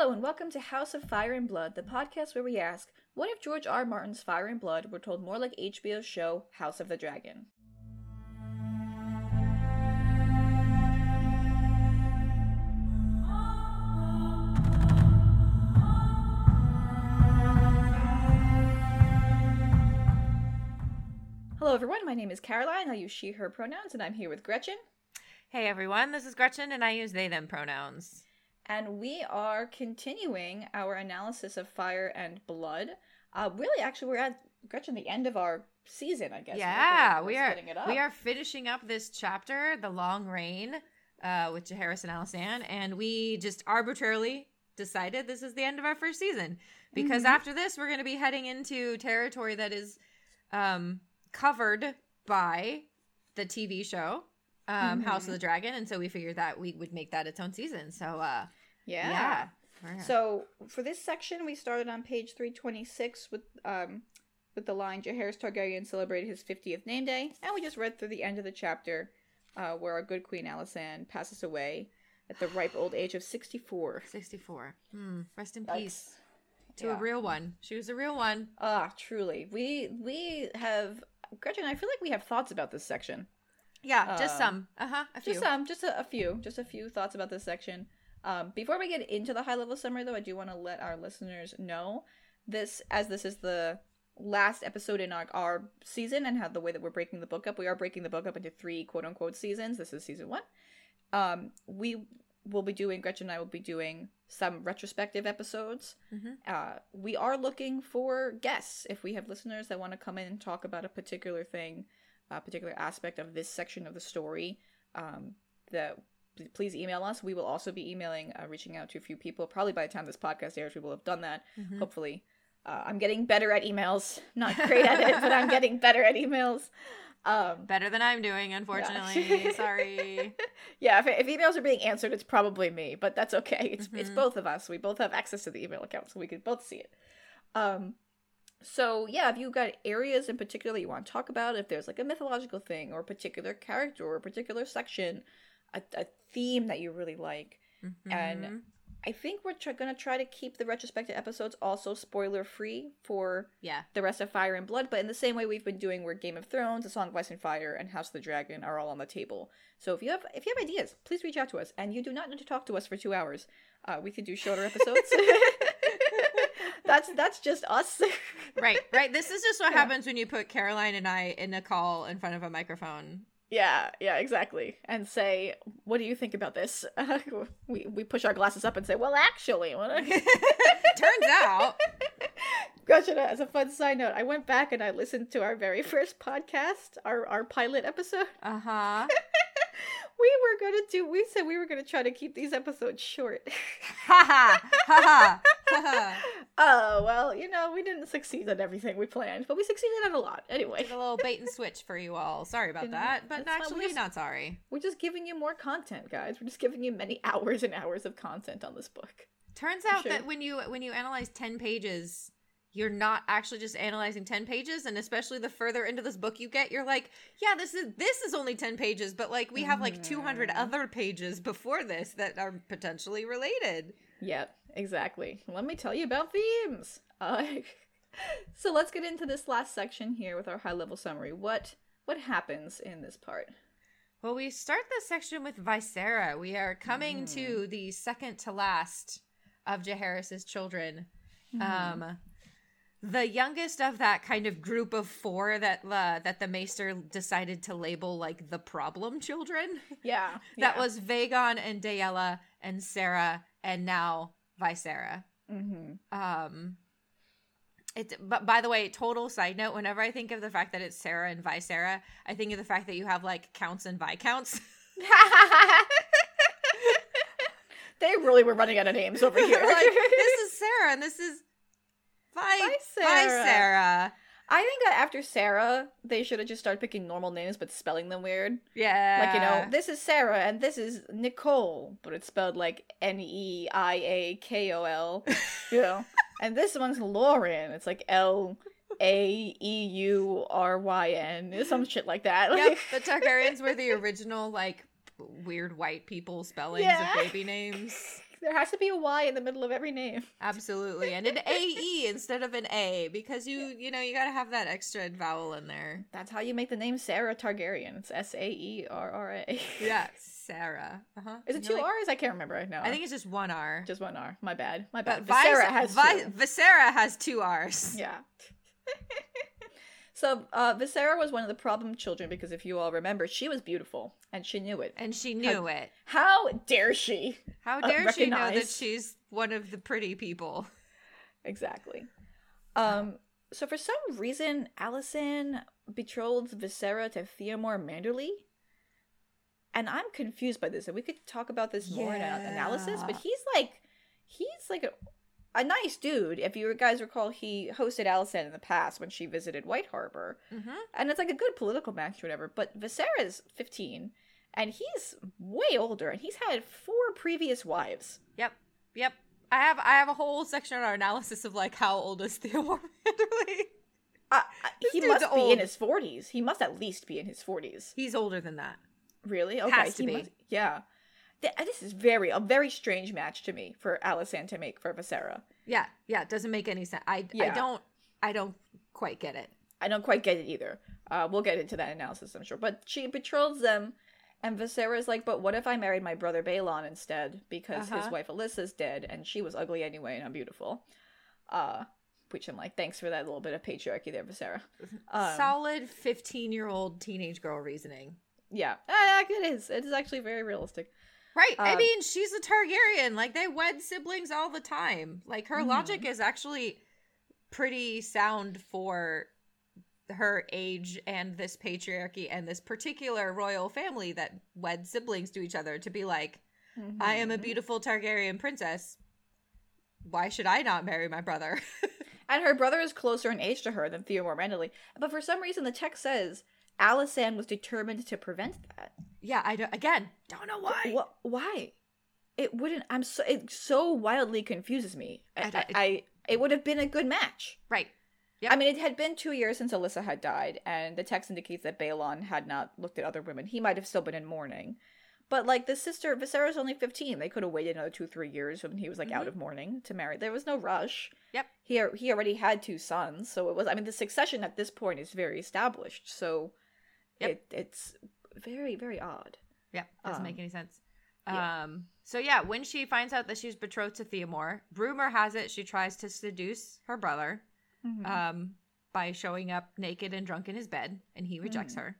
Hello and welcome to House of Fire and Blood, the podcast where we ask, what if George R. Martin's Fire and Blood were told more like HBO's show House of the Dragon? Hello everyone, my name is Caroline. I use she, her pronouns, and I'm here with Gretchen. Hey everyone, this is Gretchen and I use they, them pronouns. And we are continuing our analysis of Fire and Blood. Uh, really, actually, we're at Gretchen the end of our season, I guess. Yeah, we are. We are finishing up this chapter, the Long Reign, uh, with Jaehaerys and Alysanne, and we just arbitrarily decided this is the end of our first season because mm-hmm. after this, we're going to be heading into territory that is um, covered by the TV show um, mm-hmm. House of the Dragon, and so we figured that we would make that its own season. So, uh, yeah. yeah. So for this section, we started on page three twenty six with um, with the line Jaehaerys Targaryen celebrated his fiftieth name day, and we just read through the end of the chapter uh, where our good Queen Alysanne passes away at the ripe old age of sixty four. Sixty four. Mm, rest in peace. To yeah. a real one. She was a real one. Ah, truly. We we have Gretchen. I feel like we have thoughts about this section. Yeah, just um, some. Uh huh. Just some. Just a, a, few. Just a few thoughts about this section. Um, before we get into the high level summary, though, I do want to let our listeners know this, as this is the last episode in our, our season and how the way that we're breaking the book up. We are breaking the book up into three quote unquote seasons. This is season one. Um, we will be doing Gretchen and I will be doing some retrospective episodes. Mm-hmm. Uh, we are looking for guests. If we have listeners that want to come in and talk about a particular thing, a particular aspect of this section of the story, um, that please email us. We will also be emailing, uh, reaching out to a few people. Probably by the time this podcast airs, we will have done that. Mm-hmm. Hopefully, uh, I'm getting better at emails. Not great at it, but I'm getting better at emails. Um, better than I'm doing, unfortunately. Yeah. Sorry. yeah, if, if, emails are being answered, it's probably me, but that's okay. It's mm-hmm. it's both of us. We both have access to the email account, so we could both see it. Um, so yeah, if you've got areas in particular you want to talk about, if there's like a mythological thing or a particular character or a particular section, a, a theme that you really like, mm-hmm. and I think we're tr- gonna try to keep the retrospective episodes also spoiler free for yeah the rest of Fire and Blood, but in the same way we've been doing where Game of Thrones, A Song of Ice and Fire, and House of the Dragon are all on the table. So if you have if you have ideas, please reach out to us, and you do not need to talk to us for two hours. Uh, we can do shorter episodes. that's that's just us. right, right. This is just what yeah. happens when you put Caroline and I in a call in front of a microphone. Yeah, yeah, exactly. And say, "What do you think about this?" Uh, we we push our glasses up and say, "Well, actually, what?" Turns out. Gretchen, as a fun side note, I went back and I listened to our very first podcast, our our pilot episode. Uh huh. We were gonna do. We said we were gonna try to keep these episodes short. Ha ha ha ha. Oh well, you know we didn't succeed at everything we planned, but we succeeded at a lot anyway. a little bait and switch for you all. Sorry about that, but actually just, not sorry. We're just giving you more content, guys. We're just giving you many hours and hours of content on this book. Turns out sure. that when you when you analyze ten pages you're not actually just analyzing 10 pages and especially the further into this book you get you're like yeah this is this is only 10 pages but like we have like 200 mm-hmm. other pages before this that are potentially related. Yep exactly. Let me tell you about themes. Uh, so let's get into this last section here with our high level summary. What what happens in this part? Well we start this section with Viserra. We are coming mm. to the second to last of Jaehaerys's children. Mm. um the youngest of that kind of group of four that uh, that the maester decided to label like the problem children. Yeah, that yeah. was Vaegon and Daella and Saera and now Viserra. Mm-hmm. Um, it. But by the way, total side note: whenever I think of the fact that it's Saera and Viserra, I think of the fact that you have like counts and viscounts. they really were running out of names over here. like, this is Sarah and this is Bye, bye, Sarah. Bye, Sarah. I think that after Sarah, they should have just started picking normal names but spelling them weird. Yeah. Like, you know, this is Sarah and this is Nicole, but it's spelled like N E I A K O L. You know? and this one's Lauren. It's like L A E U R Y N. Some shit like that. Yep. The Targaryens were the original, like, weird white people spellings yeah. of baby names. There has to be a Y in the middle of every name. Absolutely. And an AE instead of an A because you, you know, you got to have that extra vowel in there. That's how you make the name Sarah Targaryen. It's S A E R R A. Yeah, Sarah. Uh-huh. Is it two like, R's? I can't remember right now. I think it's just one R. Just one R. My bad. My bad. But Viserra has Vi- Viserra has two R's. Yeah. So uh, Viserra was one of the problem children because if you all remember, she was beautiful and she knew it. And she knew how, it. How dare she? How uh, dare uh, she know that she's one of the pretty people? Exactly. Um. So for some reason, Alysanne betrothed Viserra to Theomore Manderly. And I'm confused by this, and we could talk about this more yeah. in analysis. But he's like, he's like a a nice dude. If you guys recall, he hosted Alicent in the past when she visited White Harbor, mm-hmm. and it's like a good political match or whatever. But Viserra's fifteen, and he's way older, and he's had four previous wives. Yep, yep. I have I have a whole section on our analysis of like how old is Theomore Manderly. Uh, he must old. be in his forties. He must at least be in his forties. He's older than that. Really? Okay. Has to be. Must, yeah this is very a very strange match to me for Alicent to make for Viserra. Yeah, yeah, it doesn't make any sense. I yeah. I don't I don't quite get it. I don't quite get it either. Uh, we'll get into that analysis, I'm sure. But she betroths them, and Viserra's like, "But what if I married my brother Baelon instead? Because uh-huh. his wife Alyssa's dead, and she was ugly anyway, and I'm beautiful." Uh, which I'm like, thanks for that little bit of patriarchy there, Viserra. Um, Solid 15 year old teenage girl reasoning. Yeah, uh, it is. It is actually very realistic. Right. I um, mean, she's a Targaryen. Like they wed siblings all the time. Like her mm-hmm. logic is actually pretty sound for her age and this patriarchy and this particular royal family that wed siblings to each other to be like, mm-hmm. I am a mm-hmm. beautiful Targaryen princess. Why should I not marry my brother? and her brother is closer in age to her than Theomore Manderly. But for some reason, the text says Alicent was determined to prevent that. Yeah, I don't, again don't know why. Wh- why? It wouldn't. I'm so. It so wildly confuses me. I, I, I it would have been a good match. Right. Yep. I mean, it had been two years since Alyssa had died, and the text indicates that Baelon had not looked at other women. He might have still been in mourning. But, like, the sister, Viserra's only 15. They could have waited another two, three years when he was, like, mm-hmm. out of mourning to marry. There was no rush. Yep. He, he already had two sons, so it was, I mean, the succession at this point is very established, so yep. it, it's very, very odd. Yeah, doesn't um, make any sense. Yeah. Um, so yeah, when she finds out that she's betrothed to Theomore, rumor has it she tries to seduce her brother mm-hmm. um, by showing up naked and drunk in his bed, and he rejects mm. her.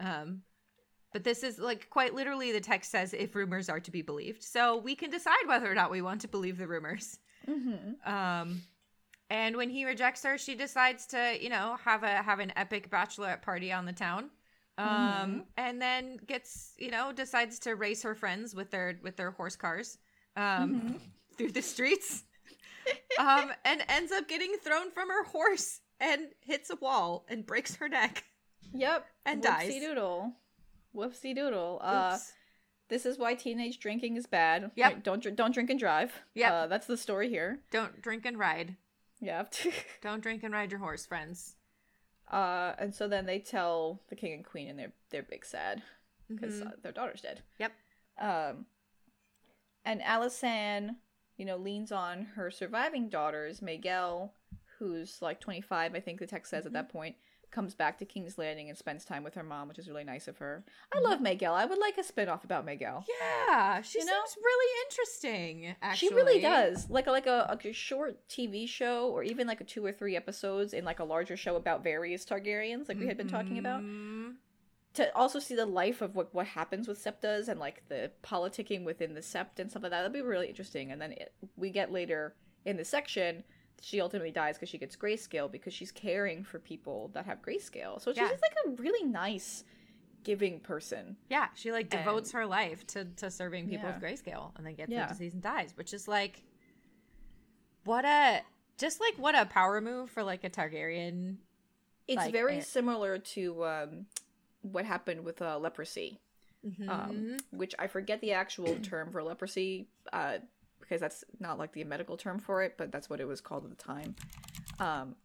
Um, but this is like quite literally the text says if rumors are to be believed, so we can decide whether or not we want to believe the rumors. Mm-hmm. Um, and when he rejects her, she decides to, you know, have a have an epic bachelorette party on the town um mm-hmm. and then gets you know decides to race her friends with their with their horse cars um mm-hmm. through the streets um and ends up getting thrown from her horse and hits a wall and breaks her neck yep and Whoopsie dies doodle whoopsie doodle uh this is why teenage drinking is bad. Yep. Right, don't don't drink and drive. Yeah, uh, that's the story here. Don't drink and ride. Yeah. don't drink and ride your horse, friends. Uh, and so then they tell the king and queen, and they're they're big sad because mm-hmm. uh, their daughter's dead. Yep. Um, and Alysanne, you know, leans on her surviving daughters, Maegelle, who's like 25, I think the text says mm-hmm. at that point, comes back to King's Landing and spends time with her mom, which is really nice of her. I love mm-hmm. I would like a spin-off about Maegelle. Yeah, she you seems know? really interesting. Actually, she really does. Like a, like a, a short TV show, or even like a two or three episodes in like a larger show about various Targaryens, like we had been talking about. Mm-hmm. To also see the life of what what happens with septas and like the politicking within the sept and stuff like that, that'd be really interesting. And then it, we get later in the section she ultimately dies because she gets grayscale because she's caring for people that have grayscale. So she's yeah. just like a really nice, giving person. Yeah, she like devotes and, her life to to serving people yeah. with grayscale, and then gets yeah. the disease and dies, which is like, what a just like what a power move for like a Targaryen. It's like, very similar to um, what happened with uh, leprosy. Mm-hmm. Um, which I forget the actual term for leprosy. Uh, because that's not like the medical term for it, but that's what it was called at the time. Um,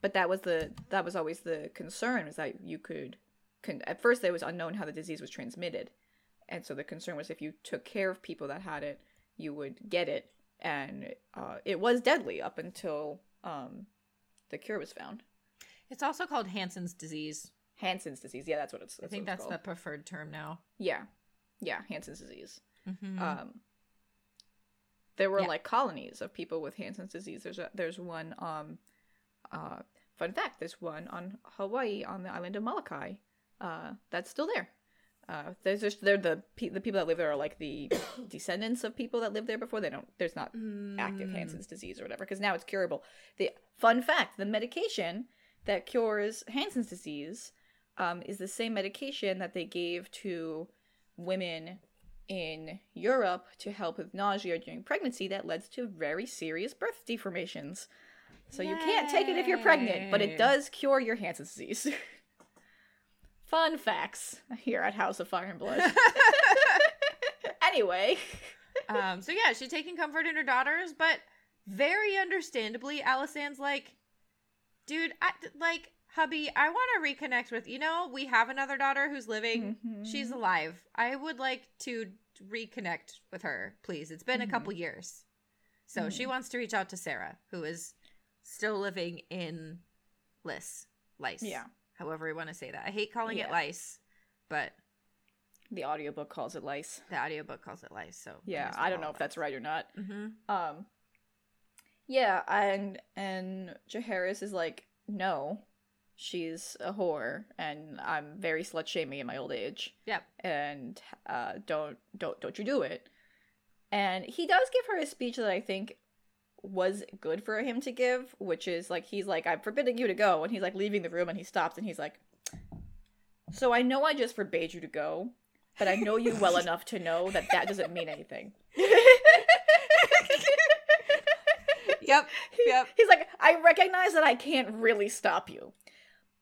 but that was the that was always the concern was that you could, con- at first it was unknown how the disease was transmitted, and so the concern was if you took care of people that had it, you would get it, and uh, it was deadly up until um, the cure was found. It's also called Hansen's disease. Hansen's disease. Yeah, that's what it's. That's I think that's the preferred term now. Yeah, yeah, Hansen's disease. Mm-hmm. Um, there were yeah. like colonies of people with Hansen's disease. There's a there's one. Um, uh, fun fact: there's one on Hawaii on the island of Molokai. Uh, that's still there. Uh, there's just they're the the people that live there are like the descendants of people that lived there before. They don't. There's not mm. active Hansen's disease or whatever because now it's curable. The fun fact: the medication that cures Hansen's disease um, is the same medication that they gave to women in Europe to help with nausea during pregnancy that leads to very serious birth deformations. So Yay. you can't take it if you're pregnant, but it does cure your Hansen's disease. Fun facts here at House of Fire and Blood. anyway. um, so yeah, she's taking comfort in her daughters, but very understandably, Alysanne's like, dude, I, like, hubby, I want to reconnect with, you know, we have another daughter who's living. Mm-hmm. She's alive. I would like to reconnect with her, please. It's been mm-hmm. a couple years. So mm-hmm. she wants to reach out to Saera, who is still living in Lys. Lice. Yeah however you want to say that. I hate calling yeah. it lice, but the audiobook calls it lice. The audiobook calls it lice. So yeah, I don't know if that's right or not. Mm-hmm. Um, yeah, and and Jaehaerys is like, no, she's a whore, and I'm very slut shaming in my old age. Yep. And uh, don't don't don't you do it. And he does give her a speech that I think was good for him to give, which is like he's like, I'm forbidding you to go, and he's like leaving the room and he stops and he's like, So I know I just forbade you to go, but I know you well enough to know that that doesn't mean anything. yep. Yep. He's like, I recognize that I can't really stop you.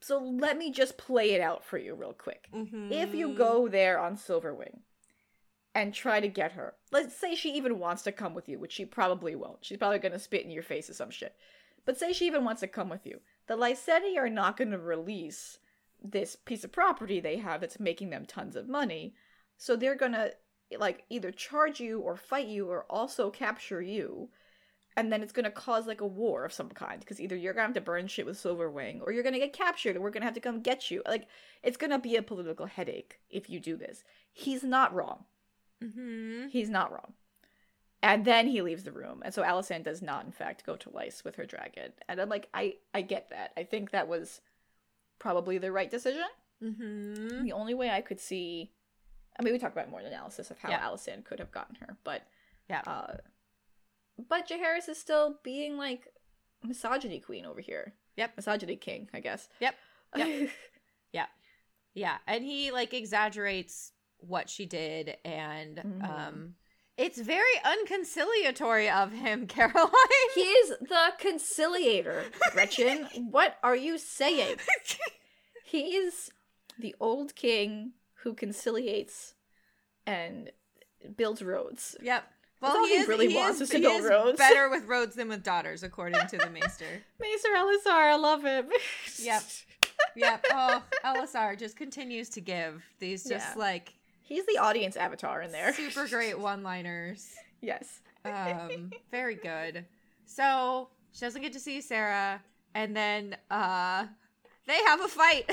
So let me just play it out for you real quick. Mm-hmm. If you go there on Silverwing, and try to get her. Let's say she even wants to come with you, which she probably won't. She's probably going to spit in your face or some shit. But say she even wants to come with you. The Lyseni are not going to release this piece of property they have that's making them tons of money. So they're going to like either charge you or fight you or also capture you. And then it's going to cause like a war of some kind because either you're going to have to burn shit with Silverwing or you're going to get captured and we're going to have to come get you. Like it's going to be a political headache if you do this. He's not wrong Mm-hmm. He's not wrong. And then he leaves the room. And so Alysanne does not, in fact, go to Lys with her dragon. And I'm like, I, I get that. I think that was probably the right decision. Mm-hmm. The only way I could see, I mean, we talk about more analysis of how yeah. Alysanne could have gotten her, but yeah. Uh, but Jaehaerys is still being like misogyny queen over here. Yep. Misogyny king, I guess. Yep. Yep. yeah. Yeah. And he like exaggerates what she did and mm-hmm. um it's very unconciliatory of him, Caroline. He is the conciliator, Gretchen. what are you saying? he is the old king who conciliates and builds roads. Yep. Well, he, he is, really he wants is, to build roads. Better with roads than with daughters, according to the Maester. Maester Elysar, I love him. yep. Yep. Oh, Elysar just continues to give these just yeah. like He's the audience avatar in there. Super great one liners. yes. um, very good. So she doesn't get to see Saera, and then uh they have a fight.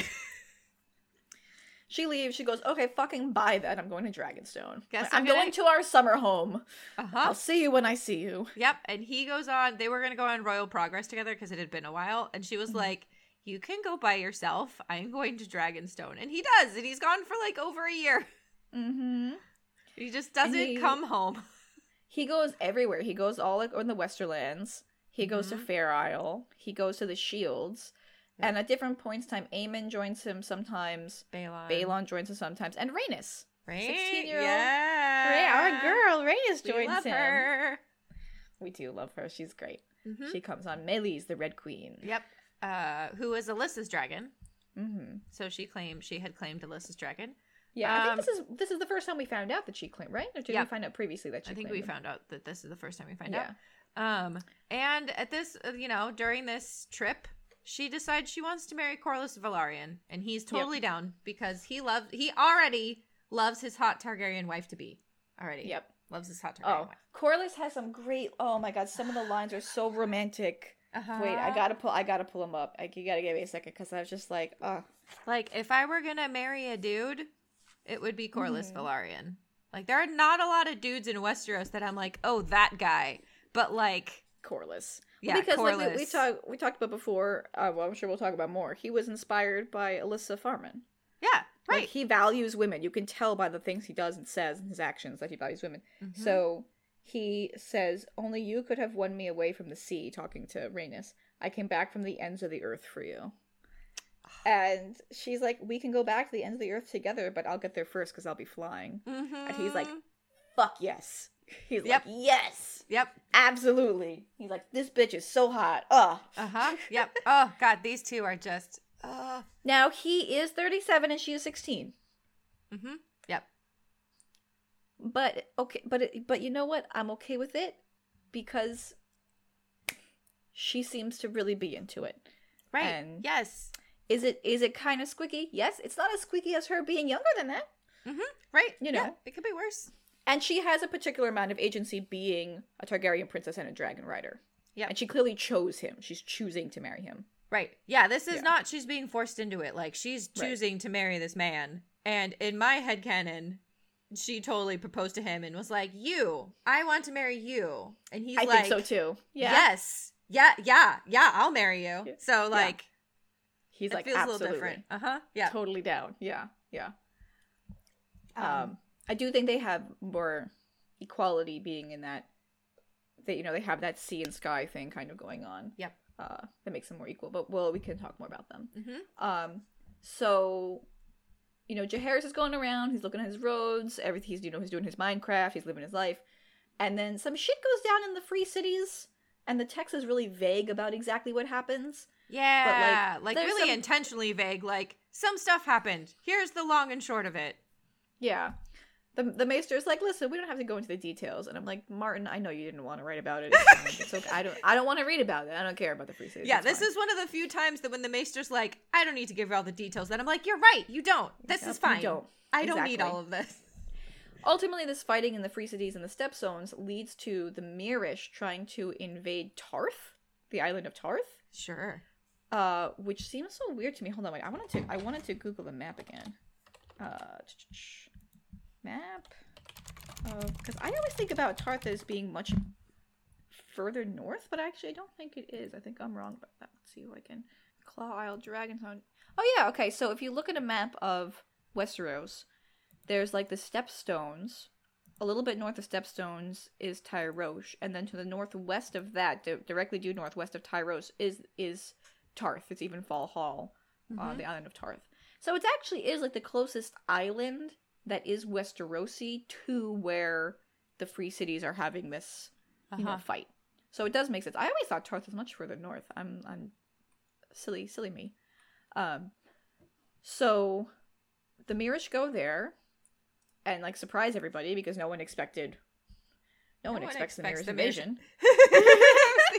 She leaves. She goes, "Okay, fucking bye then. I'm going to Dragonstone. Guess I'm, I'm going to our summer home. Uh-huh. I'll see you when I see you." Yep. And he goes on. They were going to go on Royal Progress together because it had been a while, and she was mm-hmm. like, "You can go by yourself. I'm going to Dragonstone," and he does, and he's gone for like over a year. Mm-hmm. He just doesn't he, come home. He goes everywhere. He goes all like on the Westerlands. He goes mm-hmm. to Fair Isle. He goes to the Shields. Yep. And at different points in time, Aemon joins him sometimes. Baelon. Baelon joins him sometimes. And Rhaenys. Right? 16 year old. Yeah. our girl, Rhaenys joins we love him. Her. We do love her. She's great. Mm-hmm. She comes on Meleys, the Red Queen. Yep. Uh, who is Alyssa's dragon. Mm-hmm. So she claimed she had claimed Alyssa's dragon. Yeah, um, I think um, this is this is the first time we found out that she claimed, right? Or did yeah. we find out previously that she? I think we found out that this is the first time we find yeah. out. Um, and at this, uh, you know, during this trip, she decides she wants to marry Corlys Velaryon, and he's totally yep. down because he loves he already loves his hot Targaryen wife to be already. Yep. Loves his hot Targaryen Oh, Corlys has some great. Oh my god, some of the lines are so romantic. Uh-huh. Wait, I gotta pull. I gotta pull them up. I, you gotta give me a second because I was just like, oh, Like, if I were gonna marry a dude, it would be Corlys Mhm. Velaryon. Like, there are not a lot of dudes in Westeros that I'm like, oh, that guy. But like, Corlys. yeah, because Corlys. like we, we talked we talked about before. Uh, well, I'm sure we'll talk about more. He was inspired by Alyssa Farman. yeah, Like, right. he values women. You can tell by the things he does and says and his actions that he values women. Mhm. So he says, "Only you could have won me away from the sea." Talking to Rhaenys, I came back from the ends of the earth for you. And she's like, "We can go back to the ends of the earth together, but I'll get there first because I'll be flying." Mhm. And he's like, "Fuck yes." He's Yep. like, "Yes, yep, absolutely." He's like, "This bitch is so hot." Ugh. uh huh, yep. Oh god, these two are just, uh, Now he is 37 and she is 16. mm-hmm. Yep. But okay, but it, but you know what? I'm okay with it because she seems to really be into it. Right. And- yes. Is it is it kind of squeaky? Yes, it's not as squeaky as her being younger than that. Mm-hmm. Right. You Yeah, know. it could be worse. And she has a particular amount of agency being a Targaryen princess and a dragon rider. Yeah. And she clearly chose him. She's choosing to marry him. Right. Yeah, this is Yeah. not she's being forced into it. Like she's Right. choosing to marry this man. And in my head canon, she totally proposed to him and was like, "You, I want to marry you." And he's I like, think so too. Yeah. "Yes. Yeah, yeah, yeah, I'll marry you." Yeah. So like He's it like feels absolutely. a little different. Uh-huh. Yeah. Totally down. Yeah. Yeah. Um, Um, I do think they have more equality being in that they you know they have that sea and sky thing kind of going on. Yep. Uh that makes them more equal. But well we can talk more about them. Mhm. Um so you know, Jaehaerys is going around, he's looking at his roads, everything he's you know, he's doing his Minecraft, he's living his life. And then some shit goes down in the free cities and the text is really vague about exactly what happens. Yeah, like, there's really some- intentionally vague. Like some stuff happened. Here's the long and short of it. Yeah. The the maester's like, listen, we don't have to go into the details, and I'm like, Martin, I know you didn't want to write about it. It's. It's okay. I don't I don't want to read about it. I don't care about the free cities. Yeah, It's this fine." is one of the few times that when the maester's like, I don't need to give you all the details. Then I'm like, you're right, you don't. This Yep, is fine. don't. I don't need all of this. ultimately this fighting in the free cities and the Stepstones leads to the Myrish trying to invade Tarth, the island of Tarth. Sure. Uh, which seems so weird to me. Hold on, wait. I wanted to I wanted to Google the map again. Uh, map. Because I always think about Tarth as being much further north, but actually I don't think it is. I think I'm wrong about that. Let's see if I can. Claw Isle, Dragontown. Oh yeah, okay. So if you look at a map of Westeros, there's like the Stepstones. A little bit north of Stepstones is Tyrosh, and then to the northwest of that, di- directly due northwest of Tyrosh, is is Tarth. It's Evenfall Hall, uh, Mhm. the island of Tarth. So it actually is like the closest island that is Westerosi to where the free cities are having this you know Uh-huh. fight. So it does make sense. I always thought Tarth was much further north. I'm I'm silly, silly me. Um, so the Myrish go there and like surprise everybody because no one expected. No, one, expects, the Myrish invasion.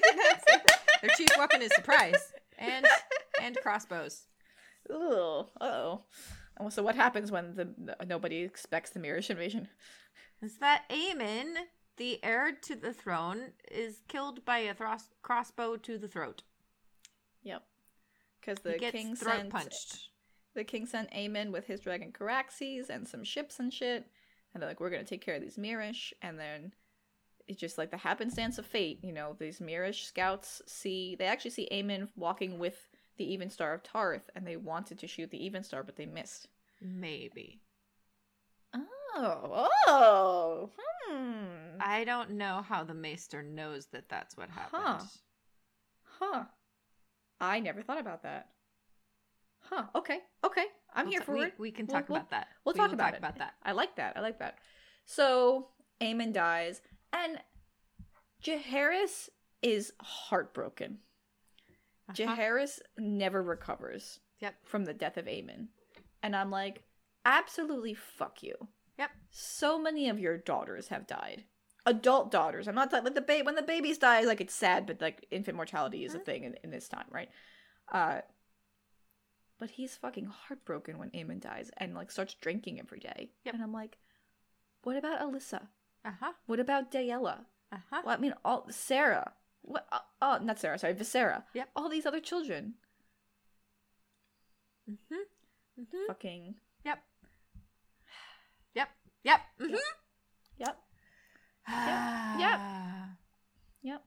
Their chief weapon is surprise and and crossbows. Ugh, uh-oh. And So what happens when the, nobody expects the Myrish invasion? Is that Aemon, the heir to the throne, is killed by a thros- crossbow to the throat. Yep. Because he the king throat sent punched. the king sent Aemon with his dragon Caraxes and some ships and shit. And they're like, we're gonna take care of these Myrish. And then it's just like the happenstance of fate, you know, these Myrish scouts see they actually see Aemon walking with the Even Star of Tarth, and they wanted to shoot the Even Star, but they missed. Maybe. Oh, oh, hmm. I don't know how the maester knows that that's what happened. Huh. Huh. I never thought about that. Huh. Okay. Okay. I'm We'll here ta- for we, it. We can We'll- talk we'll- about that. we'll We talk about talk it. about that. I like that. I like that. So Aemon dies, and Jaehaerys is heartbroken. Uh-huh. Jaehaerys never recovers Yep. from the death of Aemon. And I'm like, absolutely fuck you. Yep. So many of your daughters have died. Adult daughters. I'm not talking like the baby when the babies die, like it's sad, but like infant mortality is a Mhm. thing in, in this time, right? Uh but he's fucking heartbroken when Aemon dies and like starts drinking every day. Yep. And I'm like, what about Alyssa? Uh-huh. What about Daella? Uh-huh. Well, I mean, all Saera. What? Uh, oh, not Saera. Sorry, Viserra. Yep. All these other children. Mm-hmm. Mm-hmm. Fucking. Yep. Yep. Yep. Mm-hmm. Yep. Yep. Yep.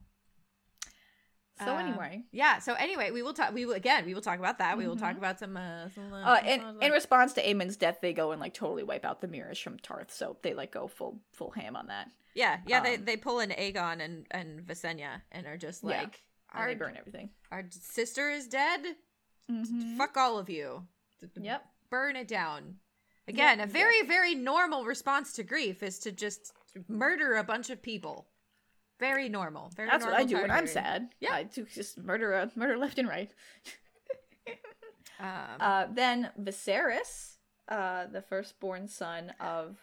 So Um, anyway, Yeah. So anyway, we will talk. We will again. We will talk about that. We will talk Mhm. about some. Uh, some, uh, in in response to Aemon's death, they go and like totally wipe out the mirrors from Tarth. So they like go full full ham on that. yeah, yeah. they um, they pull in Aegon and and Visenya and are just Yeah. like And our they burn everything. our sister is dead. Mhm. Fuck all of you. Yep. Burn it down. Again, Yep, a very very normal response to grief is to just murder a bunch of people. Very normal. Very. That's what I do when I'm sad. Yeah. I do just murder uh, murder left and right. Um, Uh, then Viserys, uh, the firstborn son of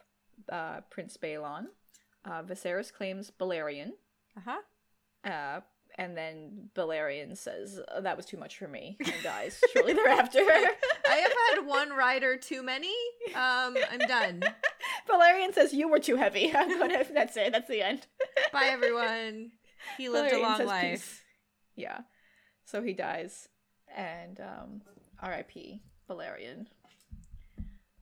uh, Prince Baelon, uh, Viserys claims Balerion, uh-huh. uh, and then Balerion says "Oh, that was too much for me and dies shortly thereafter. I have had one rider too many. Um, I'm done. Balerion says you were too heavy. I'm gonna. That's it. That's the end. Bye, everyone. He lived a long life. peace. Yeah. So he dies, and um, R.I.P. Balerion.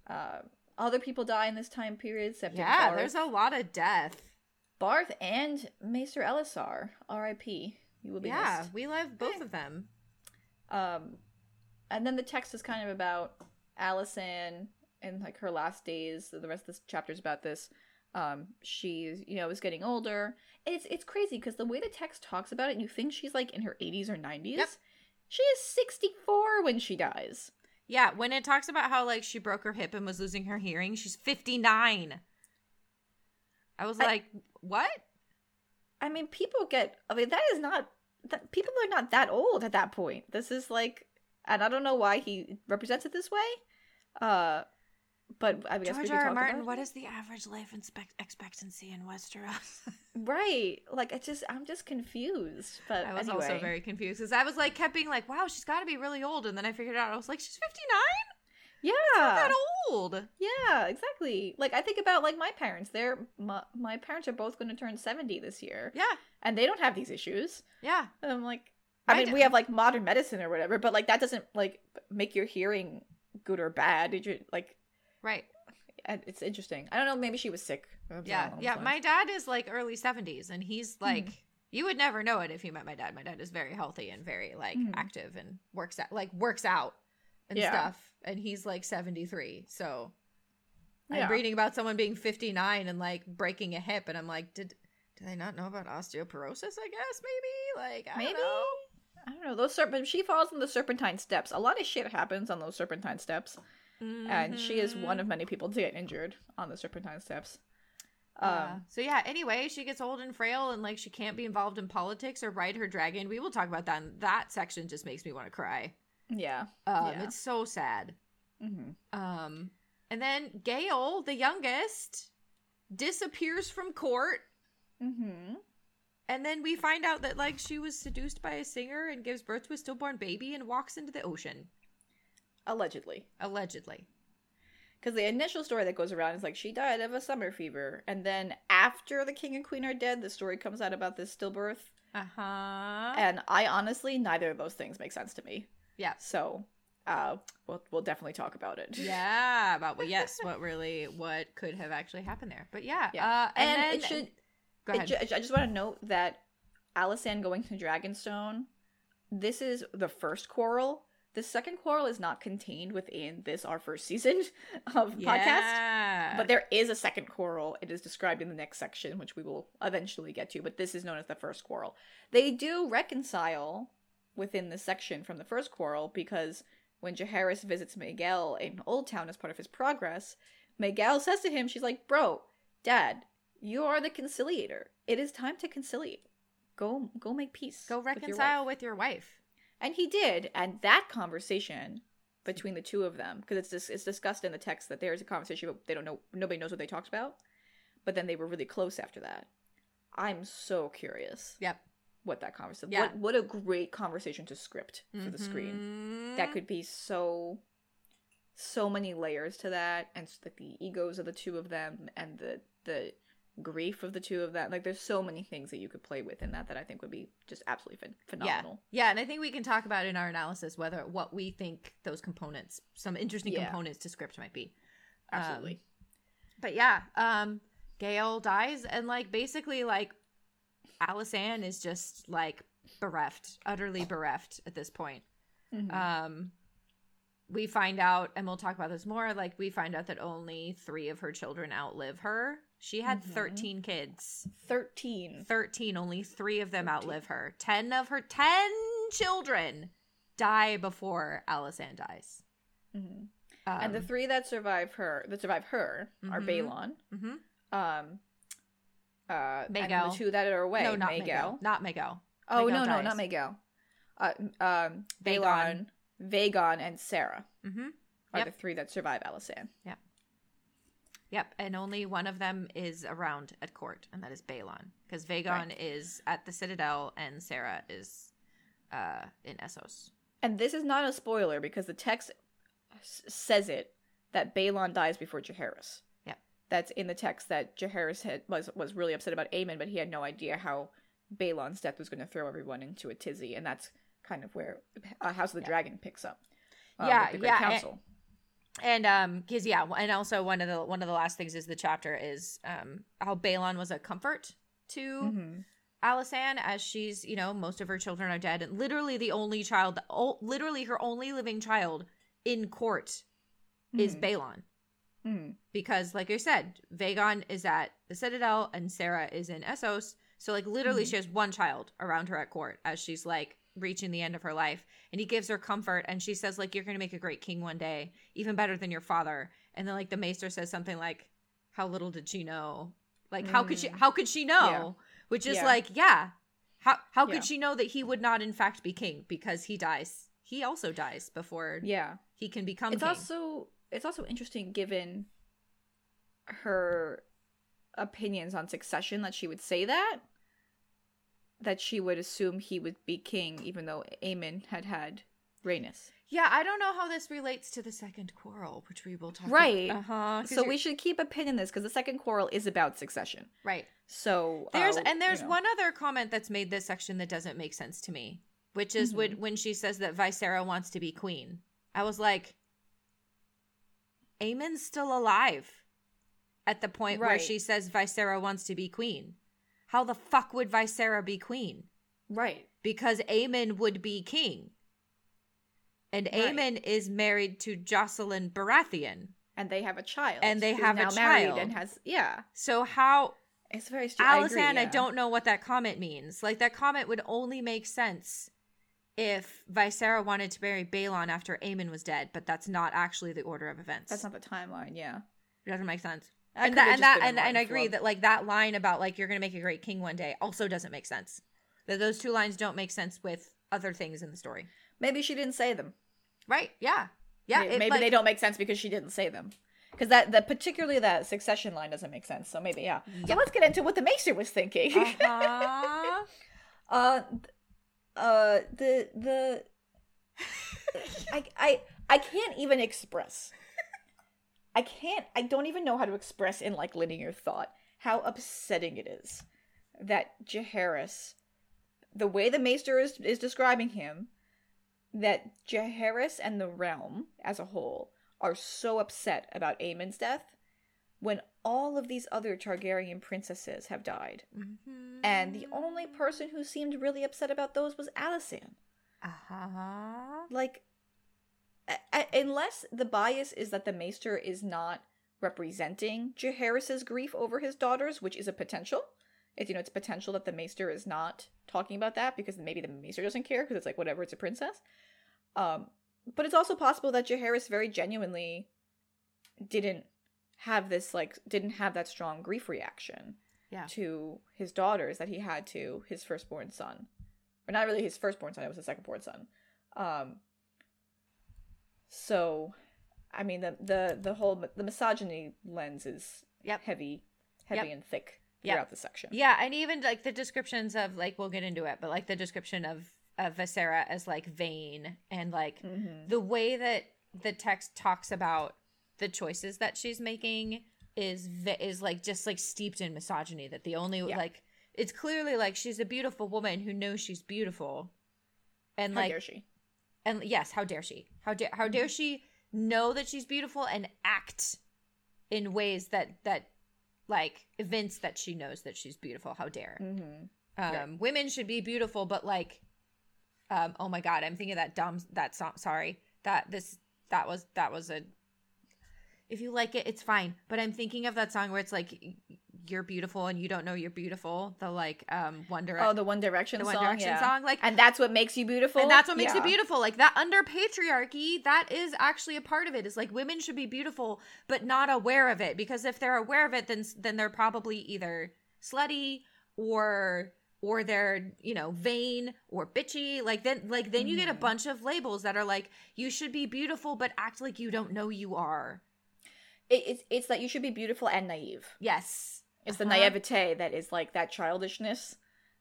Uh, other people die in this time period, except Yeah, Barth. there's a lot of death. Barth and Maester Elysar. R.I.P. You will be Yeah, missed. we love both of them. Um, and then the text is kind of about Alysanne and like her last days. The rest of this chapter is about this. Um, she, you know, is getting older. It's it's crazy because the way the text talks about it, you think she's like in her 80s or 90s. Yep. She is 64 when she dies. Yeah, when it talks about how like she broke her hip and was losing her hearing, she's 59. I was I- like, what? I mean, people get. I mean, that is not. That, people are not that old at that point. This is like, and I don't know why he represents it this way. Uh, but I guess we George R. R. Martin, what is the average life expect- expectancy in Westeros? Right. Like I just I'm just confused. But I was anyway. also very confused because I was like, kept being like, wow, she's got to be really old. And then I figured out, I was like, she's 59? Yeah. Not that old. Yeah, exactly. Like I think about like my parents. They're my, my parents are both going to turn 70 this year. Yeah, And they don't have these issues. yeah. And I'm like I I mean, d- we have like modern medicine or whatever, but like that doesn't like make your hearing good or bad. Did you like Right. and it's interesting. I don't know, maybe she was sick. something Yeah, yeah. My dad is like early seventies, and he's like, you would never know it if you met my dad. My dad is very healthy and very like Mhm. active and works out, like works out and Yeah. stuff. And he's like seventy three. So Yeah. I'm reading about someone being fifty nine and like breaking a hip, and I'm like, did do they not know about osteoporosis? I guess maybe. Like I Maybe. don't know. I don't know. Those serpent she falls in the serpentine steps. A lot of shit happens on those serpentine steps. And she is one of many people to get injured on the Serpentine Steps. Um, Yeah. so yeah. Anyway, she gets old and frail, and like she can't be involved in politics or ride her dragon. We will talk about that. And that section just makes me want to cry. yeah. Um, Yeah. It's so sad. hmm Um, and then Gael, the youngest, disappears from court, hmm and then we find out that like she was seduced by a singer and gives birth to a stillborn baby and walks into the ocean, Allegedly. allegedly. Because the initial story that goes around is like she died of a summer fever, and then after the king and queen are dead, the story comes out about this stillbirth. Uh huh. And I honestly, neither of those things make sense to me. Yeah. So, uh, we'll we'll definitely talk about it. Yeah, about well, yes, what really, what could have actually happened there? But yeah, Yeah. Uh, and, and, then, it should. go ahead. ju- I just want to note that Alysanne going to Dragonstone. This is the first quarrel. The second quarrel is not contained within this our first season of podcast. But there is a second quarrel. It is described in the next section, which we will eventually get to. But this is known as the first quarrel. They do reconcile within the section from the first quarrel because when Jaehaerys visits Maegelle in Old Town as part of his progress, Maegelle says to him, "She's like, bro, dad, you are the conciliator. It is time to conciliate. Go, go make peace. go with your wife." reconcile with your wife. And he did, and that conversation between the two of them, because it's dis- it's discussed in the text that there is a conversation, but they don't know, nobody knows what they talked about. But then they were really close after that. I'm so curious Yep. what that conversation. Yeah. What what a great conversation to script for the screen. That mm-hmm. could be so, so many layers to that, and like the egos of the two of them, and the the grief of the two of them. Like there's so many things that you could play with in that that I think would be just absolutely ph- phenomenal. Yeah. yeah, and I think we can talk about in our analysis whether what we think those components, some interesting yeah. components to script might be. Absolutely. Um, but yeah, um Gael dies and like basically like Alysanne is just like bereft, utterly bereft at this point. Mm-hmm. Um we find out and we'll talk about this more like we find out that only 3 of her children outlive her she had mm-hmm. 13 kids. 13. 13. Only three of them 13. outlive her. 10 of her 10 children die before Alysanne dies. Mm-hmm. Um, and the three that survive her, that survive her, mm-hmm. are Baelon. Mm-hmm. Um, uh, Maegelle. the two that are away. No, not Maegelle. Not Maegelle. Oh, no, dies. no, not Maegelle. Uh, um, Baelon, Vaegon, and Saera mm-hmm. are yep. the three that survive Alysanne. Yeah. Yep, and only one of them is around at court, and that is Baelon, because Vaegon right. is at the Citadel and Saera is uh, in Essos. And this is not a spoiler because the text s- says it that Baelon dies before Jaehaerys. Yep, that's in the text that Jaehaerys had was was really upset about Aemon, but he had no idea how Baelon's death was going to throw everyone into a tizzy, and that's kind of where uh, House of the Dragon picks up. Um, yeah, yeah. Council. And- and um because yeah and also one of the one of the last things is the chapter is um how Baelon was a comfort to mm-hmm. Alysanne as she's you know most of her children are dead and literally the only child oh, literally her only living child in court mm-hmm. is Baelon mm-hmm. because like i said Vaegon is at the citadel and Saera is in essos so like literally mm-hmm. she has one child around her at court as she's like reaching the end of her life and he gives her comfort and she says like you're going to make a great king one day even better than your father and then like the maester says something like how little did she know like mm. how could she mm. how could she know yeah. which is yeah. like yeah how how could yeah. she know that he would not in fact be king because he dies he also dies before yeah he can become it's king. also it's also interesting given her opinions on succession that she would say that that she would assume he would be king, even though Aemon had had Rhaenys. Yeah, I don't know how this relates to the second quarrel, which we will talk right. about. Right. Uh-huh. So you're... we should keep a pin in this because the second quarrel is about succession. Right. So there's uh, and there's you know. one other comment that's made this section that doesn't make sense to me, which is mm-hmm. when when she says that Viserra wants to be queen. I was like, Aemon's still alive at the point right. where she says Viserra wants to be queen how the fuck would Viserra be queen? Right. Because Aemon would be king. And right. Aemon is married to Jocelyn Baratheon. And they have a child. And they have a child. And has, yeah. So how. It's very strange. Alysanne, I, yeah. I don't know what that comment means. Like, that comment would only make sense if Viserra wanted to marry Baelon after Aemon was dead, but that's not actually the order of events. That's not the timeline, yeah. It doesn't make sense and that and that and, and I agree that like that line about like you're gonna make a great king one day also doesn't make sense. That those two lines don't make sense with other things in the story. Maybe she didn't say them. Right? Yeah. Yeah. Maybe, it, maybe like, they don't make sense because she didn't say them. Because that, that particularly that succession line doesn't make sense. So maybe yeah. Yep. So let's get into what the Maester was thinking. Uh-huh. uh, uh, the the I I I can't even express I can't, I don't even know how to express in like linear thought how upsetting it is that Jaehaerys, the way the Maester is, is describing him, that Jaehaerys and the realm as a whole are so upset about Aemon's death when all of these other Targaryen princesses have died. Mm-hmm. And the only person who seemed really upset about those was Alysanne. Uh-huh. Like, unless the bias is that the maester is not representing Jaehaerys's grief over his daughters, which is a potential. It's you know it's potential that the maester is not talking about that because maybe the maester doesn't care because it's like whatever, it's a princess. Um, but it's also possible that Jaehaerys very genuinely didn't have this like didn't have that strong grief reaction yeah. to his daughters that he had to his firstborn son, or not really his firstborn son; it was his secondborn son. Um, so, I mean the the the whole the misogyny lens is yep. heavy, heavy yep. and thick throughout yep. the section. Yeah, and even like the descriptions of like we'll get into it, but like the description of of Viserra as like vain and like mm-hmm. the way that the text talks about the choices that she's making is is like just like steeped in misogyny that the only Yeah. like it's clearly like she's a beautiful woman who knows she's beautiful and How like she? And yes how dare she? How dare how dare she know that she's beautiful and act in ways that that like evince that she knows that she's beautiful? How dare. Mm-hmm. um Yeah. women should be beautiful but like um oh my god i'm thinking of that dumb that song sorry. That this that was that was a if you like it it's fine. But i'm thinking of that song where it's like you're beautiful and you don't know you're beautiful the like um one direction Oh, the One Direction the song. one direction yeah. song like And that's what makes you beautiful. and that's what makes Yeah. it beautiful like that under patriarchy that is actually a part of it is like women should be beautiful but not aware of it because if they're aware of it then then they're probably either slutty or or they're you know vain or bitchy like then like then you get a Mhm. bunch of labels that are like you should be beautiful but act like you don't know you are It, it's it's that you should be beautiful and naive. yes It's the Uh-huh. naivete that is like that childishness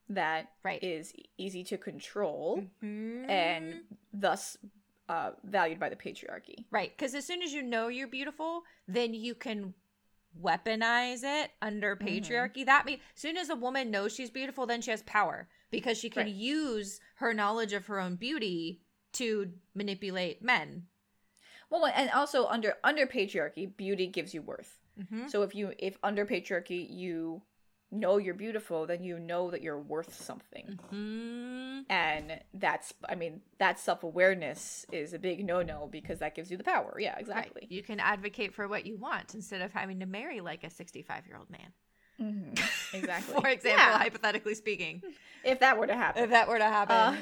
that right is easy to control Mhm. and thus uh, valued by the patriarchy. Right, because as soon as you know you're beautiful, then you can weaponize it under Mhm. patriarchy. That means as soon as a woman knows she's beautiful, then she has power because she can Right. use her knowledge of her own beauty to manipulate men. Well, and also under under patriarchy, beauty gives you worth. Mm-hmm. So if you if under patriarchy you know you're beautiful, then you know that you're worth something. hmm And that's I mean, that self-awareness is a big no-no because that gives you the power. Yeah, exactly. Right. You can advocate for what you want instead of having to marry like a 65 year old man. Mhm. Exactly. For example, Yeah. hypothetically speaking, if that were to happen. if that were to happen. Uh,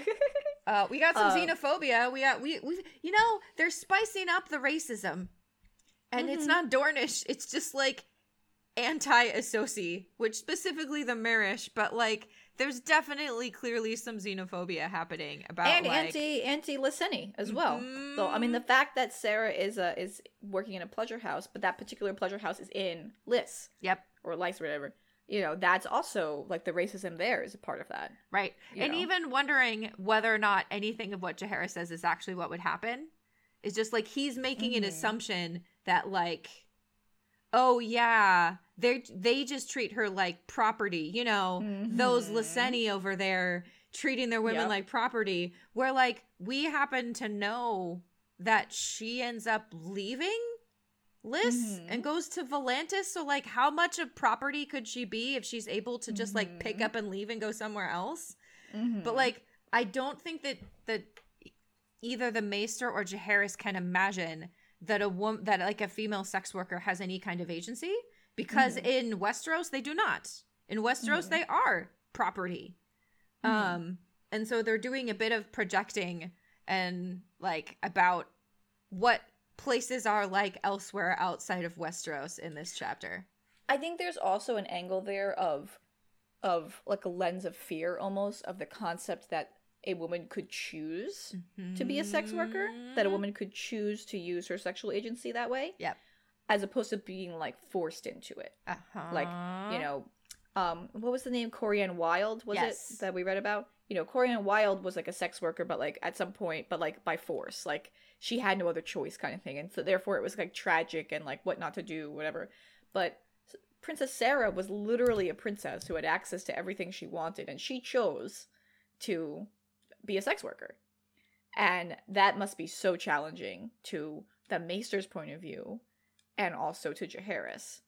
Uh, we got some Uh, xenophobia. We got we we you know they're spicing up the racism, and it's Mhm. not Dornish. It's just like anti-associ, which specifically the Myrish, but like there's definitely clearly some xenophobia happening about and like, anti anti Lyseni as well. So I mean, the fact that Saera is uh, is working in a pleasure house, but that particular pleasure house is in Lys Yep. or Lys or whatever. You know, that's also like the racism there is a part of that. Right. and know. even wondering whether or not anything of what Jaehaerys says is actually what would happen is just like he's making an Mhm. assumption that like oh yeah, they they just treat her like property, you know, those Mhm. Lyseni over there treating their women Yep. like property where like we happen to know that she ends up leaving Lys Mhm. and goes to Volantis. So, like, how much of property could she be if she's able to just like pick Mhm. up and leave and go somewhere else? Mhm. But like, I don't think that that either the Maester or Jaehaerys can imagine that a woman that like a female sex worker has any kind of agency because Mhm. in Westeros they do not. In Westeros Mhm. they are property. Mhm. Um, and so they're doing a bit of projecting and like about what places are like elsewhere outside of Westeros in this chapter. I think there's also an angle there of of like a lens of fear almost of the concept that a woman could choose to be a sex worker, that a Mhm. woman could choose to use her sexual agency that way. Yep. As opposed to being like forced into it. uh-huh. Like, you know, um what was the name? Corianne Wild, was Yes. it that we read about? You know, Corianne Wild was like a sex worker, but like at some point, but like by force. Like she had no other choice kind of thing. And so therefore it was like tragic and like what not to do, whatever. But Princess Saera was literally a princess who had access to everything she wanted, and she chose to be a sex worker. And that must be so challenging to the Maester's point of view and also to Jaehaerys.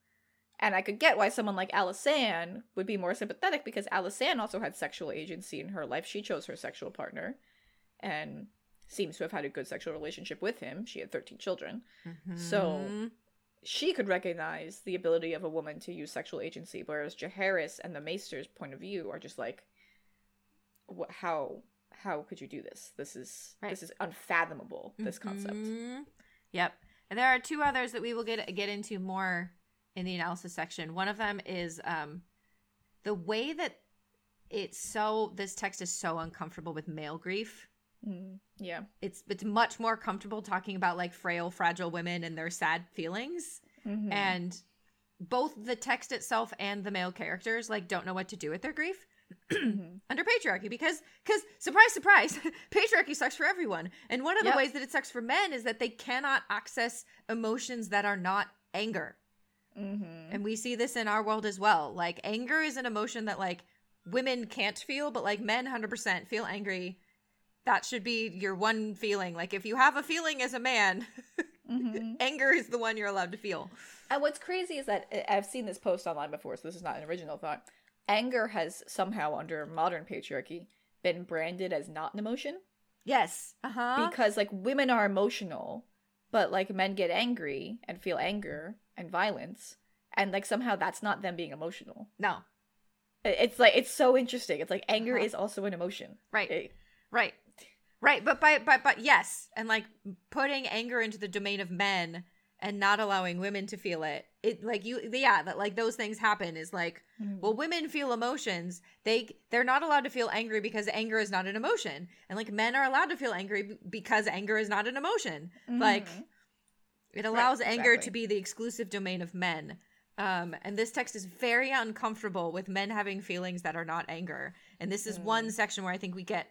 And I could get why someone like Alysanne would be more sympathetic because Alysanne also had sexual agency in her life. She chose her sexual partner and seems to have had a good sexual relationship with him. She had 13 children. So- Mhm. She could recognize the ability of a woman to use sexual agency, whereas Jaehaerys and the Maester's point of view are just like, what, how how could you do this? This is Right. this is unfathomable. This concept. Mhm. Yep. And there are two others that we will get get into more in the analysis section. One of them is um the way that it's so this text is so uncomfortable with male grief. Mm, yeah. It's it's much more comfortable talking about like frail, fragile women and their sad feelings. Mhm. And both the text itself and the male characters like don't know what to do with their grief Mhm. under patriarchy because because surprise surprise patriarchy sucks for everyone and one of Yep. the ways that it sucks for men is that they cannot access emotions that are not anger Mm-hmm. And we see this in our world as well. Like anger is an emotion that like women can't feel, but like men 100% feel angry. That should be your one feeling. Like if you have a feeling as a man, mm-hmm. anger is the one you're allowed to feel. And what's crazy is that I've seen this post online before, so this is not an original thought. Anger has somehow, under modern patriarchy, been branded as not an emotion. Yes. Uh huh. Because like women are emotional, but like men get angry and feel anger and violence, and like somehow that's not them being emotional. No. It's like it's so interesting. It's like anger uh-huh. is also an emotion. Right. It, right. Right. But by but but yes, and like putting anger into the domain of men and not allowing women to feel it it like you yeah that like those things happen is like mm. well women feel emotions they they're not allowed to feel angry because anger is not an emotion and like men are allowed to feel angry because anger is not an emotion mm-hmm. like it allows right, anger exactly. to be the exclusive domain of men um and this text is very uncomfortable with men having feelings that are not anger and this is mm. one section where i think we get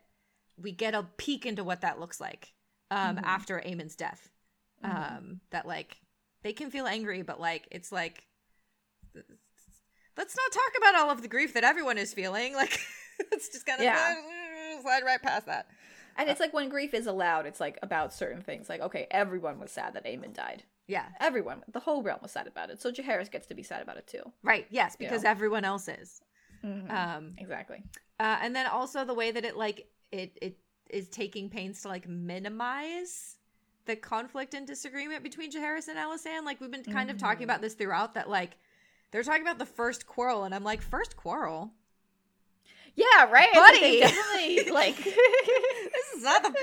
we get a peek into what that looks like um mm-hmm. after Aemon's death mm-hmm. um that like they can feel angry, but like it's like let's not talk about all of the grief that everyone is feeling. Like let's just kind of yeah. slide right past that. And it's like when grief is allowed, it's like about certain things. Like, okay, everyone was sad that Aemon died. Yeah. Everyone, the whole realm was sad about it. So Jaehaerys gets to be sad about it too. Right. Yes, because you know? everyone else is. Mm-hmm. Um, exactly. Uh, and then also the way that it like it it is taking pains to like minimize the conflict and disagreement between Jaehaerys and Alysanne. Like we've been kind mm-hmm. of talking about mm-hmm. this throughout. That like they're talking about the first quarrel, and I'm like, first quarrel. Yeah, right, buddy. Definitely like this is not the.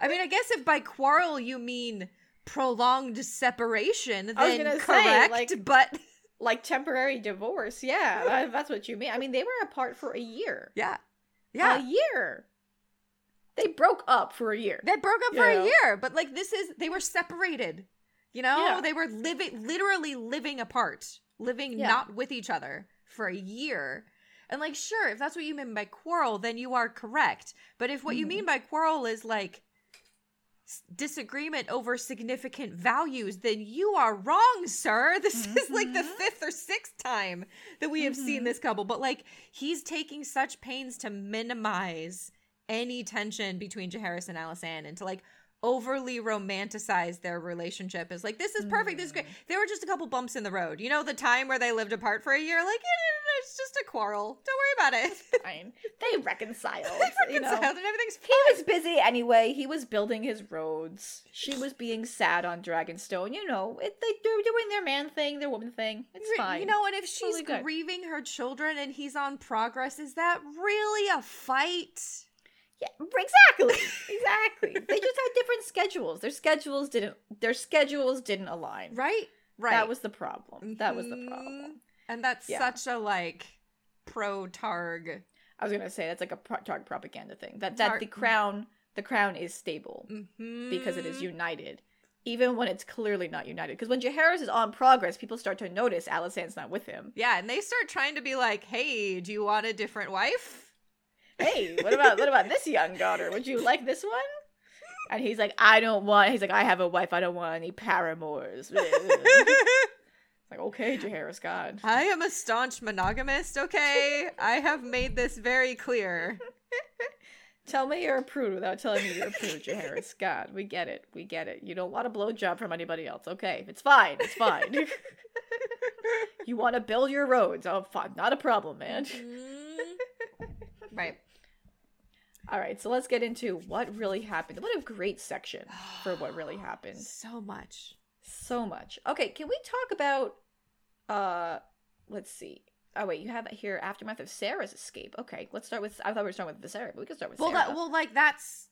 I mean, I guess if by quarrel you mean prolonged separation, then correct. Say, like, but like temporary divorce, yeah, that's what you mean. I mean, they were apart for a year. Yeah, yeah, a year. They broke up for a year. They broke up for know? a year, but like this is they were separated. You know, yeah. they were living literally living apart, living yeah. not with each other for a year. And like sure, if that's what you mean by quarrel, then you are correct. But if what mm-hmm. you mean by quarrel is like disagreement over significant values, then you are wrong, sir. This mm-hmm. is like the mm-hmm. fifth or sixth time that we have mm-hmm. seen this couple. But like he's taking such pains to minimize any tension between Jaehaerys and Alysanne and to like overly romanticize their relationship as like this is perfect, this is great. Mm. There were just a couple bumps in the road. You know, the time where they lived apart for a year, like it's just a quarrel. Don't worry about it. fine. They reconciled. they reconciled you know? and everything's fine. He was busy anyway. He was building his roads. She was being sad on Dragonstone. You know, it, they, they're doing their man thing, their woman thing. It's fine. You know, and if she's totally grieving her children and he's on progress, is that really a fight? Yeah, exactly. exactly. they just had different schedules. Their schedules didn't their schedules didn't align. Right? Right. That was the problem. That was the mm-hmm. problem. And that's yeah. such a like pro Targ. I was gonna say that's like a pro- Targ propaganda thing. That that Tar- the crown the crown is stable mm-hmm. because it is united, even when it's clearly not united. Because when Jaehaerys is on progress, people start to notice Alysanne's not with him. Yeah, and they start trying to be like, "Hey, do you want a different wife?" Hey, what about what about this young daughter? Would you like this one? And he's like, I don't want. He's like, I have a wife. I don't want any paramours. It's like, okay, Jaehaerys, God. I am a staunch monogamist. Okay, I have made this very clear. Tell me you're a prude without telling me you're a prude, Jaehaerys. God, we get it. We get it. You don't want a blowjob from anybody else. Okay, it's fine. It's fine. you want to build your roads. Oh, fine. Not a problem, man. Mm-hmm. Right. All right, so let's get into what really happened. What a great section for what really happened. So much. So much. Okay, can we talk about uh let's see. Oh wait, you have that here aftermath of Saera's escape. Okay, let's start with I thought we were starting with Saera, but we can start with well, Saera. That, well, like that's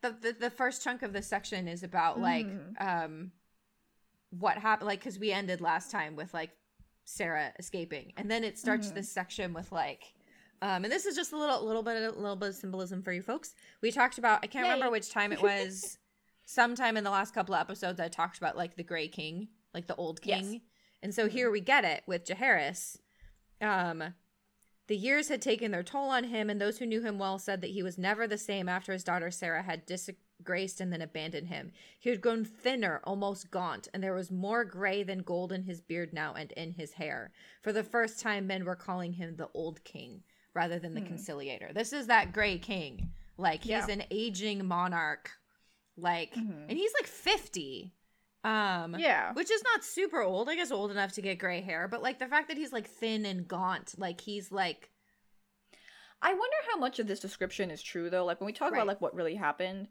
the, the the first chunk of this section is about like mm. um what happened like cuz we ended last time with like Saera escaping. And then it starts mm. this section with like um, and this is just a little, little bit, a little bit of symbolism for you folks. We talked about. I can't Yay. remember which time it was. sometime in the last couple of episodes, I talked about like the Gray King, like the old king. Yes. And so mm-hmm. here we get it with Jaehaerys. Um, the years had taken their toll on him, and those who knew him well said that he was never the same after his daughter Saera had disgraced and then abandoned him. He had grown thinner, almost gaunt, and there was more gray than gold in his beard now and in his hair. For the first time, men were calling him the Old King rather than the hmm. Conciliator. This is that gray king. Like, he's yeah. an aging monarch. Like, mm-hmm. and he's like 50. Um, yeah, which is not super old. I guess old enough to get gray hair, but like the fact that he's like thin and gaunt, like he's like I wonder how much of this description is true though. Like when we talk right. about like what really happened,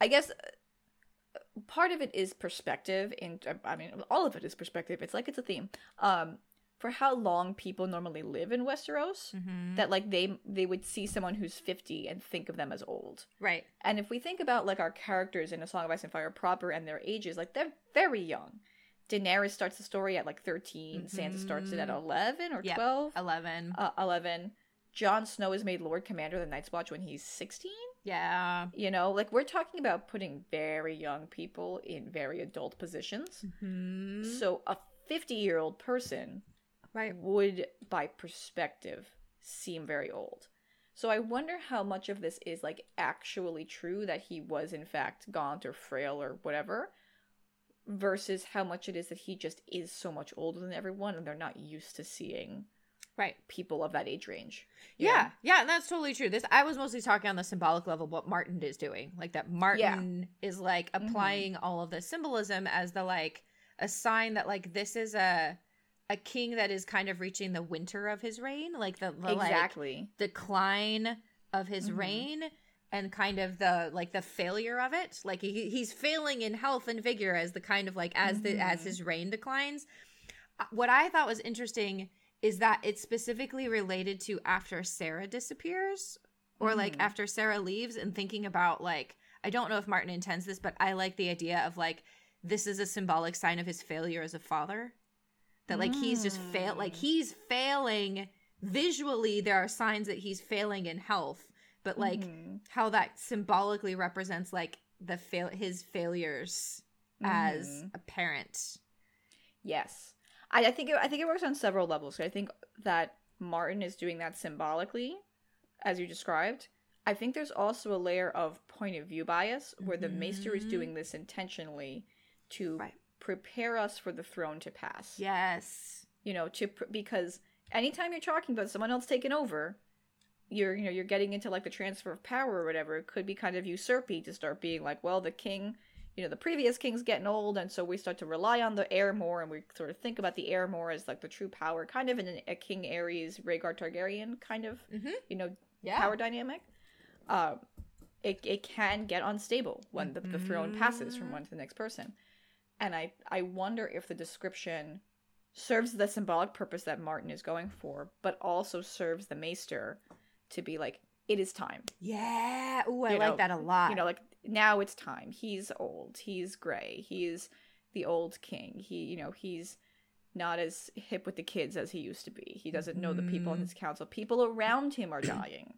I guess uh, part of it is perspective and uh, I mean all of it is perspective. It's like it's a theme. Um for how long people normally live in Westeros mm-hmm. that like they they would see someone who's 50 and think of them as old. Right. And if we think about like our characters in A Song of Ice and Fire proper and their ages, like they're very young. Daenerys starts the story at like 13, mm-hmm. Sansa starts it at 11 or 12. 11. Uh, 11. Jon Snow is made Lord Commander of the Night's Watch when he's 16. Yeah. You know, like we're talking about putting very young people in very adult positions. Mm-hmm. So a 50 year old person right. would, by perspective, seem very old. So I wonder how much of this is like actually true that he was in fact gaunt or frail or whatever versus how much it is that he just is so much older than everyone and they're not used to seeing right people of that age range yeah know? yeah and that's totally true this i was mostly talking on the symbolic level what martin is doing like that martin yeah. is like mm-hmm. applying mm-hmm. all of the symbolism as the like a sign that like this is a a king that is kind of reaching the winter of his reign like the, the exactly like, decline of his mm-hmm. reign and kind of the like the failure of it like he, he's failing in health and vigor as the kind of like as the as mm-hmm. his reign declines uh, what i thought was interesting is that it's specifically related to after Saera disappears or mm. like mm-hmm. after Saera leaves and thinking about like I don't know if Martin intends this, but I like the idea of like this is a symbolic sign of his failure as a father. That like mm. he's just fail like mm. he's failing visually there are signs that he's failing in health, but like mm. how that symbolically represents like the fail his failures as mm-hmm. a parent. Yes. I, I think it, I think it works on several levels. I think that Martin is doing that symbolically, as you described. I think there's also a layer of point of view bias where the mm-hmm. Maester is doing this intentionally to right. Prepare us for the throne to pass. Yes. You know, to because anytime you're talking about someone else taking over, you're you know you're getting into like the transfer of power or whatever. It could be kind of usurpy to start being like, well, the king you know the previous king's getting old and so we start to rely on the heir more and we sort of think about the heir more as like the true power kind of in a king aerys rhaegar targaryen kind of mm-hmm. you know yeah. power dynamic uh, it, it can get unstable when the, the throne passes from one to the next person and i i wonder if the description serves the symbolic purpose that martin is going for but also serves the maester to be like it is time yeah Ooh, i you like know, that a lot you know like now it's time. He's old. He's gray. He's the old king. He, you know, he's not as hip with the kids as he used to be. He doesn't know the people in his mm. council. People around him are dying.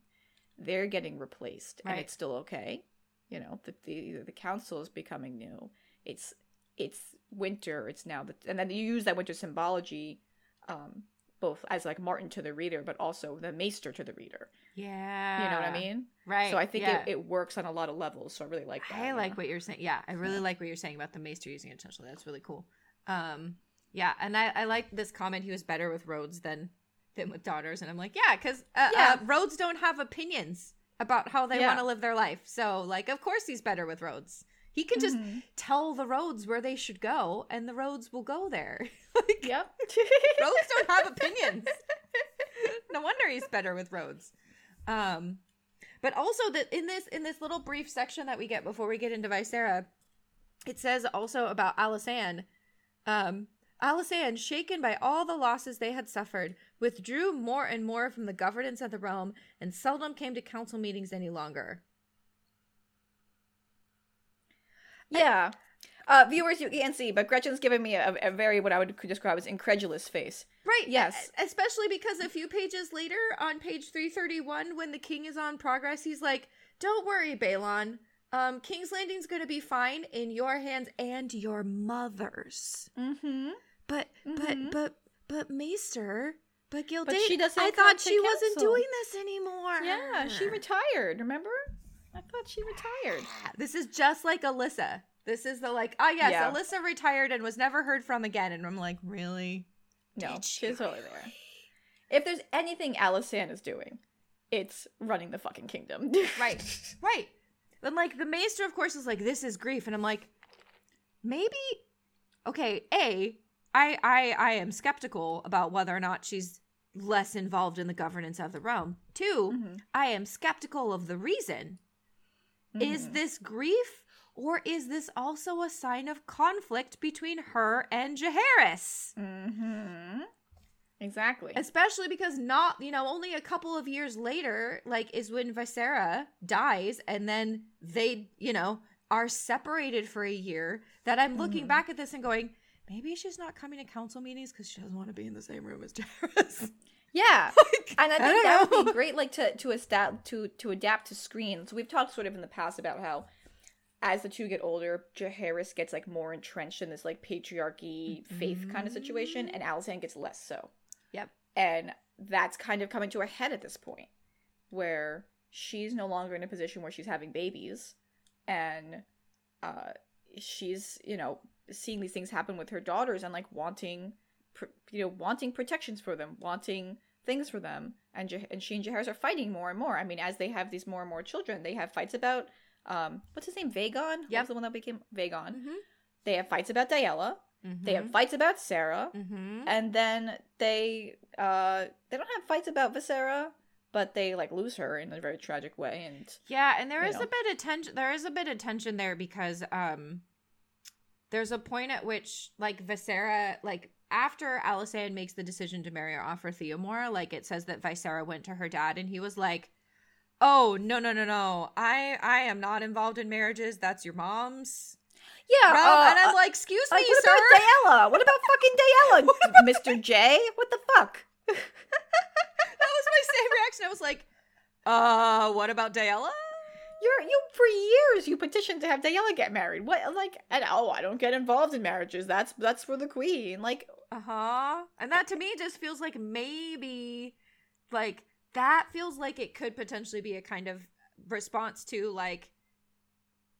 They're getting replaced, and it's still okay. You know, the, the the council is becoming new. It's it's winter. It's now the and then you use that winter symbology um, both as like Martin to the reader, but also the Maester to the reader. Yeah. You know what I mean? Right. So I think yeah. it, it works on a lot of levels. So I really like that. I like what you're saying. Yeah. I really yeah. like what you're saying about the Maester using it intentionally. That's really cool. Um, yeah. And I, I like this comment. He was better with roads than, than with daughters. And I'm like, yeah, because uh, yeah. Uh, roads don't have opinions about how they want to live their life. So like, of course he's better with roads. He can just mm-hmm. tell the roads where they should go, and the roads will go there. like, yep. roads don't have opinions. no wonder he's better with roads. Um, but also that in this in this little brief section that we get before we get into Viserra, it says also about Alysanne. Um, Alysanne, shaken by all the losses they had suffered, withdrew more and more from the governance of the realm and seldom came to council meetings any longer. Yeah. Uh, viewers, you can't see, but Gretchen's giving me a, a, very what I would describe as incredulous face. Right. Yes. Especially because a few pages later, on page three thirty one, when the king is on progress, he's like, "Don't worry, Baelon. Um, King's Landing's going to be fine in your hands and your mother's." Mm-hmm. But mm-hmm. but but but Maester. But Gilday, but she doesn't. I thought she council. wasn't doing this anymore. Yeah, she retired. Remember? I thought she retired. This is just like Alyssa. This is the like, oh yes, yeah. Alyssa retired and was never heard from again. And I'm like, really? No, Did she's totally there. If there's anything Alysanne is doing, it's running the fucking kingdom. right. Right. Then like the maester, of course, is like, this is grief. And I'm like, maybe okay, A, I I I am skeptical about whether or not she's less involved in the governance of the realm. 2 mm-hmm. I am skeptical of the reason. Mm-hmm. Is this grief or is this also a sign of conflict between her and Jaehaerys? Mm-hmm. Exactly. Especially because not, you know, only a couple of years later, like, is when Viserra dies, and then they, you know, are separated for a year. That I'm looking mm-hmm. back at this and going, maybe she's not coming to council meetings because she doesn't want to be in the same room as Jaehaerys. Yeah, like, and I think I that know. would be great, like to to adapt to to adapt to screens. We've talked sort of in the past about how as the two get older, Jaehaerys gets like more entrenched in this like patriarchy faith mm-hmm. kind of situation, and Alysanne gets less so. Yep. And that's kind of coming to a head at this point, where she's no longer in a position where she's having babies, and uh, she's you know seeing these things happen with her daughters and like wanting, you know, wanting protections for them, wanting things for them, and Je- and she and Jaehaerys are fighting more and more. I mean, as they have these more and more children, they have fights about um, what's his name, Vaegon? Yeah, the one that became Vaegon. Mm-hmm. They have fights about Daella. Mm-hmm. They have fights about Saera, mm-hmm. and then they uh they don't have fights about Viserra, but they like lose her in a very tragic way. And yeah, and there is know. a bit of tension. There is a bit of tension there because um, there's a point at which like Viserra like after Alysanne makes the decision to marry or offer Theomore, like it says that Viserra went to her dad and he was like, "Oh no no no no, I I am not involved in marriages. That's your mom's." Yeah, uh, and I'm like, excuse me, what sir. About Daella? What about fucking Daella, Mister J? What the fuck? that was my same reaction. I was like, uh, what about Daella? You're you for years you petitioned to have Daella get married. What like and oh I don't get involved in marriages. That's that's for the queen. Like uh huh. And that to me just feels like maybe like that feels like it could potentially be a kind of response to like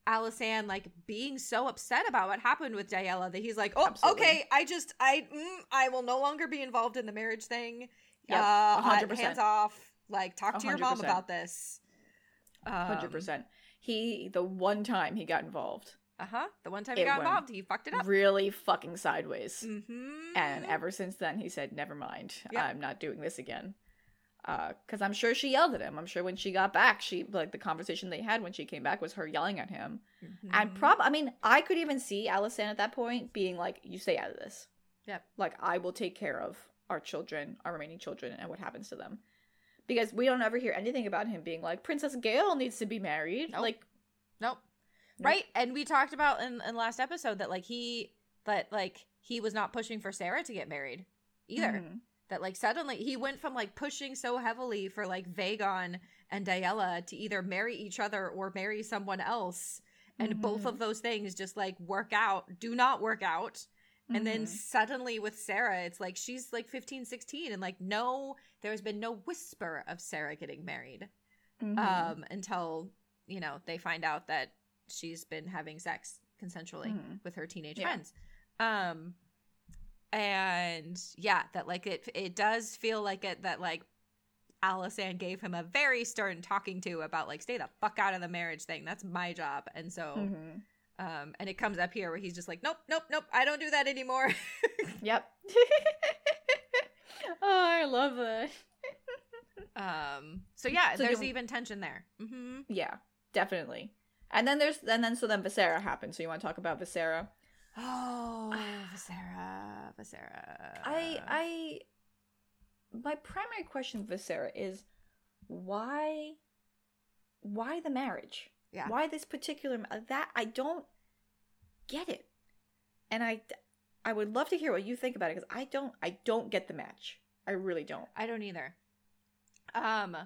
Alysanne like being so upset about what happened with Daella that he's like, oh, Absolutely. okay, I just, I, mm, I will no longer be involved in the marriage thing. Yeah, uh, hundred percent. Hands off. Like, talk 100%. to your mom about this. Hundred um, percent. He the one time he got involved. Uh huh. The one time he got involved, he fucked it up. Really fucking sideways. Mm-hmm. And ever since then, he said, "Never mind. I'm not doing this again." because uh, I'm sure she yelled at him. I'm sure when she got back, she like the conversation they had when she came back was her yelling at him, mm-hmm. and prob. I mean, I could even see Alysanne at that point being like, "You stay out of this." Yep. Like I will take care of our children, our remaining children, and what happens to them, because we don't ever hear anything about him being like Princess Gael needs to be married. Nope. Like, nope. Right, and we talked about in in last episode that like he that like he was not pushing for Saera to get married either. Mm-hmm that like suddenly he went from like pushing so heavily for like Vaegon and Daella to either marry each other or marry someone else and mm-hmm. both of those things just like work out do not work out mm-hmm. and then mm-hmm. suddenly with Saera it's like she's like 15 16 and like no there's been no whisper of Saera getting married mm-hmm. um until you know they find out that she's been having sex consensually mm-hmm. with her teenage yeah. friends. Um and yeah that like it it does feel like it that like Alysanne gave him a very stern talking to about like stay the fuck out of the marriage thing. That's my job. And so mm-hmm. um and it comes up here where he's just like nope nope nope. I don't do that anymore. Yep. Oh I love that. Um so yeah so there's even tension there. Mm-hmm. yeah definitely and then there's and then so then Viserra happened. so you want to talk about Viserra Oh, Viserra, Viserra. I, I, my primary question, Viserra, is why, why the marriage? Yeah. Why this particular that I don't get it, and I, I would love to hear what you think about it because I don't, I don't get the match. I really don't. I don't either. Um,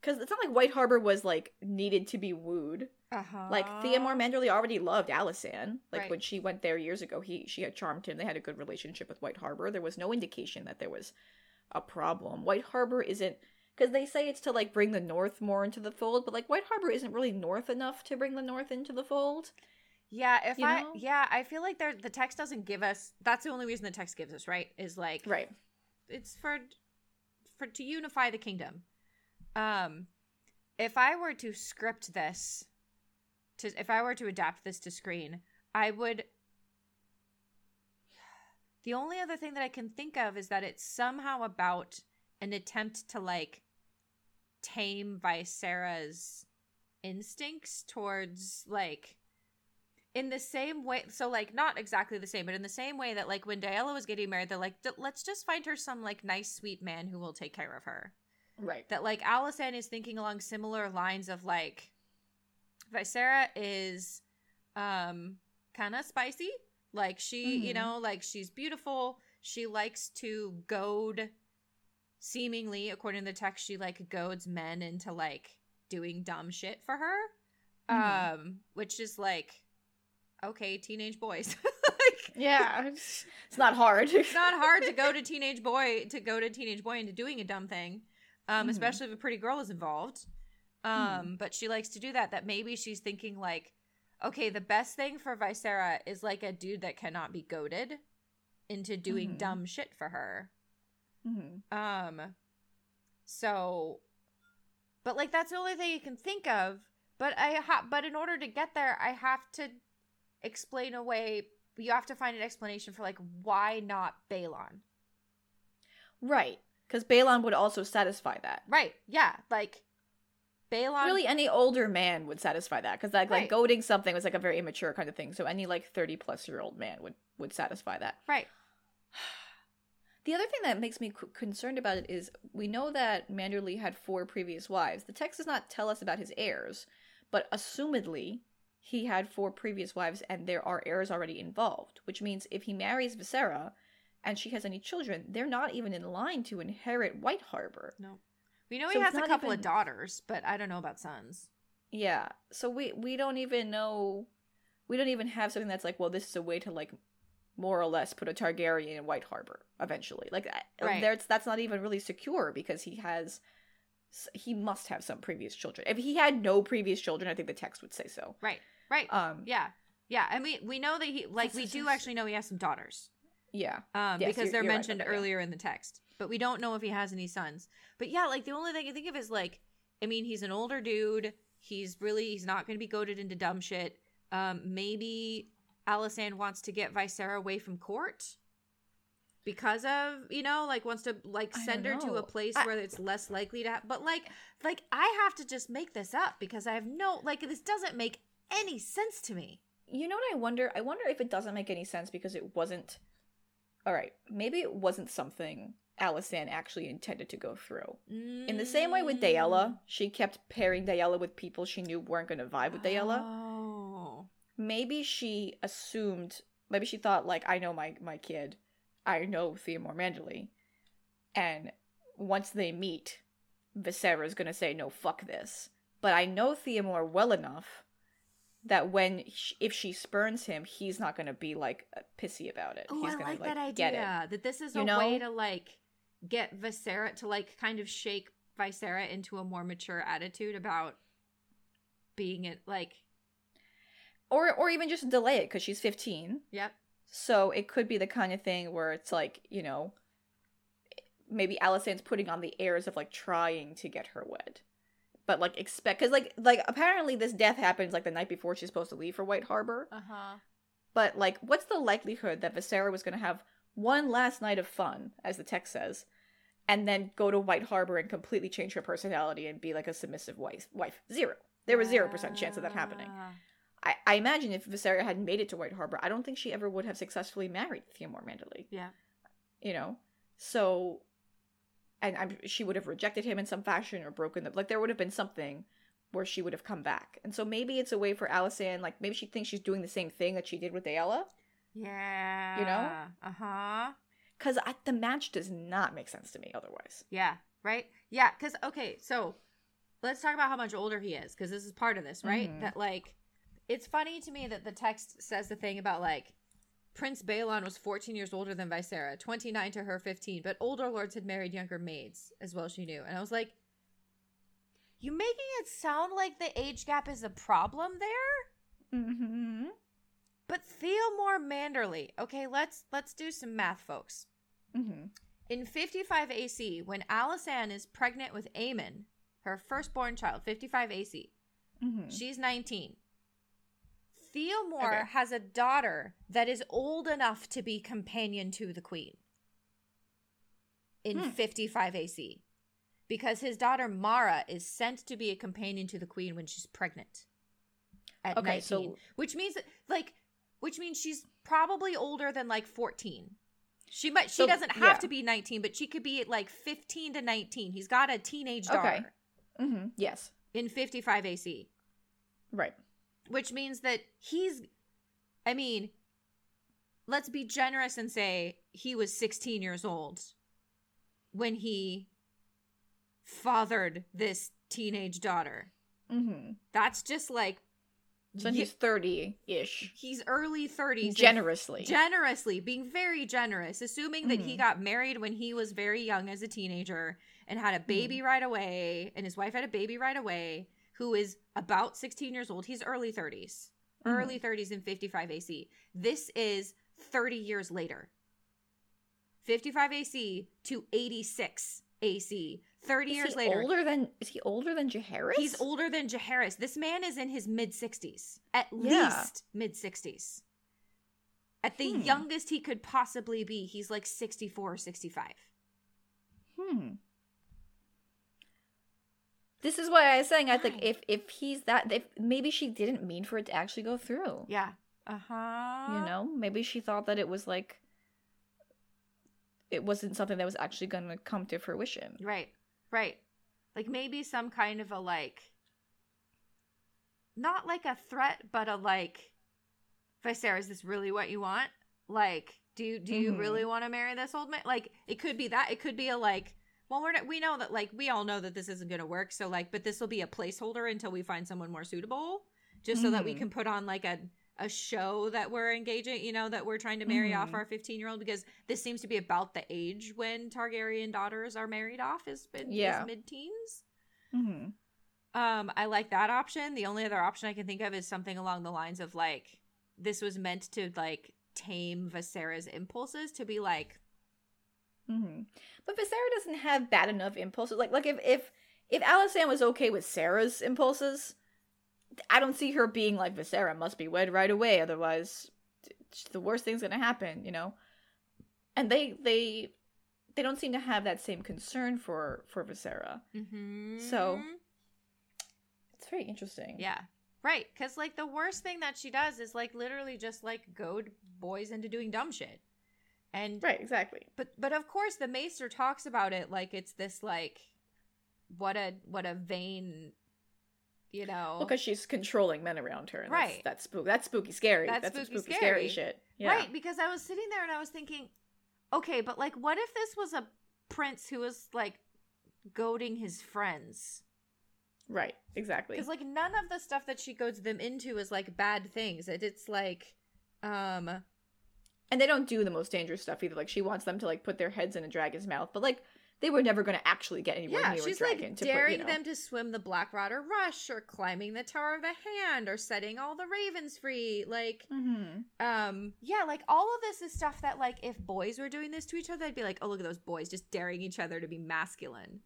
because it's not like White Harbor was like needed to be wooed. Uh-huh. Like Theomore Manderly already loved Alysanne. Like right. when she went there years ago, he she had charmed him. They had a good relationship with White Harbor. There was no indication that there was a problem. White Harbor isn't because they say it's to like bring the North more into the fold, but like White Harbor isn't really North enough to bring the North into the fold. Yeah, if you I know? yeah, I feel like there the text doesn't give us. That's the only reason the text gives us right is like right. It's for for to unify the kingdom. Um, if I were to script this, to if I were to adapt this to screen, I would. The only other thing that I can think of is that it's somehow about an attempt to like tame Viserra's instincts towards like in the same way so like not exactly the same but in the same way that like when Daella was getting married they're like let's just find her some like nice sweet man who will take care of her right that like Alysanne is thinking along similar lines of like Viserra is um kind of spicy like she mm-hmm. you know like she's beautiful she likes to goad seemingly according to the text she like goads men into like doing dumb shit for her mm-hmm. um which is like okay, teenage boys. like, yeah, it's, not hard. it's not hard to go to teenage boy to go to teenage boy into doing a dumb thing, um, mm-hmm. especially if a pretty girl is involved. Um, mm-hmm. but she likes to do that. That maybe she's thinking like, okay, the best thing for Viserra is like a dude that cannot be goaded into doing mm-hmm. dumb shit for her. Mm-hmm. Um, so, but like that's the only thing you can think of. But I ha- but in order to get there, I have to explain away you have to find an explanation for like why not Baelon. Right. Because Baelon would also satisfy that. Right. Yeah. Like Baelon Really any older man would satisfy that. Because like right. like goading something was like a very immature kind of thing. So any like thirty plus year old man would would satisfy that. Right. The other thing that makes me c- concerned about it is we know that Manderly had four previous wives. The text does not tell us about his heirs, but assumedly he had four previous wives and there are heirs already involved, which means if he marries Viserra and she has any children, they're not even in line to inherit White Harbor. No. We know so he has a couple even... of daughters, but I don't know about sons. Yeah. So we we don't even know we don't even have something that's like, well, this is a way to like more or less put a Targaryen in White Harbor eventually. Like right. that's that's not even really secure because he has he must have some previous children. If he had no previous children, I think the text would say so. Right. Right. Um. Yeah. Yeah. And we we know that he like we do actually know he has some daughters. Yeah. Um. Yes, because they're mentioned right earlier yeah. in the text, but we don't know if he has any sons. But yeah, like the only thing I think of is like, I mean, he's an older dude. He's really he's not going to be goaded into dumb shit. Um. Maybe Alysanne wants to get Viserra away from court because of you know like wants to like send her to a place I, where it's less likely to ha- but like like i have to just make this up because i have no like this doesn't make any sense to me. You know what I wonder? I wonder if it doesn't make any sense because it wasn't. All right, maybe it wasn't something Alysanne actually intended to go through. Mm. In the same way with Daella, mm. she kept pairing Daella with people she knew weren't going to vibe with Daella. Oh. Maybe she assumed, maybe she thought like, I know my my kid, I know Theomore Manderly, and once they meet, Viserra's going to say no, fuck this. But I know Theomore well enough that when if she spurns him, he's not going to be like pissy about it. Oh, he's I gonna, like, like that idea. That this is you a know? way to like get Viserra to like kind of shake Viserra into a more mature attitude about being it like or or even just delay it because she's 15 yep so it could be the kind of thing where it's like you know maybe Alysanne's putting on the airs of like trying to get her wed but like expect because like like apparently this death happens like the night before she's supposed to leave for White Harbor. Uh huh. But like, what's the likelihood that Viserra was going to have one last night of fun, as the text says, and then go to White Harbor and completely change her personality and be like a submissive wife? Wife zero. There was zero percent chance of that happening. I, I imagine if Viserra hadn't made it to White Harbor, I don't think she ever would have successfully married Theomore Manderly. Yeah. You know, so and I'm, she would have rejected him in some fashion or broken the like there would have been something where she would have come back. And so maybe it's a way for Alysanne, like maybe she thinks she's doing the same thing that she did with Daella. Yeah. You know? Uh-huh. Cuz the match does not make sense to me otherwise. Yeah, right? Yeah, cuz okay, so let's talk about how much older he is cuz this is part of this, right? Mm-hmm. That like it's funny to me that the text says the thing about like Prince Baelon was 14 years older than Viserra, 29 to her 15, but older lords had married younger maids, as well as she knew. And I was like, you making it sound like the age gap is a problem there. Mm-hmm. But Theomore Manderly. Okay, let's let's do some math, folks. Mm-hmm. In 55 AC, when Alysanne is pregnant with Aemon, her firstborn child, 55 AC, Mm-hmm. she's 19. Theomore Okay. has a daughter that is old enough to be companion to the queen in Hmm. 55 AC because his daughter Mara is sent to be a companion to the queen when she's pregnant at Okay, 19 so- which means that, like which means she's probably older than like 14 she might she So, doesn't have yeah. to be 19 but she could be like 15 to 19 he's got a teenage Okay. daughter Mm-hmm. Yes. in 55 AC Right. which means that he's i mean let's be generous and say he was 16 years old when he fathered this teenage daughter Mm-hmm. that's just like So he's thirty-ish. he's early 30s Generously. generously being very generous assuming that he Mhm. got married when he was very young as a teenager and had a Mm-hmm. baby right away and his wife had a baby right away who is about 16 years old he's early 30s Mhm. early 30s in 55 AC this is 30 years later 55 AC to 86 AC 30 Is years he later older than is he older than Jaehaerys? He's older than Jaehaerys. This man is in his mid 60s. At Yeah. least mid 60s. At the Hmm. youngest he could possibly be, he's like 64 or 65. Hmm. This is why I was saying I think if if he's that if maybe she didn't mean for it to actually go through. Yeah. Uh huh. You know, maybe she thought that it was like it wasn't something that was actually going to come to fruition. Right. Right. Like maybe some kind of a like, not like a threat, but a like, Viserra, is this really what you want? Like, do you, do you Mhm. really want to marry this old man? Like, it could be that. It could be a like, well, we're not, we know that like we all know that this isn't going to work. So like, but this will be a placeholder until we find someone more suitable, just so that we Mhm. can put on like a a show that we're engaging, you know, that we're trying to marry off Mhm. our 15 year old because this seems to be about the age when Targaryen daughters are married off is, Yeah. mid teens. hmm Um, I like that option. The only other option I can think of is something along the lines of like this was meant to like tame Viserra's impulses to be like, hmm But Visera doesn't have bad enough impulses. Like like if if if Alysanne was okay with Saera's impulses, I don't see her being like Viserra must be wed right away, otherwise the worst thing's gonna happen, you know. And they they they don't seem to have that same concern for for Viserra. mm-hmm. So- It's very interesting. yeah, right. Because like the worst thing that she does is like literally just like goad boys into doing dumb shit, and Right, exactly. but but of course the maester talks about it like it's this like what a what a vain you know Well, because she's controlling men around her, and Right. That's, that's spooky. That's spooky, scary. That's That's, spooky, spooky, scary. scary. shit. Yeah. right because i was sitting there and i was thinking okay but like what if this was a prince who was like goading his friends Right. Exactly. because like none of the stuff that she goads them into is like bad things it, it's like um and they don't do the most dangerous stuff either. Like she wants them to like put their heads in a dragon's mouth, but like they were never going to actually get anywhere yeah near she's like daring put, you know. them to swim the blackwater rush or climbing the tower of the hand or setting all the ravens free like Mhm. um yeah like all of this is stuff that like if boys were doing this to each other i'd be like oh look at those boys just daring each other to be masculine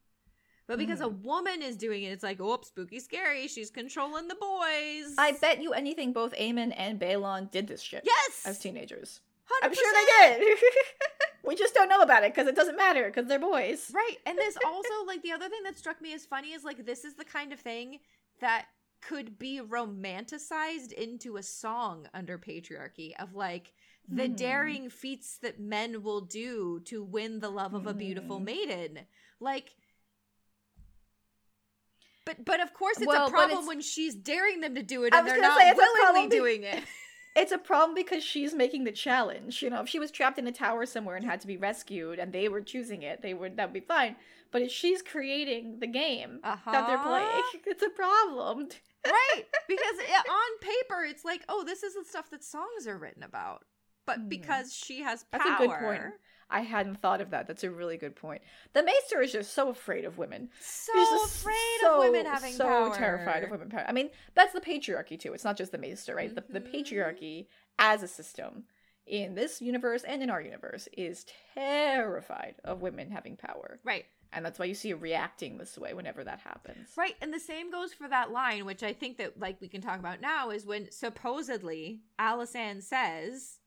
but because a woman is doing it it's like oh spooky scary she's controlling the boys I bet you anything both Aemon and Baelon did this shit yes as teenagers. 100%. I'm sure they did. we just don't know about it because it doesn't matter because they're boys. right and this also like the other thing that struck me as funny is like this is the kind of thing that could be romanticized into a song under patriarchy of like the Hmm. daring feats that men will do to win the love of a beautiful Hmm. maiden like but but of course it's Well, a problem it's- when she's daring them to do it and they're not say, it's a willingly doing it It's a problem because she's making the challenge. You know, if she was trapped in a tower somewhere and had to be rescued and they were choosing it, they would that would be fine. But if she's creating the game uh-huh that they're playing, it's a problem. right because it, on paper it's like oh this is the stuff that songs are written about but mm. because she has power. That's a good point. I hadn't thought of that. That's a really good point. The Maester is just so afraid of women. So afraid so, of women having so power. So terrified of women power. I mean, that's the patriarchy too. It's not just the Maester, right? Mm-hmm. The, the mm-hmm. patriarchy as a system in this universe and in our universe is terrified of women having power. Right. And that's why you see it reacting this way whenever that happens. Right. And the same goes for that line, which I think that like we can talk about now, is when supposedly Alysanne says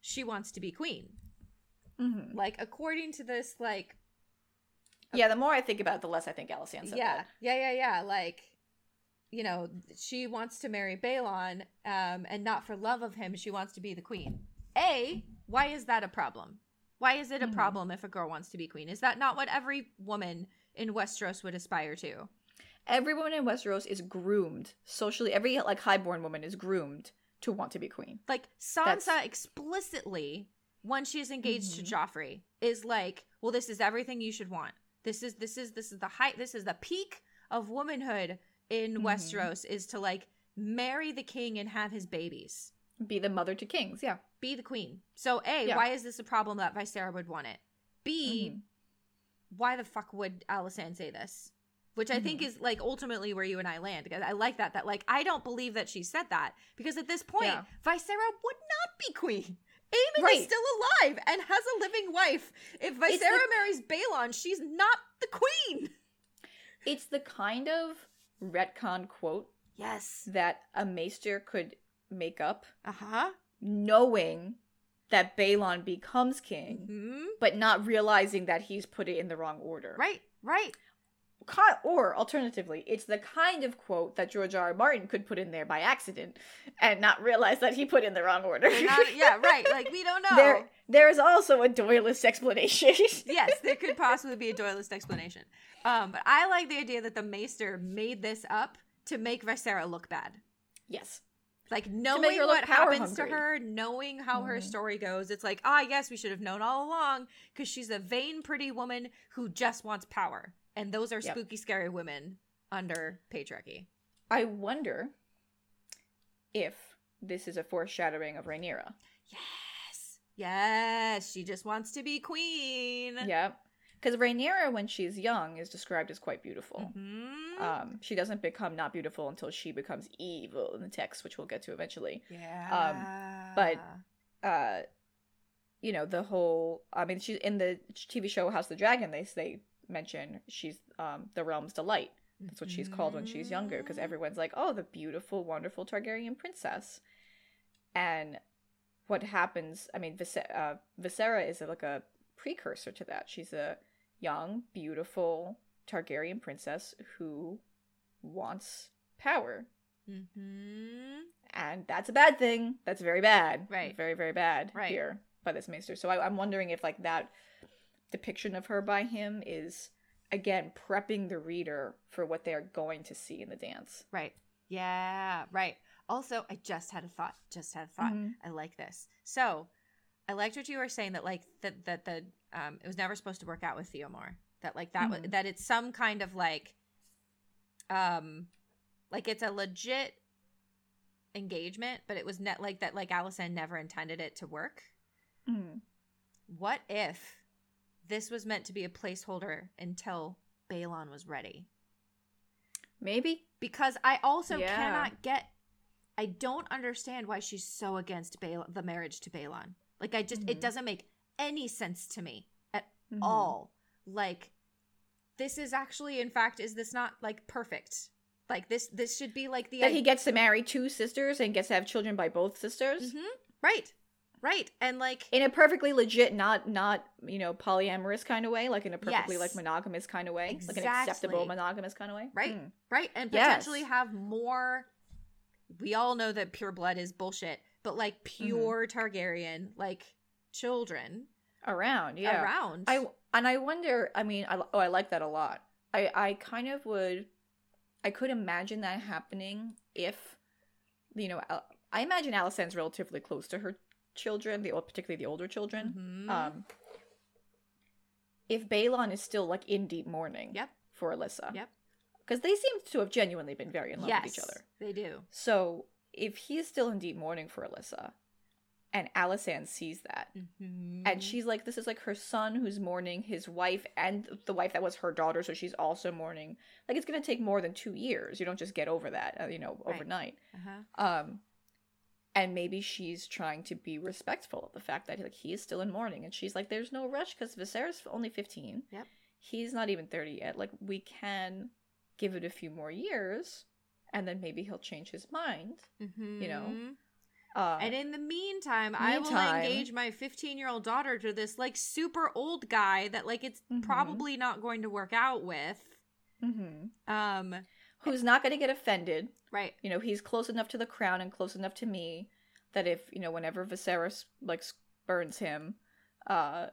she wants to be queen. Mm-hmm. Like according to this, like yeah, the more I think about it, the less I think Alysanne said yeah, that. Yeah, yeah, yeah. Like, you know, she wants to marry Baelon, um, and not for love of him. She wants to be the queen. A, why is that a problem? Why is it a mm-hmm. problem if a girl wants to be queen? Is that not what every woman in Westeros would aspire to? Every woman in Westeros is groomed socially. Every like highborn woman is groomed to want to be queen. Like Sansa That's... explicitly, when she's engaged mm-hmm. to Joffrey, is like, "Well, this is everything you should want. This is this is this is the height. This is the peak of womanhood in mm-hmm. Westeros. Is to like marry the king and have his babies." Be the mother to kings, yeah. Be the queen. So A, yeah. why is this a problem that Viserra would want it? B, mm-hmm. why the fuck would Alysanne say this? Which I mm-hmm. think is like ultimately where you and I land. I like that. That like I don't believe that she said that because at this point, yeah. Viserra would not be queen. Aemon right. is still alive and has a living wife. If Viserra the, marries Baelon, she's not the queen. It's the kind of retcon quote yes that a maester could make up. Uh huh. Knowing that Baelon becomes king, mm-hmm. but not realizing that he's put it in the wrong order. Right, right. Or alternatively, it's the kind of quote that George R. R. Martin could put in there by accident and not realize that he put in the wrong order. Not, yeah, right. Like we don't know. There, there is also a Doyleist explanation. yes, there could possibly be a Doyleist explanation. Um, but I like the idea that the Maester made this up to make Viserra look bad. Yes. Like knowing what happens hungry. to her, knowing how mm. her mm-hmm. story goes, it's like, ah, yes, we should have known all along because she's a vain, pretty woman who just wants power. And those are yep. spooky, scary women under patriarchy. I wonder if this is a foreshadowing of Rhaenyra. Yes. Yes. She just wants to be queen. Yep. Because Rhaenyra, when she's young, is described as quite beautiful. Mm-hmm. Um, she doesn't become not beautiful until she becomes evil in the text, which we'll get to eventually. Yeah. Um, but, uh, you know, the whole. I mean, she's in the TV show House of the Dragon. They they mention she's um the realm's delight. That's what she's called when she's younger, because mm-hmm. everyone's like, "Oh, the beautiful, wonderful Targaryen princess," and what happens? I mean, Vis- uh, Viserra is like a precursor to that. She's a young, beautiful Targaryen princess who wants power. Mm-hmm. And that's a bad thing. That's very bad. Right. Very, very bad right. here by this maester. So I, I'm wondering if like that depiction of her by him is again prepping the reader for what they are going to see in the dance. Right. Yeah. Right. Also, I just had a thought. Just had a thought. Mm-hmm. I like this. So I liked what you were saying that like that that the um it was never supposed to work out with Theomore. That like that mm-hmm. that it's some kind of like um like it's a legit engagement, but it was net like that like Alysanne never intended it to work. Mm. What if this was meant to be a placeholder until Baelon was ready? Maybe. Because I also yeah. cannot get I don't understand why she's so against Bal- the marriage to Baelon. Like I just mm-hmm. it doesn't make any sense to me at mm-hmm. all. Like this is actually in fact is this not like perfect? Like this this should be like the that he gets to marry two sisters and gets to have children by both sisters. Mm-hmm. Right. Right. And like in a perfectly legit not not, you know, polyamorous kind of way, like in a perfectly yes. like monogamous kind of way, exactly. like an acceptable monogamous kind of way. Right. Mm. Right. And potentially yes. have more we all know that pure blood is bullshit, but like mm-hmm. pure mm-hmm. Targaryen, like children around, yeah, around. I and I wonder. I mean, I, oh, I like that a lot. I I kind of would. I could imagine that happening if, you know, I imagine Alysanne's relatively close to her children, the particularly the older children. Mm-hmm. Um, if Baelon is still like in deep mourning, yep. for Alyssa, yep, because they seem to have genuinely been very in love yes, with each other. They do. So if he's still in deep mourning for Alyssa, and Alysanne sees that. Mm-hmm. And she's like, this is like her son who's mourning, his wife, and the wife that was her daughter, so she's also mourning. Like, it's going to take more than two years. You don't just get over that, uh, you know, Right. overnight. uh-huh. Um, and maybe she's trying to be respectful of the fact that like he is still in mourning, and she's like, "There's no rush because Viserys only 15. Yep. He's not even 30 yet. Like, we can give it a few more years, and then maybe he'll change his mind." You know, Mhm. Uh, And in the meantime, I will engage my 15 year old daughter to this like super old guy that like it's Mhm. probably not going to work out with. mhm. Um, who's not going to get offended? right. You know, he's close enough to the crown and close enough to me that if you know, whenever Viserys like burns him, uh,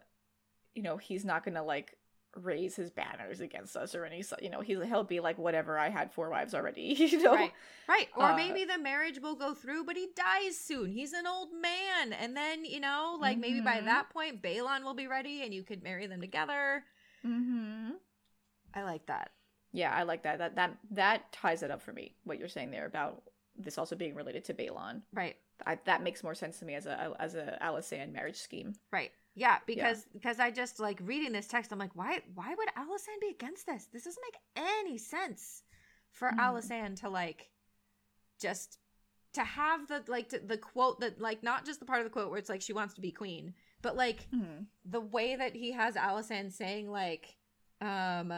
you know, he's not going to like raise his banners against us or any. You know, he's he'll be like, whatever. I had four wives already. You know, Right. Right. Or Uh, maybe the marriage will go through, but he dies soon. He's an old man. And then, you know, like maybe by Mhm. that point, Baelon will be ready and you could marry them together. Mm-hmm. I like that. Yeah, I like that. That that that ties it up for me. What you're saying there about this also being related to Baelon. Right. I, that makes more sense to me as a as a Alysanne marriage scheme. Right. Yeah, because because I just like reading this text, I'm like, why why would Alysanne be against this? This doesn't make any sense for Mhm. Alysanne to like just to have the like to, the quote that like not just the part of the quote where it's like she wants to be queen, but like Mm-hmm. the way that he has Alysanne saying like um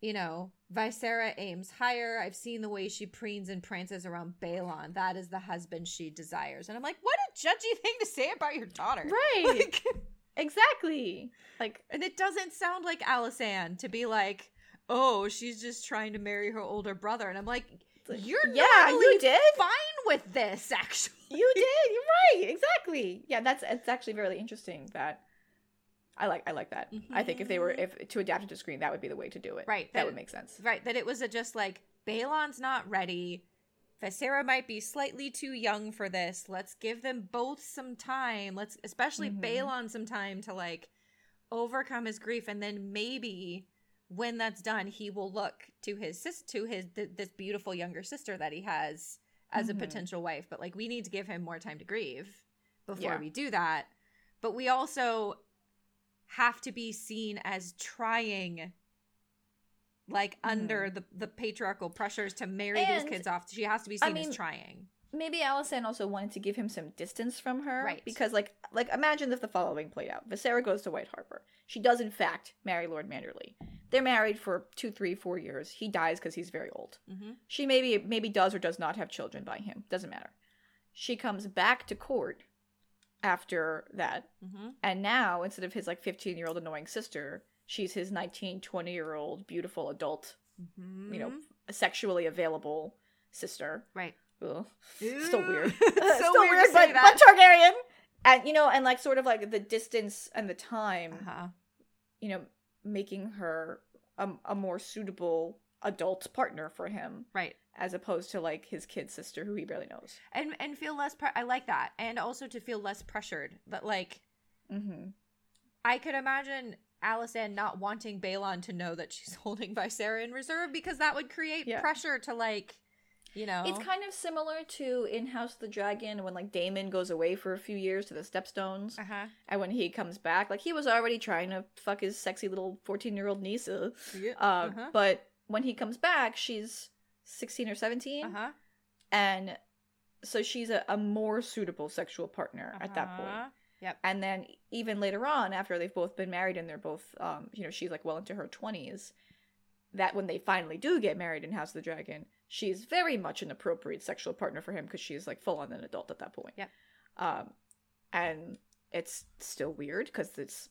you know Viserra aims higher. I've seen the way she preens and prances around Baelon. That is the husband she desires. And I'm like, what a judgy thing to say about your daughter. Right. Like, exactly. Like and it doesn't sound like Alysanne to be like, oh, she's just trying to marry her older brother. And I'm like, like, you're yeah, you did. fine with this, actually. You did. You're right. Exactly. Yeah, that's it's actually really interesting that I like I like that. I think if they were if to adapt it to screen, that would be the way to do it. Right, That that- would make sense. Right, that it was a just like Baelon's not ready. Viserra might be slightly too young for this. Let's give them both some time. Let's especially Mhm. Baelon some time to like overcome his grief and then maybe when that's done he will look to his sis to his th- this beautiful younger sister that he has as Mhm. a potential wife but like we need to give him more time to grieve before Yeah. we do that but we also have to be seen as trying like under the the patriarchal pressures to marry these kids off she has to be I seen mean, as trying Maybe Alysanne also wanted to give him some distance from her. Right. Because like like imagine if the following played out. Viserra goes to White Harbor. She does in fact marry Lord Manderly. They're married for two, three, four years. He dies because he's very old. mm-hmm. She maybe maybe does or does not have children by him. Doesn't matter. She comes back to court after that. Mm-hmm. And now instead of his like 15 year old annoying sister, she's his 19, 20 year old beautiful adult, Mm-hmm. you know, sexually available sister. right Ugh. Still weird. So Still weird, weird, but, but Targaryen. And you know, and like sort of like the distance and the time, uh-huh. you know, making her a, a more suitable adult partner for him right as opposed to like his kid sister who he barely knows. and and feel less pre- i like that and also to feel less pressured that like Mm-hmm. i could imagine Alysanne not wanting Baelon to know that she's holding Viserra in reserve because that would create Yeah. pressure to like you know It's kind of similar to in House of the Dragon when like Daemon goes away for a few years to the Stepstones, uh-huh and when he comes back, like he was already trying to fuck his sexy little fourteen year old niece. Uh, yeah. uh, Uh-huh. But when he comes back, she's sixteen or 17 uh-huh and so she's a, a more suitable sexual partner at that point. Uh-huh. Yep. And then even later on, after they've both been married and they're both, um, you know, she's like well into her twenties. That when they finally do get married in House of the Dragon, she's very much an appropriate sexual partner for him because she's like full on an adult at that point. Yep. Um, and it's still weird because it's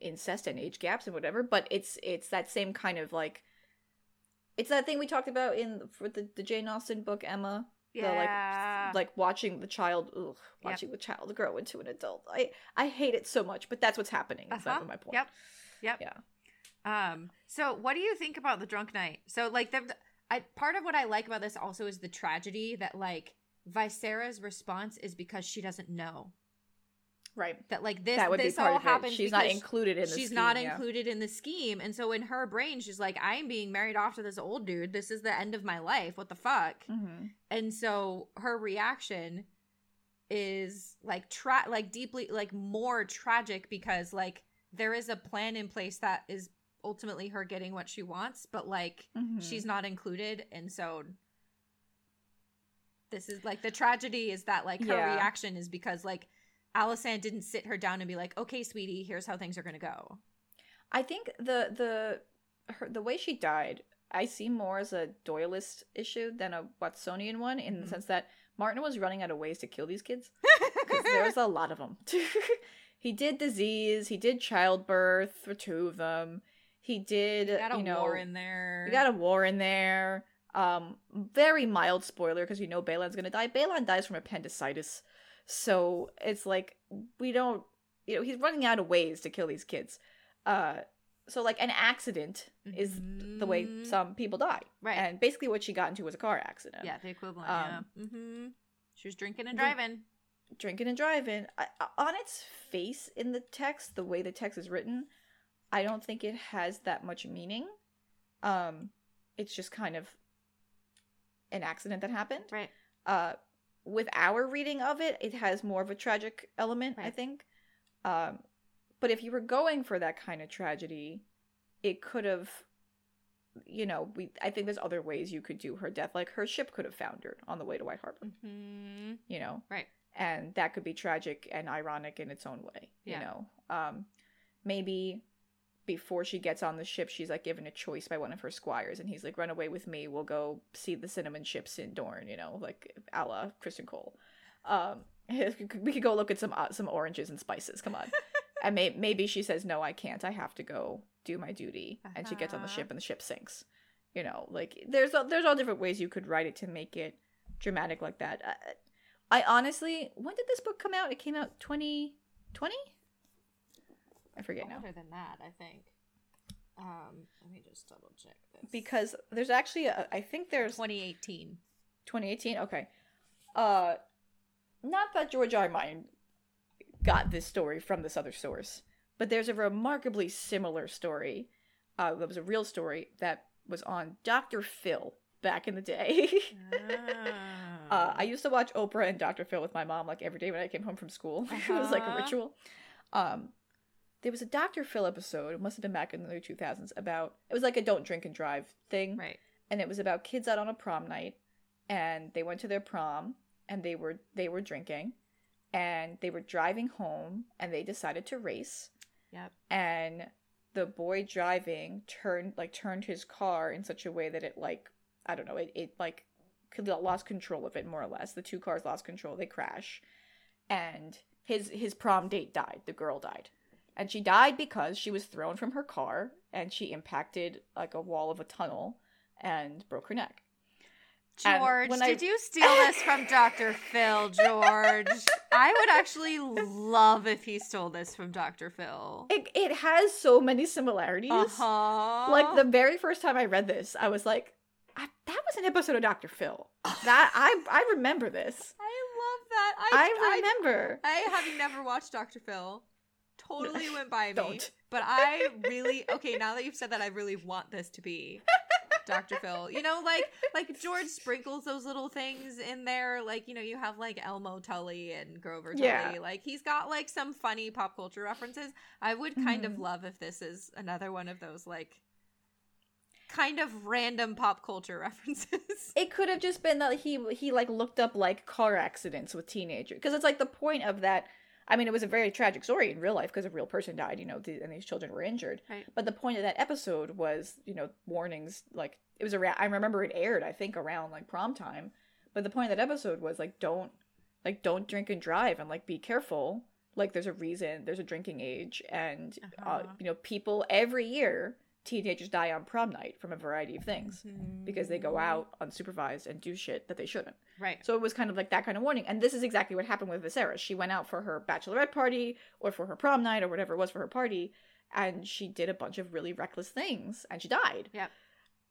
incest and age gaps and whatever, but it's it's that same kind of like. It's that thing we talked about in for the, the Jane Austen book Emma, yeah the like like watching the child ugh, Yep. watching the child grow into an adult i i hate it so much but that's what's happening is Uh-huh. my point Yep. Yep. yeah Um. So, what do you think about the drunk night? So, like, the, the- I part of what I like about this also is the tragedy that like Viserra's response is because she doesn't know right that like this that would this be part all happens. she's not included in the She's scheme, not yeah. included in the scheme, and so in her brain, she's like, "I'm being married off to this old dude. This is the end of my life. What the fuck?" Mhm. And so her reaction is like tra- like deeply like more tragic because like there is a plan in place that is ultimately her getting what she wants, but like mm-hmm. she's not included and so this is like the tragedy is that like her yeah. reaction is because like Alysanne didn't sit her down and be like, "Okay, sweetie, here's how things are going to go." I think the the her, the way she died, I see more as a Doyleist issue than a Watsonian one in mm-hmm. the sense that Martin was running out of ways to kill these kids because there's a lot of them. he did disease, he did childbirth for two of them. He did, he got a you know, war in there. He got a war in there. Um, very mild spoiler because you know Baelon's gonna die. Baelon dies from appendicitis, so it's like we don't, you know, he's running out of ways to kill these kids. Uh, so like an accident mm-hmm. is the way mm-hmm. some people die, right? And basically, what she got into was a car accident. Yeah, the equivalent. Um, yeah. Mm-hmm. She was drinking and driving. Drinking and driving. I, on its face in the text, the way the text is written, I don't think it has that much meaning. Um, it's just kind of an accident that happened. Right. Uh, with our reading of it, it has more of a tragic element, right. I think. Um, but if you were going for that kind of tragedy, it could have you know, we I think there's other ways you could do her death. Like her ship could have foundered on the way to White Harbor. Mm-hmm. You know? Right. And that could be tragic and ironic in its own way. Yeah. You know? Um maybe before she gets on the ship, she's like given a choice by one of her squires, and he's like, "Run away with me. We'll go see the cinnamon ships in Dorne." You know, like a la Criston Cole. Um, we could go look at some uh, some oranges and spices. Come on. and may- maybe she says, "No, I can't. I have to go do my duty," uh-huh. and she gets on the ship, uh-huh. and the ship sinks. You know, like there's there's all different ways you could write it to make it dramatic like that. I, I honestly, when did this book come out? It came out 2020. I forget now. Older than that, I think. Um, let me just double check this. Because there's actually a, I think there's 2018. 2018. Okay. Uh, not that George R. Martin got this story from this other source, but there's a remarkably similar story. Uh, that was a real story that was on Dr. Phil back in the day. oh. uh, I used to watch Oprah and Dr. Phil with my mom like every day when I came home from school. Uh-huh. it was like a uh-huh. ritual. Um, there was a Dr. Phil episode, it must have been back in the early 2000s, about it was like a don't drink and drive thing. Right. And it was about kids out on a prom night and they went to their prom and they were they were drinking and they were driving home and they decided to race. Yep. And the boy driving turned like turned his car in such a way that it like I don't know, it, it like lost control of it more or less. The two cars lost control, they crash. And his his prom date died. The girl died. And she died because she was thrown from her car and she impacted like a wall of a tunnel and broke her neck. George, did I... you steal this from Dr. Phil, George? I would actually love if he stole this from Dr. Phil. It, it has so many similarities. Uh-huh. Like the very first time I read this, I was like, I, that was an episode of Dr. Phil. That I I remember this. I love that. I, I remember. I, I have never watched Dr. Phil. Totally went by me. Don't. But I really okay, now that you've said that I really want this to be Dr. Phil. You know, like like George sprinkles those little things in there. Like, you know, you have like Elmo Tully and Grover Tully. Yeah. Like he's got like some funny pop culture references. I would kind mm-hmm. of love if this is another one of those like kind of random pop culture references. It could have just been that he he like looked up like car accidents with teenagers because it's like the point of that I mean, it was a very tragic story in real life because a real person died, you know, and these children were injured. Right. But the point of that episode was, you know, warnings. Like it was around. I remember it aired, I think, around like prom time. But the point of that episode was like, don't, like, don't drink and drive, and like, be careful. Like, there's a reason. There's a drinking age, and uh, uh-huh. uh, you know, people every year teenagers die on prom night from a variety of things mm-hmm. because they go out unsupervised and do shit that they shouldn't. Right. So it was kind of like that kind of warning. And this is exactly what happened with Viserys. She went out for her bachelorette party or for her prom night or whatever it was for her party, and she did a bunch of really reckless things and she died. Yeah.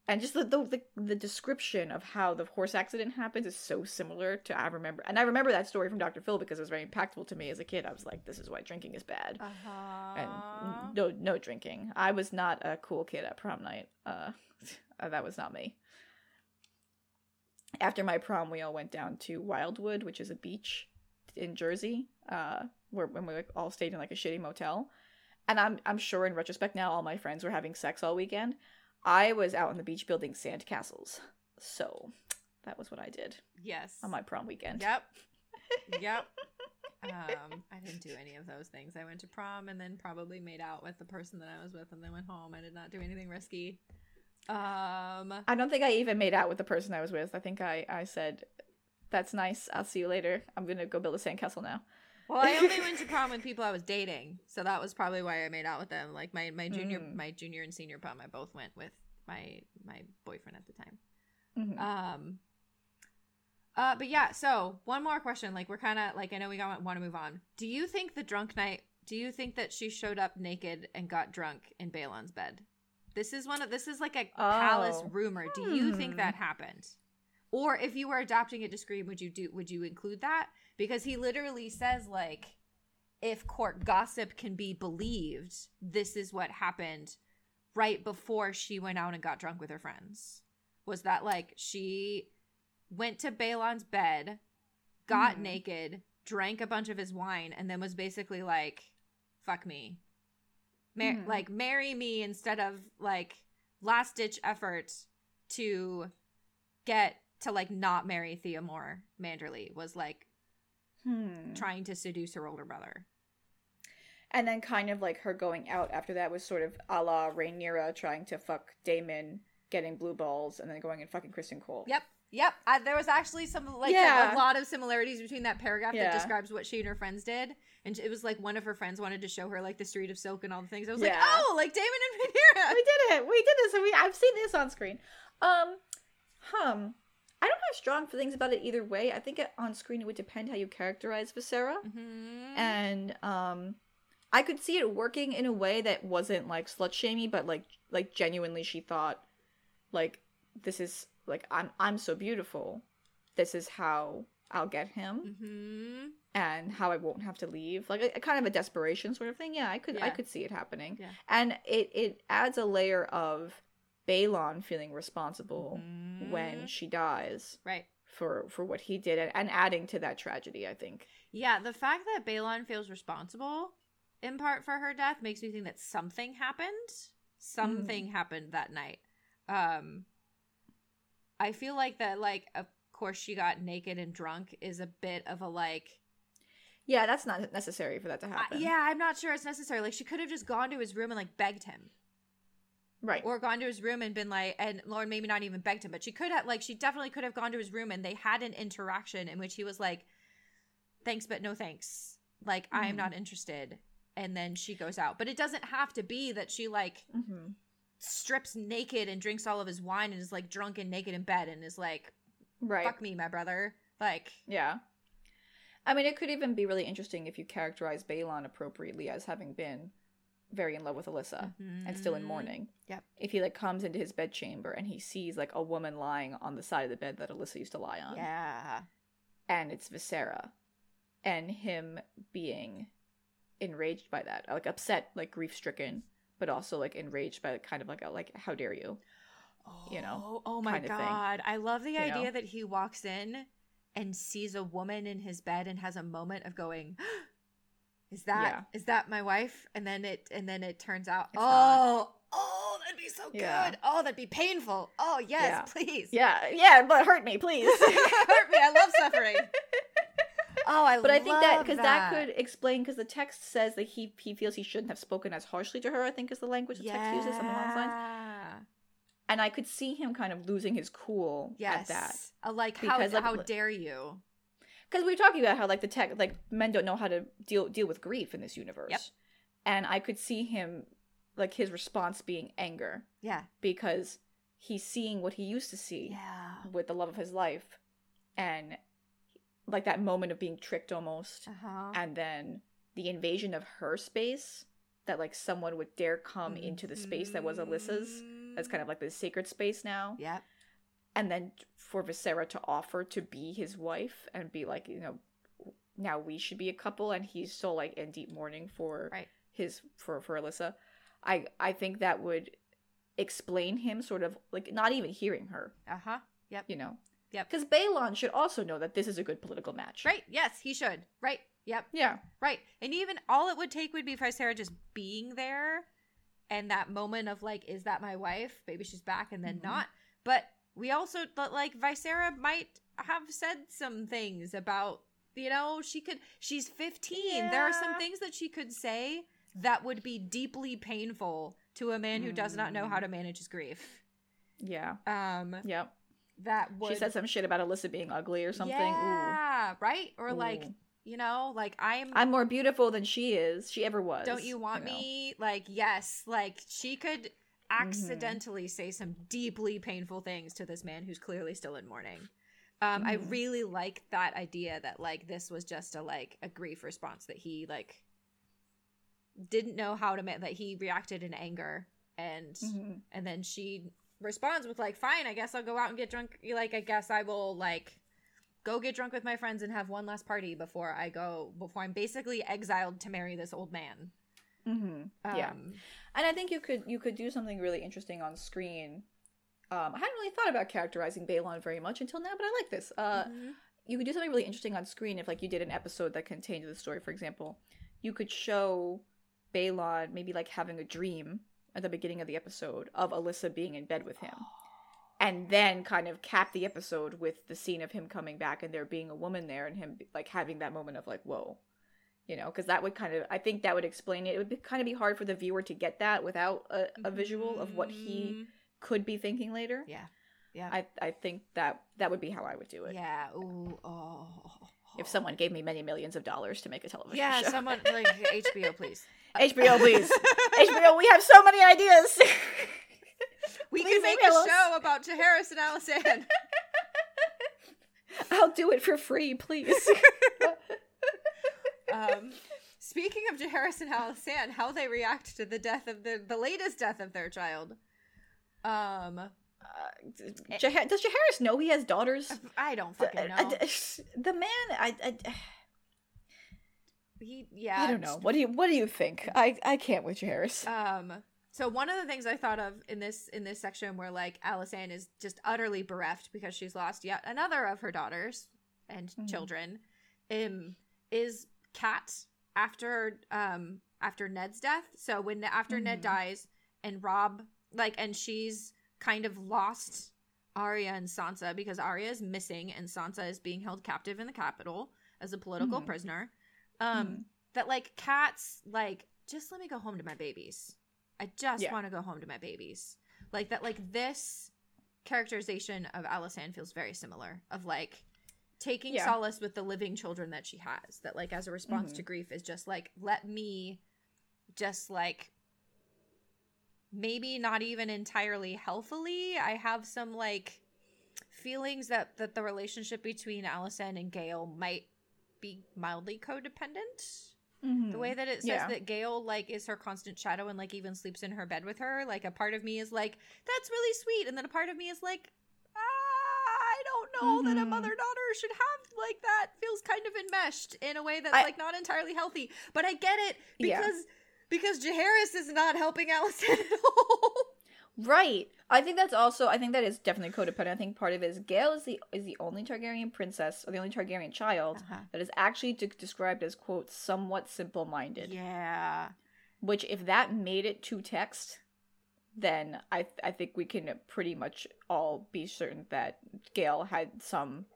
and just the, the, the description of how the horse accident happens is so similar to I remember, and I remember that story from Dr. Phil because it was very impactful to me as a kid. I was like, "This is why drinking is bad," uh-huh. and no, no drinking. I was not a cool kid at prom night. Uh, that was not me. After my prom, we all went down to Wildwood, which is a beach, in Jersey, uh, where when we like, all stayed in like a shitty motel. And I'm I'm sure in retrospect now, all my friends were having sex all weekend. I was out on the beach building sand castles, so that was what I did. Yes, on my prom weekend. Yep, yep. um, I didn't do any of those things. I went to prom and then probably made out with the person that I was with, and then went home. I did not do anything risky. Um, I don't think I even made out with the person I was with. I think I I said, "That's nice. I'll see you later. I'm gonna go build a sandcastle now." Well, I only went to prom with people I was dating, so that was probably why I made out with them. Like my my junior mm. my junior and senior prom, I both went with my my boyfriend at the time. Mm-hmm. Um. Uh, but yeah. So one more question. Like we're kind of like I know we got want to move on. Do you think the drunk night? Do you think that she showed up naked and got drunk in Baelon's bed? This is one of this is like a oh. palace rumor. Do you think hmm. that happened? Or if you were adopting it to Scream, would you do would you include that? Because he literally says like if court gossip can be believed, this is what happened right before she went out and got drunk with her friends. Was that like she went to Baelon's bed, got mm. naked, drank a bunch of his wine, and then was basically like, fuck me. Mar- mm-hmm. like marry me instead of like last ditch effort to get to like not marry Thea Moore Manderley was like hmm. trying to seduce her older brother. And then kind of like her going out after that was sort of a la Rhaenyra trying to fuck Daemon, getting blue balls, and then going and fucking Criston Cole. Yep. Yep, I, there was actually some like yeah. a lot of similarities between that paragraph yeah. that describes what she and her friends did, and it was like one of her friends wanted to show her like the Street of Silk and all the things. I was yeah. like, oh, like Daemon and Rhaenyra. We did it. We did this. And We I've seen this on screen. Um, hum. I don't have strong feelings about it either way. I think it, on screen it would depend how you characterize Viserra, mm-hmm. and um, I could see it working in a way that wasn't like slut shamey, but like like genuinely she thought like this is like I'm I'm so beautiful. This is how I'll get him, mm-hmm. and how I won't have to leave. Like a, a, kind of a desperation sort of thing. Yeah, I could yeah. I could see it happening, yeah. and it it adds a layer of Baelon feeling responsible mm-hmm. when she dies, right? For for what he did, and, and adding to that tragedy, I think. Yeah, the fact that Baelon feels responsible in part for her death makes me think that something happened. Something mm-hmm. happened that night. Um, I feel like that, like, of course, she got naked and drunk is a bit of a like. Yeah, that's not necessary for that to happen. Uh, yeah, I'm not sure it's necessary. Like, she could have just gone to his room and like begged him. Right. Or gone to his room and been like, and Lauren maybe not even begged him, but she could have, like, she definitely could have gone to his room and they had an interaction in which he was like, thanks, but no thanks. Like, mm-hmm. I am not interested. And then she goes out. But it doesn't have to be that she, like, mm-hmm strips naked and drinks all of his wine and is like drunk and naked in bed and is like, right, fuck me, my brother. Like, yeah. I mean, it could even be really interesting if you characterize Baelon appropriately as having been very in love with Alyssa mm-hmm. and still in mourning. Yep. If he like comes into his bedchamber and he sees like a woman lying on the side of the bed that Alyssa used to lie on. Yeah. And it's Viserra. And him being enraged by that, like upset, like grief stricken but also like enraged by kind of like a like how dare you oh, you know oh, oh my god i love the idea know? that he walks in and sees a woman in his bed and has a moment of going is that yeah. is that my wife and then it and then it turns out it's oh not. oh that'd be so yeah. good oh that'd be painful oh yes yeah. please yeah yeah but hurt me please hurt me i love suffering Oh, I but I think that because that. that. could explain because the text says that he he feels he shouldn't have spoken as harshly to her. I think is the language the yeah. text uses, something along those lines. And I could see him kind of losing his cool yes. at that. Like because, how like, how dare you? Because we were talking about how like the tech like men don't know how to deal deal with grief in this universe. Yep. And I could see him like his response being anger. Yeah. Because he's seeing what he used to see yeah. with the love of his life and like that moment of being tricked almost. Uh-huh. and then the invasion of her space that like someone would dare come mm-hmm. into the space that was Alyssa's. That's kind of like the sacred space now. Yeah and then for Viserra to offer to be his wife and be like you know now we should be a couple and he's still like in deep mourning for right. his for for Alyssa. I I think that would explain him sort of like not even hearing her. Uh-huh. Yep. You know Yep. Because Baelon should also know that this is a good political match. Right. Yes, he should. Right. Yep. Yeah. Right. And even all it would take would be for Sarah just being there and that moment of like, is that my wife? Maybe she's back and then mm-hmm. not. But we also but like Viserra might have said some things about, you know, she could she's 15. Yeah. There are some things that she could say that would be deeply painful to a man who does not know how to mm. manage his grief. Yeah. Um Yep. That would She said some shit about Alyssa being ugly or something. Yeah, Ooh. right? Or Ooh. like you know like i'm i'm more beautiful than she is she ever was don't you want you know? me like yes like she could mm-hmm. accidentally mm-hmm. say some deeply painful things to this man who's clearly still in mourning um mm-hmm. i really like that idea that like this was just a like a grief response that he like didn't know how to ma- that he reacted in anger and mm-hmm. and then she responds with like fine i guess i'll go out and get drunk like i guess i will like go get drunk with my friends and have one last party before I go before I'm basically exiled to marry this old man. Mm-hmm. Um, yeah, and I think you could you could do something really interesting on screen. Um, I hadn't really thought about characterizing Baelon very much until now, but I like this. Uh, mm-hmm. You could do something really interesting on screen if, like, you did an episode that contained the story. For example, you could show Baelon maybe like having a dream at the beginning of the episode of Alyssa being in bed with him. And then kind of cap the episode with the scene of him coming back and there being a woman there and him like having that moment of like whoa you know because that would kind of i think that would explain it. It would be, kind of be hard for the viewer to get that without a, a visual of what he mm-hmm. could be thinking later. Yeah. Yeah. I i think that that would be how i would do it. Yeah. Ooh, oh if someone gave me many millions of dollars to make a television yeah show. Yeah, someone like hbo please hbo please hbo we have so many ideas we Please can make a us. show about Jaehaerys and Alysanne. I'll do it for free, please. um, speaking of Jaehaerys and Alysanne, how they react to the death of the the latest death of their child. Um, uh, does Jaehaerys know he has daughters? I don't fucking know. the man, I, I, he, yeah. I don't know. What do you What do you think? I, I can't with Jaehaerys. Um, so one of the things I thought of in this in this section where like Alysanne is just utterly bereft because she's lost yet another of her daughters and mm-hmm. children, um, is Cat after um after Ned's death. So when after mm-hmm. Ned dies and Robb like and she's kind of lost Arya and Sansa because Arya is missing and Sansa is being held captive in the capital as a political mm-hmm. prisoner. Um, mm-hmm. that like Cat's like just let me go home to my babies I just yeah. want to go home to my babies. Like that like this characterization of Alysanne feels very similar of like taking yeah. solace with the living children that she has that like as a response mm-hmm. to grief is just like let me just like maybe not even entirely healthily i have some like feelings that that the relationship between Alysanne and Gael might be mildly codependent Mm-hmm. The way that it says yeah. that Gael like is her constant shadow and like even sleeps in her bed with her, like a part of me is like, that's really sweet, and then a part of me is like, ah, I don't know mm-hmm. that a mm-hmm. mother daughter should have like that. Feels kind of enmeshed in a way that's I, like not entirely healthy. But I get it because yeah. Because Jaehaerys is not helping Alysanne at all. Right. I think that's also I think that is definitely codependent. I think part of it is Gael is the is the only Targaryen princess or the only Targaryen child uh-huh. that is actually de- described as quote somewhat simple minded. Yeah. Which if that made it to text, then I I think we can pretty much all be certain that Gael had some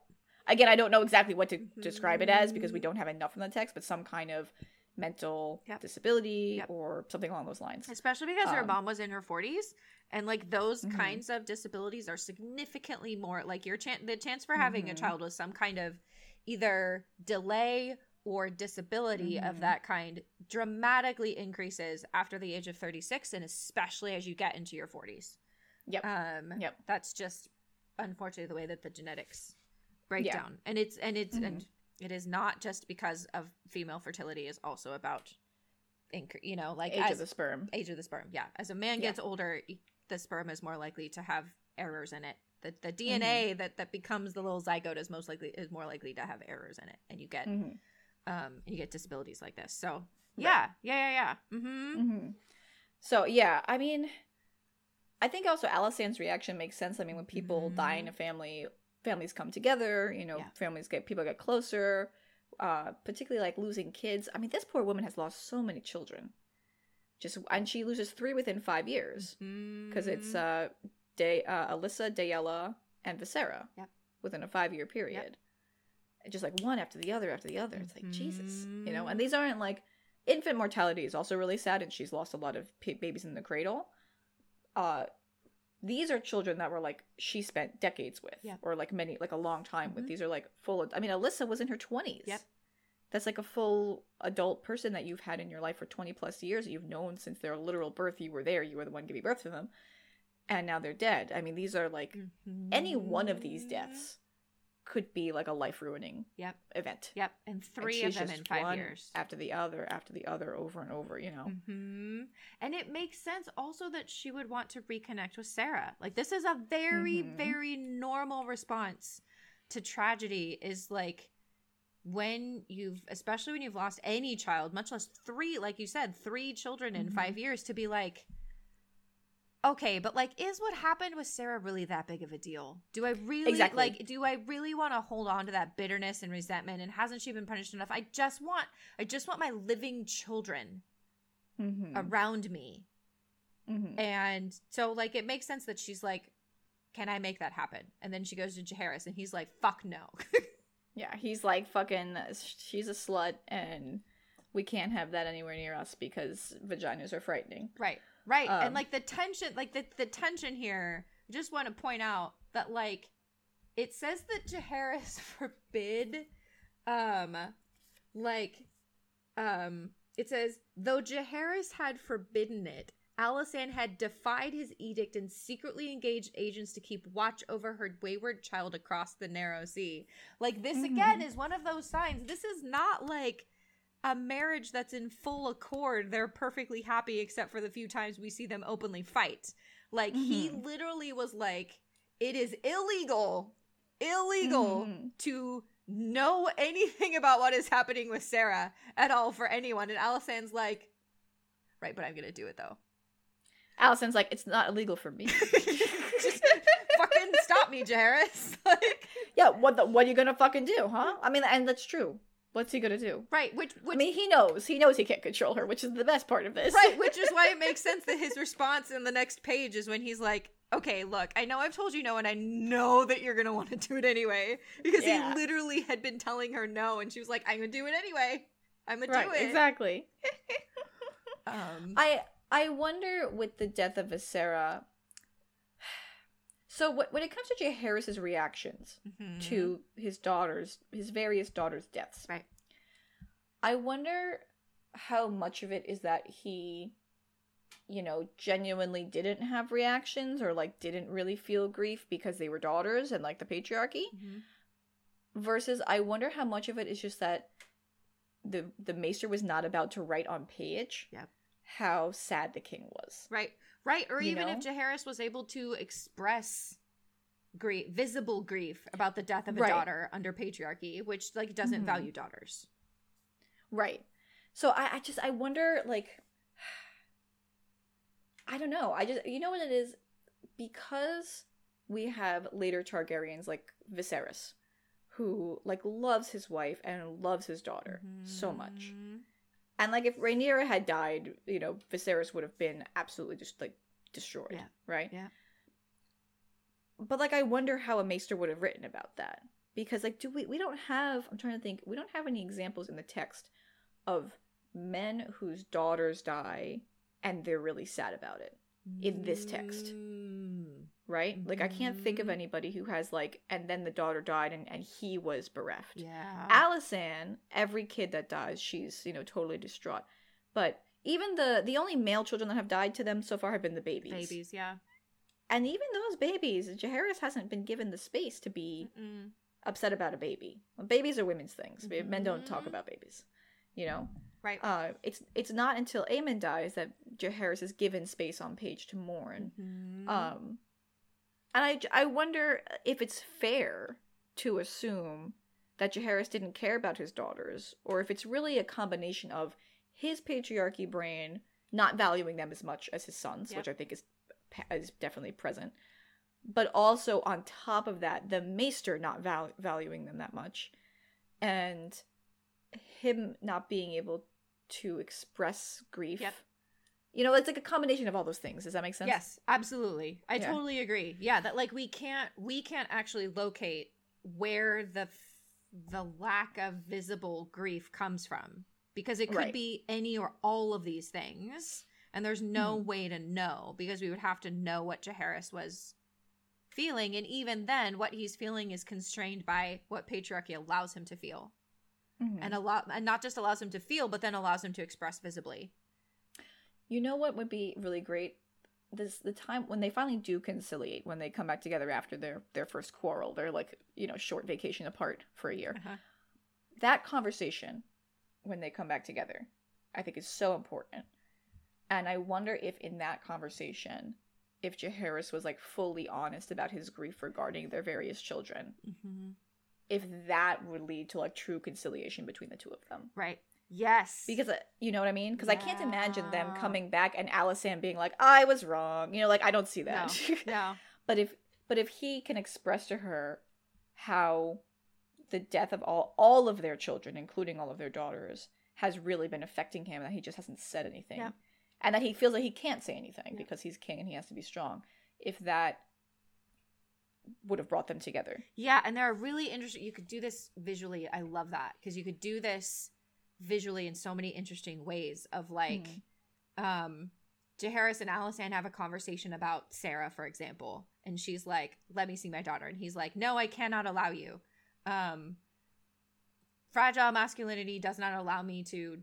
again, I don't know exactly what to describe it as because we don't have enough in the text, but some kind of mental yep. disability yep. or something along those lines. Especially because um, her mom was in her 40s and like those mm-hmm. kinds of disabilities are significantly more like your chance the chance for having mm-hmm. a child with some kind of either delay or disability mm-hmm. of that kind dramatically increases after the age of 36 and especially as you get into your 40s. Yep. Um yep. that's just unfortunately the way that the genetics break yeah. down. And it's and it's and mm-hmm. It is not just because of female fertility is also about you know like age as, of the sperm age of the sperm yeah as a man gets yeah. older the sperm is more likely to have errors in it. The, the DNA mm-hmm. that, that becomes the little zygote is most likely is more likely to have errors in it, and you get mm-hmm. um you get disabilities like this. So yeah, right. yeah, yeah, yeah. Mm-hmm. mm-hmm. So yeah, I mean, I think also Alysanne's reaction makes sense. I mean, when people die in a mm-hmm. family, families come together. You know, yeah. families get people get closer. Uh, particularly like losing kids. I mean, this poor woman has lost so many children. Just and she loses three within five years because mm-hmm. it's uh, De- uh, Alyssa, Daella, and Viserra. Yep. Within a five year period. Yep. Just like one after the other after the other. It's like mm-hmm. Jesus, you know. And these aren't like infant mortality is also really sad, and she's lost a lot of p- babies in the cradle. Uh, these are children that were like she spent decades with, yeah. or like many, like a long time mm-hmm. with. These are like full. I mean, Alyssa was in her twenties. Yep. That's like a full adult person that you've had in your life for twenty plus years. You've known since their literal birth. You were there. You were the one giving birth to them, and now they're dead. I mean, these are like mm-hmm. any one of these deaths could be like a life ruining yep. event. Yep. And three and of them in five years. After the other, after the other, over and over, you know. Mm-hmm. And it makes sense also that she would want to reconnect with Saera. Like, this is a very, mm-hmm. very normal response to tragedy, is like when you've, especially when you've lost any child, much less three, like you said, three children in mm-hmm. five years, to be like, Okay, but like, is what happened with Saera really that big of a deal? Do I really exactly. like? Do I really want to hold on to that bitterness and resentment? And hasn't she been punished enough? I just want, I just want my living children mm-hmm. around me, mm-hmm. and so like, it makes sense that she's like, "Can I make that happen?" And then she goes to Jaehaerys, and he's like, "Fuck no." yeah, he's like, "Fucking, she's a slut," and we can't have that anywhere near us because vaginas are frightening. Right. Right. Um, and like the tension like the the tension here, just want to point out that like it says that Jaehaerys forbid um like um it says though Jaehaerys had forbidden it, Alysanne had defied his edict and secretly engaged agents to keep watch over her wayward child across the narrow sea. Like this mm-hmm. again is one of those signs. This is not like a marriage that's in full accord. They're perfectly happy except for the few times we see them openly fight. Like mm-hmm. he literally was like, it is illegal, illegal mm-hmm. to know anything about what is happening with Saera at all for anyone. And Alysanne's like, right, but I'm gonna do it though. Alysanne's like, it's not illegal for me. Just fucking stop me, Jaehaerys. like, yeah, what the, what are you gonna fucking do, huh? I mean, and that's true. What's he gonna do? Right, which, which I mean, he knows. He knows he can't control her, which is the best part of this. Right, which is why it makes sense that his response in the next page is when he's like, "Okay, look, I know I've told you no, and I know that you're gonna want to do it anyway," because yeah. he literally had been telling her no, and she was like, "I'm gonna do it anyway. I'm gonna right, do it." Exactly. um, I I wonder with the death of Viserra. So when it comes to Jaehaerys's reactions mm-hmm. to his daughters, his various daughters' deaths, right? I wonder how much of it is that he, you know, genuinely didn't have reactions or like didn't really feel grief because they were daughters and like the patriarchy, mm-hmm. versus I wonder how much of it is just that the the maester was not about to write on page. Yep. How sad the king was. Right. Right, or you even know? if Jaehaerys was able to express grief, visible grief about the death of a right. daughter under patriarchy, which like doesn't mm-hmm. value daughters. Right. So I, I just I wonder like I don't know. I just you know what it is because we have later Targaryens like Viserys who like loves his wife and loves his daughter mm-hmm. so much. And like if Rhaenyra had died, you know, Viserys would have been absolutely just like destroyed, yeah. right? Yeah. But like I wonder how a maester would have written about that. Because like do we we don't have I'm trying to think, we don't have any examples in the text of men whose daughters die and they're really sad about it in this text. Mm right? Mm-hmm. Like I can't think of mm-hmm. anybody who has like and then the daughter died and, and he was bereft. Yeah. Alysanne, every kid that dies, she's, you know, totally distraught. But even the the only male children that have died to them so far have been the babies. Babies, yeah. And even those babies, Jaehaerys hasn't been given the space to be Mm-mm. upset about a baby. Well, babies are women's things. Mm-hmm. Men don't talk mm-hmm. about babies. You know? Right. Uh, it's it's not until Aemon dies that Jaehaerys is given space on page to mourn. Mm-hmm. Um, and I, I wonder if it's fair to assume that Jaehaerys didn't care about his daughters, or if it's really a combination of his patriarchy brain not valuing them as much as his sons, yep. which I think is is definitely present, but also on top of that, the Maester not val- valuing them that much, and him not being able to express grief. Yep. You know, it's like a combination of all those things. Does that make sense? Yes, absolutely. I Yeah. totally agree. Yeah, that like we can't we can't actually locate where the f- the lack of visible grief comes from because it could Right. be any or all of these things and there's no Mhm. way to know because we would have to know what Jaehaerys was feeling and even then what he's feeling is constrained by what patriarchy allows him to feel Mhm. and a lot and not just allows him to feel but then allows him to express visibly You know what would be really great? This the time when they finally do conciliate, when they come back together after their their first quarrel, they're like you know short vacation apart for a year. uh-huh. That conversation, when they come back together, I think is so important. And I wonder if in that conversation, if Jaehaerys was like fully honest about his grief regarding their various children, Mhm. if that would lead to like true conciliation between the two of them. right yes Because uh, you know what I mean? Because I can't imagine them coming back and Alysanne being like, "I was wrong," you know, like I don't see no that. no but if but if he can express to her how the death of all all of their children, including all of their daughters, has really been affecting him, that he just hasn't said anything, Yeah. and that he feels like he can't say anything Yeah. because he's king and he has to be strong. If that would have brought them together. Yeah, and there are really interesting. You could do this visually. I love that because you could do this visually in so many interesting ways. Of like, um, Jaehaerys and Alysanne have a conversation about Saera, for example, and she's like, "Let me see my daughter," and he's like, "No, I cannot allow you. Um, fragile masculinity does not allow me to."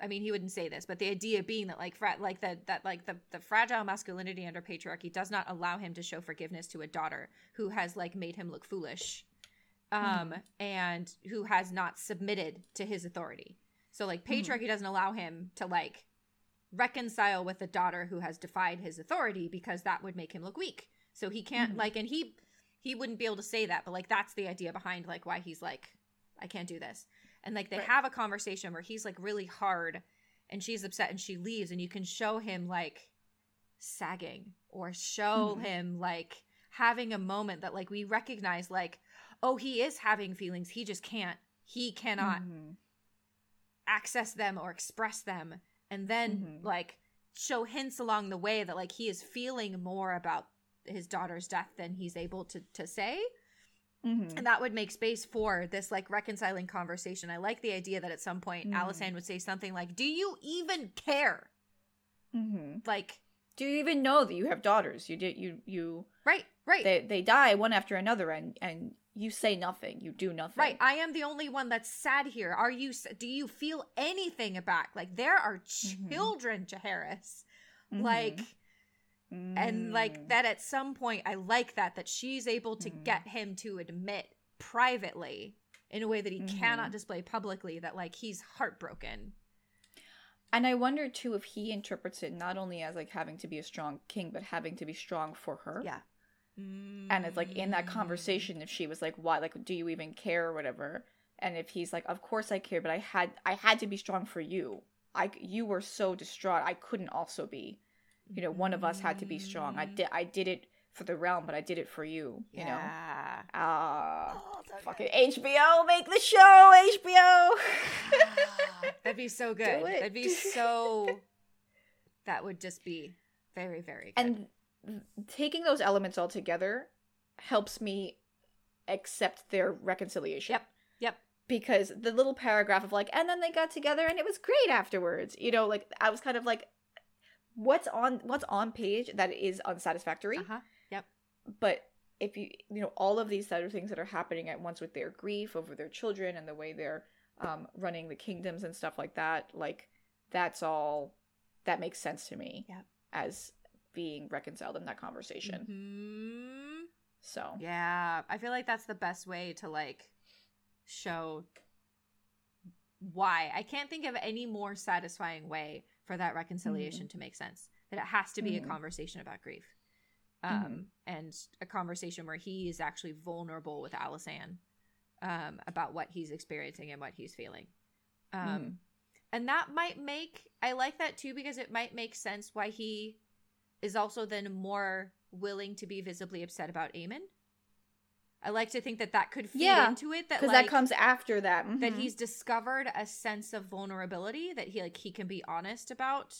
I mean, he wouldn't say this, but the idea being that like fra- like that that like the the fragile masculinity under patriarchy does not allow him to show forgiveness to a daughter who has like made him look foolish um and who has not submitted to his authority. So like patriarchy doesn't allow him to like reconcile with a daughter who has defied his authority because that would make him look weak. So he can't Mhm. like and he he wouldn't be able to say that, but like that's the idea behind like why he's like I can't do this. And like they Right. have a conversation where he's like really hard and she's upset and she leaves and you can show him like sagging or show Mhm. him like having a moment that like we recognize like oh he is having feelings he just can't he cannot Mhm. Access them or express them and then Mhm. like show hints along the way that like he is feeling more about his daughter's death than he's able to to say Mhm. and that would make space for this like reconciling conversation i like the idea that at some point Mhm. Alysanne would say something like do you even care Mhm. like Do you even know that you have daughters? You did you you right right they they die one after another and and you say nothing you do nothing Right, I am the only one that's sad here. Are you? Do you feel anything back? Like there are Mhm. children, Jaehaerys. Mhm. Like, and like Mm. that. At some point, I like that that she's able to Mhm. get him to admit privately in a way that he cannot Mhm. display publicly that like he's heartbroken. and i wonder too if he interprets it not only as like having to be a strong king but having to be strong for her Yeah. And it's like in that Mm. conversation if she was like why like do you even care or whatever and if he's like of course i care but i had i had to be strong for you i you were so distraught i couldn't also be you know one of us had to be strong i Mm. did i did it for the realm but i did it for you you know Yeah. ah Oh, fucking hbo make the show hbo That'd be so good. That'd be so. That would just be very, very good. and taking those elements all together helps me accept their reconciliation Yep. Yep. because the little paragraph of like and then they got together and it was great afterwards you know like i was kind of like what's on what's on page that is unsatisfactory Uh huh. Yep. but if you you know all of these other things that are happening at once with their grief over their children and the way they're um running the kingdoms and stuff like that like that's all that makes sense to me Yep. as being reconciled in that conversation Mhm. so Yeah, I feel like that's the best way to like show why. I can't think of any more satisfying way for that reconciliation to make sense. That it has to be Mhm. a conversation about grief. Um and a conversation where he is actually vulnerable with Alysanne um about what he's experiencing and what he's feeling. Um Mhm. and that might make I like that too because it might make sense why he is also then more willing to be visibly upset about Aemon. I like to think that that could feed yeah, into it that because like, that comes after that mm-hmm. that he's discovered a sense of vulnerability that he like he can be honest about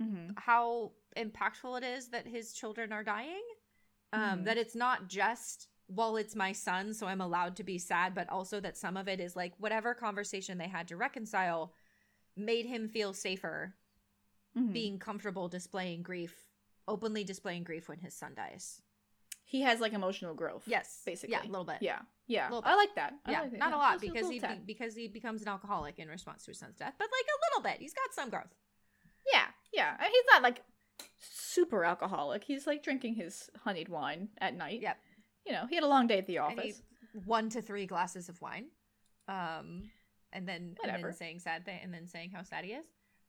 mm-hmm. how impactful it is that his children are dying. Um, mm-hmm. That it's not just well, it's my son, so I'm allowed to be sad, but also that some of it is like whatever conversation they had to reconcile made him feel safer mm-hmm. being comfortable displaying grief, openly displaying grief when his son dies. He has like emotional growth. Yes, basically. Yeah, a little bit. Yeah, yeah. I like that. I yeah, like that. not yeah. a lot Just because a he be, because he becomes an alcoholic in response to his son's death, but like a little bit. He's got some growth. Yeah, yeah. And he's not like super alcoholic. He's like drinking his honeyed wine at night. Yep. You know, he had a long day at the office. one to three glasses of wine. Um, and then Whatever. and then saying sad thing, and then saying how sad he is.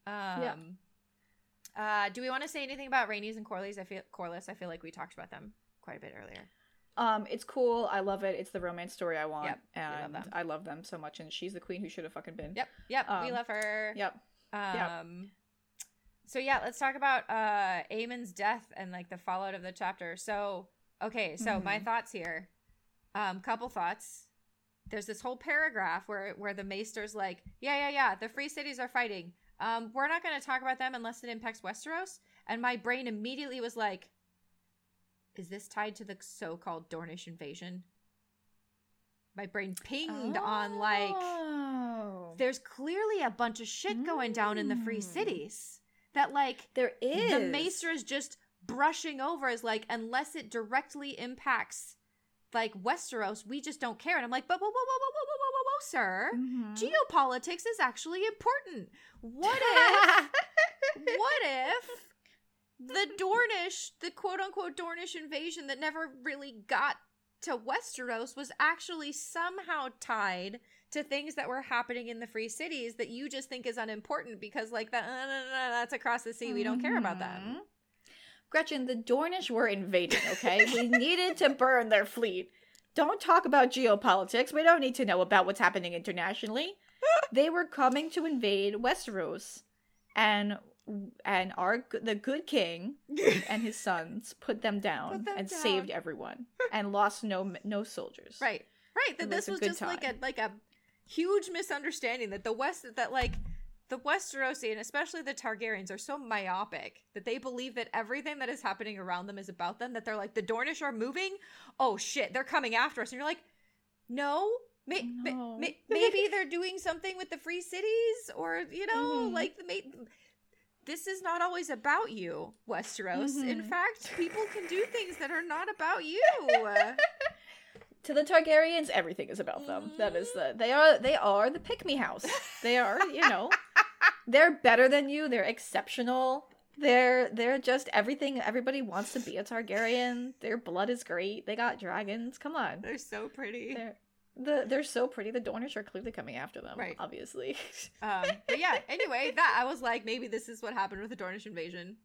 Um, yeah. Uh, do we want to say anything about Rhaenys and Corlys? I feel Corlys. I feel like we talked about them quite a bit earlier. Um, it's cool. I love it. It's the romance story I want, yep, and love I love them so much. And she's the queen who should have fucking been. Yep, yep. Um, we love her. Yep. Um, yep. So yeah, let's talk about uh Aemon's death and like the fallout of the chapter. So okay, so mm-hmm. my thoughts here. Um, couple thoughts. There's this whole paragraph where where the Maester's like, yeah, yeah, yeah, the free cities are fighting. Um, we're not going to talk about them unless it impacts Westeros. And my brain immediately was like, is this tied to the so-called Dornish invasion? My brain pinged oh. on like, oh. there's clearly a bunch of shit mm. going down in the free hmm. cities that like there is the Maester is just brushing over as like unless it directly impacts like Westeros, we just don't care. And I'm like, but whoa, whoa, whoa, whoa, whoa, sir. Mm-hmm. Geopolitics is actually important. What if, what if the Dornish, the quote unquote Dornish invasion that never really got to Westeros was actually somehow tied to things that were happening in the free cities that you just think is unimportant because like that uh, that's across the sea we don't care about them mm-hmm. Gretchen, the Dornish were invading, okay? we needed to burn their fleet. Don't talk about geopolitics. We don't need to know about what's happening internationally. they were coming to invade Westeros. And and our the good king and his sons put them down put them and down. saved everyone and lost no no soldiers. Right. Right. That this was, was just time. like a like a huge misunderstanding that the west that like the Westerosi and especially the Targaryens are so myopic that they believe that everything that is happening around them is about them. That they're like, the Dornish are moving. Oh shit, they're coming after us. And you're like, no, may- no. May- maybe they're doing something with the free cities, or you know, mm-hmm. like the. This is not always about you, Westeros. Mm-hmm. In fact, people can do things that are not about you. to the Targaryens, everything is about them. Mm-hmm. That is the they are they are the pick me house. They are, you know, they're better than you. They're exceptional. They're they're just everything. Everybody wants to be a Targaryen. Their blood is great. They got dragons. Come on, they're so pretty. They're the they're so pretty. The Dornish are clearly coming after them. Right, obviously. um, but yeah. Anyway, that I was like, maybe this is what happened with the Dornish invasion.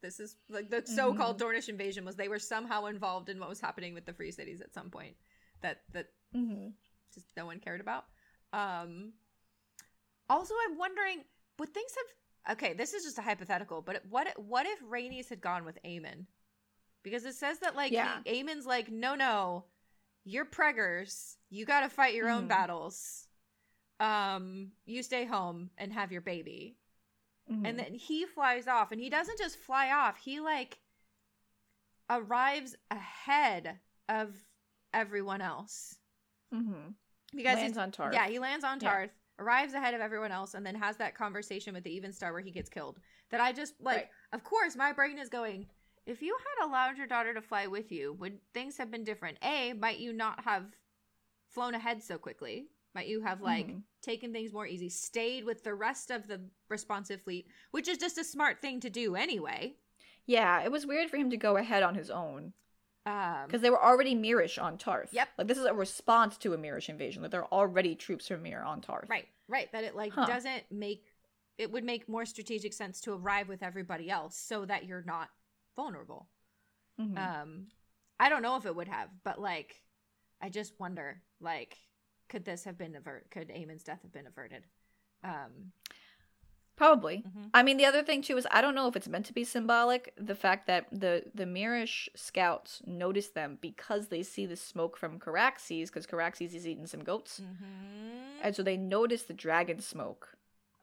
This is like the so-called mm-hmm. Dornish invasion was they were somehow involved in what was happening with the free cities at some point that that mm-hmm. just no one cared about. Um, also, I'm wondering, would things have? Okay, this is just a hypothetical, but what what if Rhaenys had gone with Aemon? Because it says that like yeah. Aemon's like, no, no, you're preggers. You got to fight your mm-hmm. own battles. Um, you stay home and have your baby. Mm-hmm. And then he flies off, and he doesn't just fly off. He like arrives ahead of everyone else. Mm-hmm. Because lands on Tarth. Yeah, he lands on Tarth, yeah. arrives ahead of everyone else, and then has that conversation with the Even Star where he gets killed. That I just like. Right. Of course, my brain is going. If you had allowed your daughter to fly with you, would things have been different? A, might you not have flown ahead so quickly? Might you have like mm-hmm. taken things more easy, stayed with the rest of the responsive fleet, which is just a smart thing to do anyway. Yeah, it was weird for him to go ahead on his own. Um, because they were already Myrish on Tarth. Yep. Like this is a response to a Myrish invasion. Like there are already troops from Myr on Tarth. Right. Right. That it like huh. doesn't make it would make more strategic sense to arrive with everybody else so that you're not vulnerable. Mm-hmm. Um, I don't know if it would have, but like, I just wonder, like, could this have been averted? Could Aemon's death have been averted? Um, Probably. Mm-hmm. I mean, the other thing too is I don't know if it's meant to be symbolic. The fact that the the Myrish scouts notice them because they see the smoke from Caraxes, because Caraxes is eating some goats, mm-hmm. and so they notice the dragon smoke,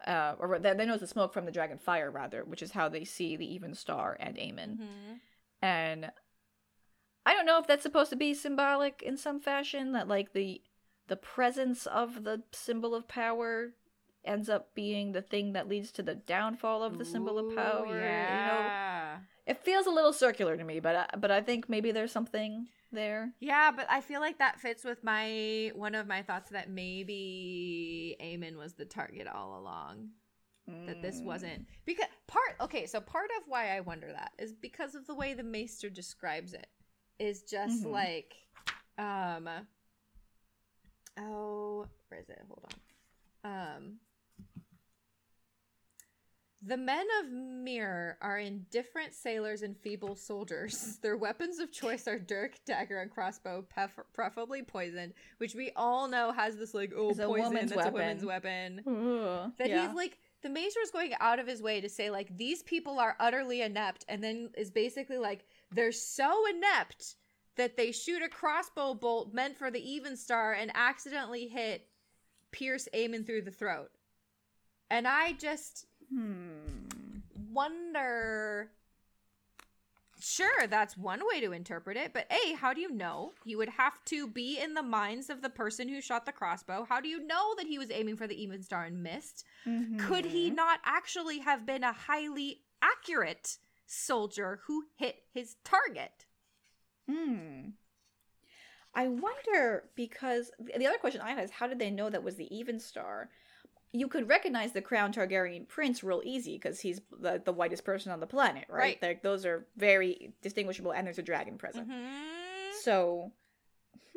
uh, or they, they notice the smoke from the dragon fire rather, which is how they see the Even Star and Aemon. Mm-hmm. And I don't know if that's supposed to be symbolic in some fashion that like the the presence of the symbol of power ends up being the thing that leads to the downfall of the symbol of power. Yeah. You know, it feels a little circular to me, but I, but I think maybe there's something there. Yeah, but I feel like that fits with my one of my thoughts that maybe Aemon was the target all along. Mm. That this mm. wasn't because part okay, so part of why I wonder that is because of the way the Maester describes it is just mm-hmm. like um oh where is it? Hold on. Um the men of Myr are indifferent sailors and feeble soldiers. Their weapons of choice are dirk, dagger, and crossbow, pref- preferably poisoned, which we all know has this like oh it's poison. That's weapon. a woman's weapon. Ooh, that yeah. he's like the Maester is going out of his way to say like these people are utterly inept, and then is basically like they're so inept that they shoot a crossbow bolt meant for the even star and accidentally hit Pierce Aemon through the throat. And I just Hmm. Wonder. Sure, that's one way to interpret it, but A, how do you know? You would have to be in the minds of the person who shot the crossbow. How do you know that he was aiming for the even star and missed? Mm-hmm. Could he not actually have been a highly accurate soldier who hit his target? Hmm. I wonder because the other question I had is how did they know that was the even star? You could recognize the crown Targaryen prince real easy because he's the, the whitest person on the planet, right? right. Like those are very distinguishable, and there's a dragon present. Mm-hmm. So,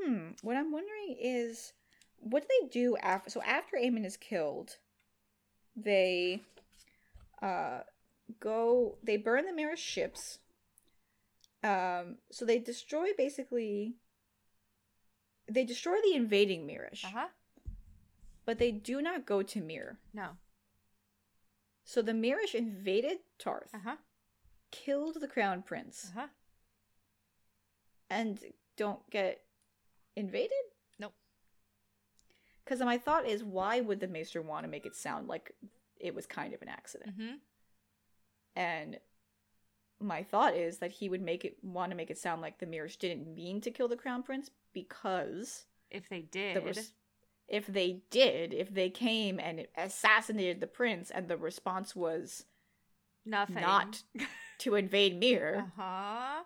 hmm, what I'm wondering is, what do they do after? So after Aemon is killed, they uh go. They burn the Myrish ships. Um, so they destroy basically. They destroy the invading Myrish. Uh-huh but they do not go to Myr. No. So the Myrish invaded Tarth, uh-huh. killed the crown prince, uh-huh. and don't get invaded. Nope. Because my thought is, why would the Maester want to make it sound like it was kind of an accident? Mm-hmm. And my thought is that he would make it want to make it sound like the Myrish didn't mean to kill the crown prince because if they did, res- if they did, if they came and assassinated the prince and the response was nothing, not to invade Myr. Uh huh.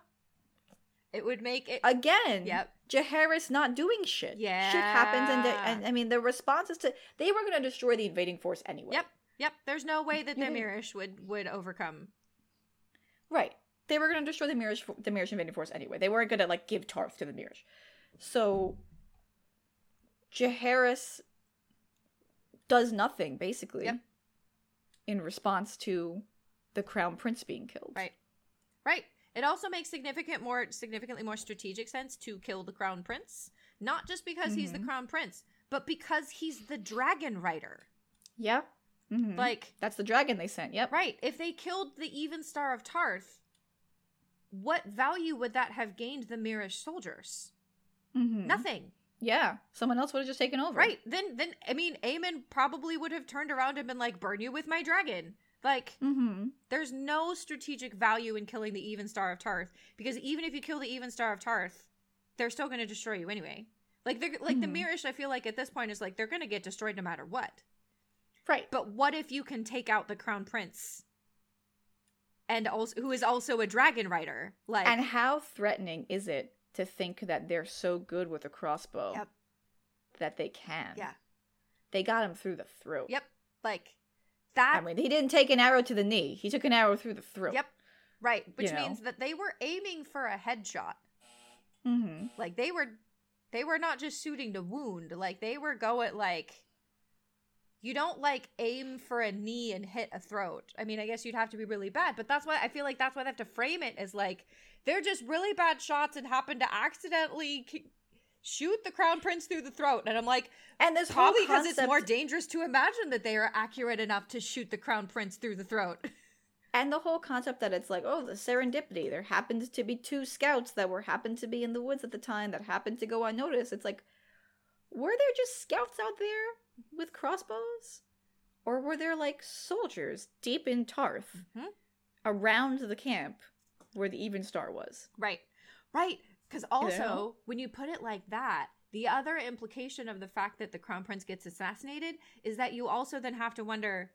It would make it again. Yep. Jaehaerys not doing shit. Yeah. Shit happens, and, and I mean the response is to they were going to destroy the invading force anyway. Yep. Yep. There's no way that the Myrish would would overcome. Right. They were going to destroy the Myrish the Myrish invading force anyway. They weren't going to like give Tarth to the Myrish. So Jaehaerys does nothing basically yep. in response to the crown prince being killed. Right. Right. It also makes significant more significantly more strategic sense to kill the crown prince, not just because mm-hmm. he's the mm-hmm. crown prince, but because he's the dragon rider. Yeah. Mm-hmm. Like that's the dragon they sent. Yep. Right. If they killed the even star of Tarth, what value would that have gained the Myrish soldiers? Mm-hmm. Nothing. Yeah, someone else would have just taken over. Right. Then then I mean Aemon probably would have turned around and been like, burn you with my dragon. Like mm-hmm. there's no strategic value in killing the even star of Tarth. Because even if you kill the even star of Tarth, they're still gonna destroy you anyway. Like they're like mm-hmm. the Myrish, I feel like at this point is like they're gonna get destroyed no matter what. Right. But what if you can take out the crown prince? And also who is also a dragon rider? Like And how threatening is it to think that they're so good with a crossbow yep. that they can. Yeah. They got him through the throat. Yep. Like that. I mean, he didn't take an arrow to the knee. He took an arrow through the throat. Yep. Right. Which you means know? that they were aiming for a headshot. Mm-hmm. Like they were, they were not just shooting to wound. Like they were going at, like. You don't like aim for a knee and hit a throat. I mean, I guess you'd have to be really bad, but that's why I feel like that's why they have to frame it as like they're just really bad shots and happen to accidentally shoot the crown prince through the throat. And I'm like, and this probably because concept... it's more dangerous to imagine that they are accurate enough to shoot the crown prince through the throat. And the whole concept that it's like, oh, the serendipity. There happened to be two scouts that were happened to be in the woods at the time that happened to go unnoticed. It's like, were there just scouts out there with crossbows? Or were there like soldiers deep in Tarth mm-hmm. around the camp where the Even Star was? Right. Right. Because also, know? when you put it like that, the other implication of the fact that the crown prince gets assassinated is that you also then have to wonder,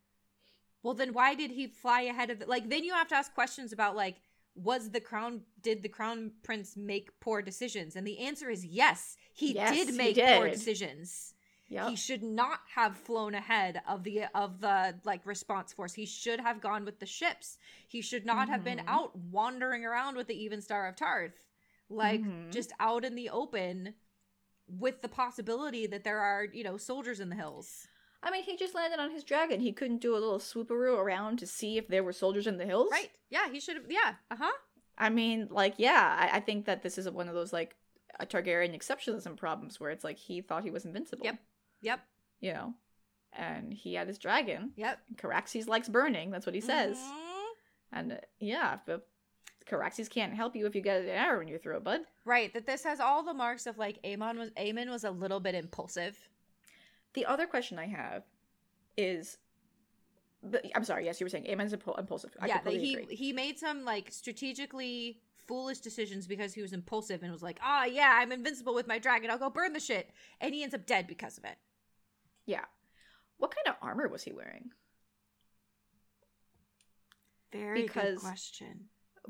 well, then why did he fly ahead of the, like? Then you have to ask questions about like, was the crown did the crown prince make poor decisions? And the answer is yes, he yes, did make he did. poor decisions. Yep. He should not have flown ahead of the of the like response force. He should have gone with the ships. He should not mm-hmm. have been mm-hmm. out wandering around with the Even Star of Tarth like mm-hmm. just out in the open with the possibility that there are, you know, soldiers in the hills. I mean, he just landed on his dragon. He couldn't do a little swooparoo around to see if there were soldiers in the hills. Right. Yeah, he should have. Yeah. Uh huh. I mean, like, yeah, I, I, think that this is one of those, like, a Targaryen exceptionalism problems where it's like he thought he was invincible. Yep. Yep. You know? And he had his dragon. Yep. Caraxes likes burning. That's what he says. Mm-hmm. And uh, yeah, but Caraxes can't help you if you get an arrow in your throat, bud. Right. That this has all the marks of like Aemon was Aemon was a little bit impulsive. The other question I have is but I'm sorry, yes, you were saying Aemon's impulsive. I yeah, he agree. he made some like strategically foolish decisions because he was impulsive and was like, "Ah, oh, yeah, I'm invincible with my dragon. I'll go burn the shit." And he ends up dead because of it. Yeah. What kind of armor was he wearing? Very because, good question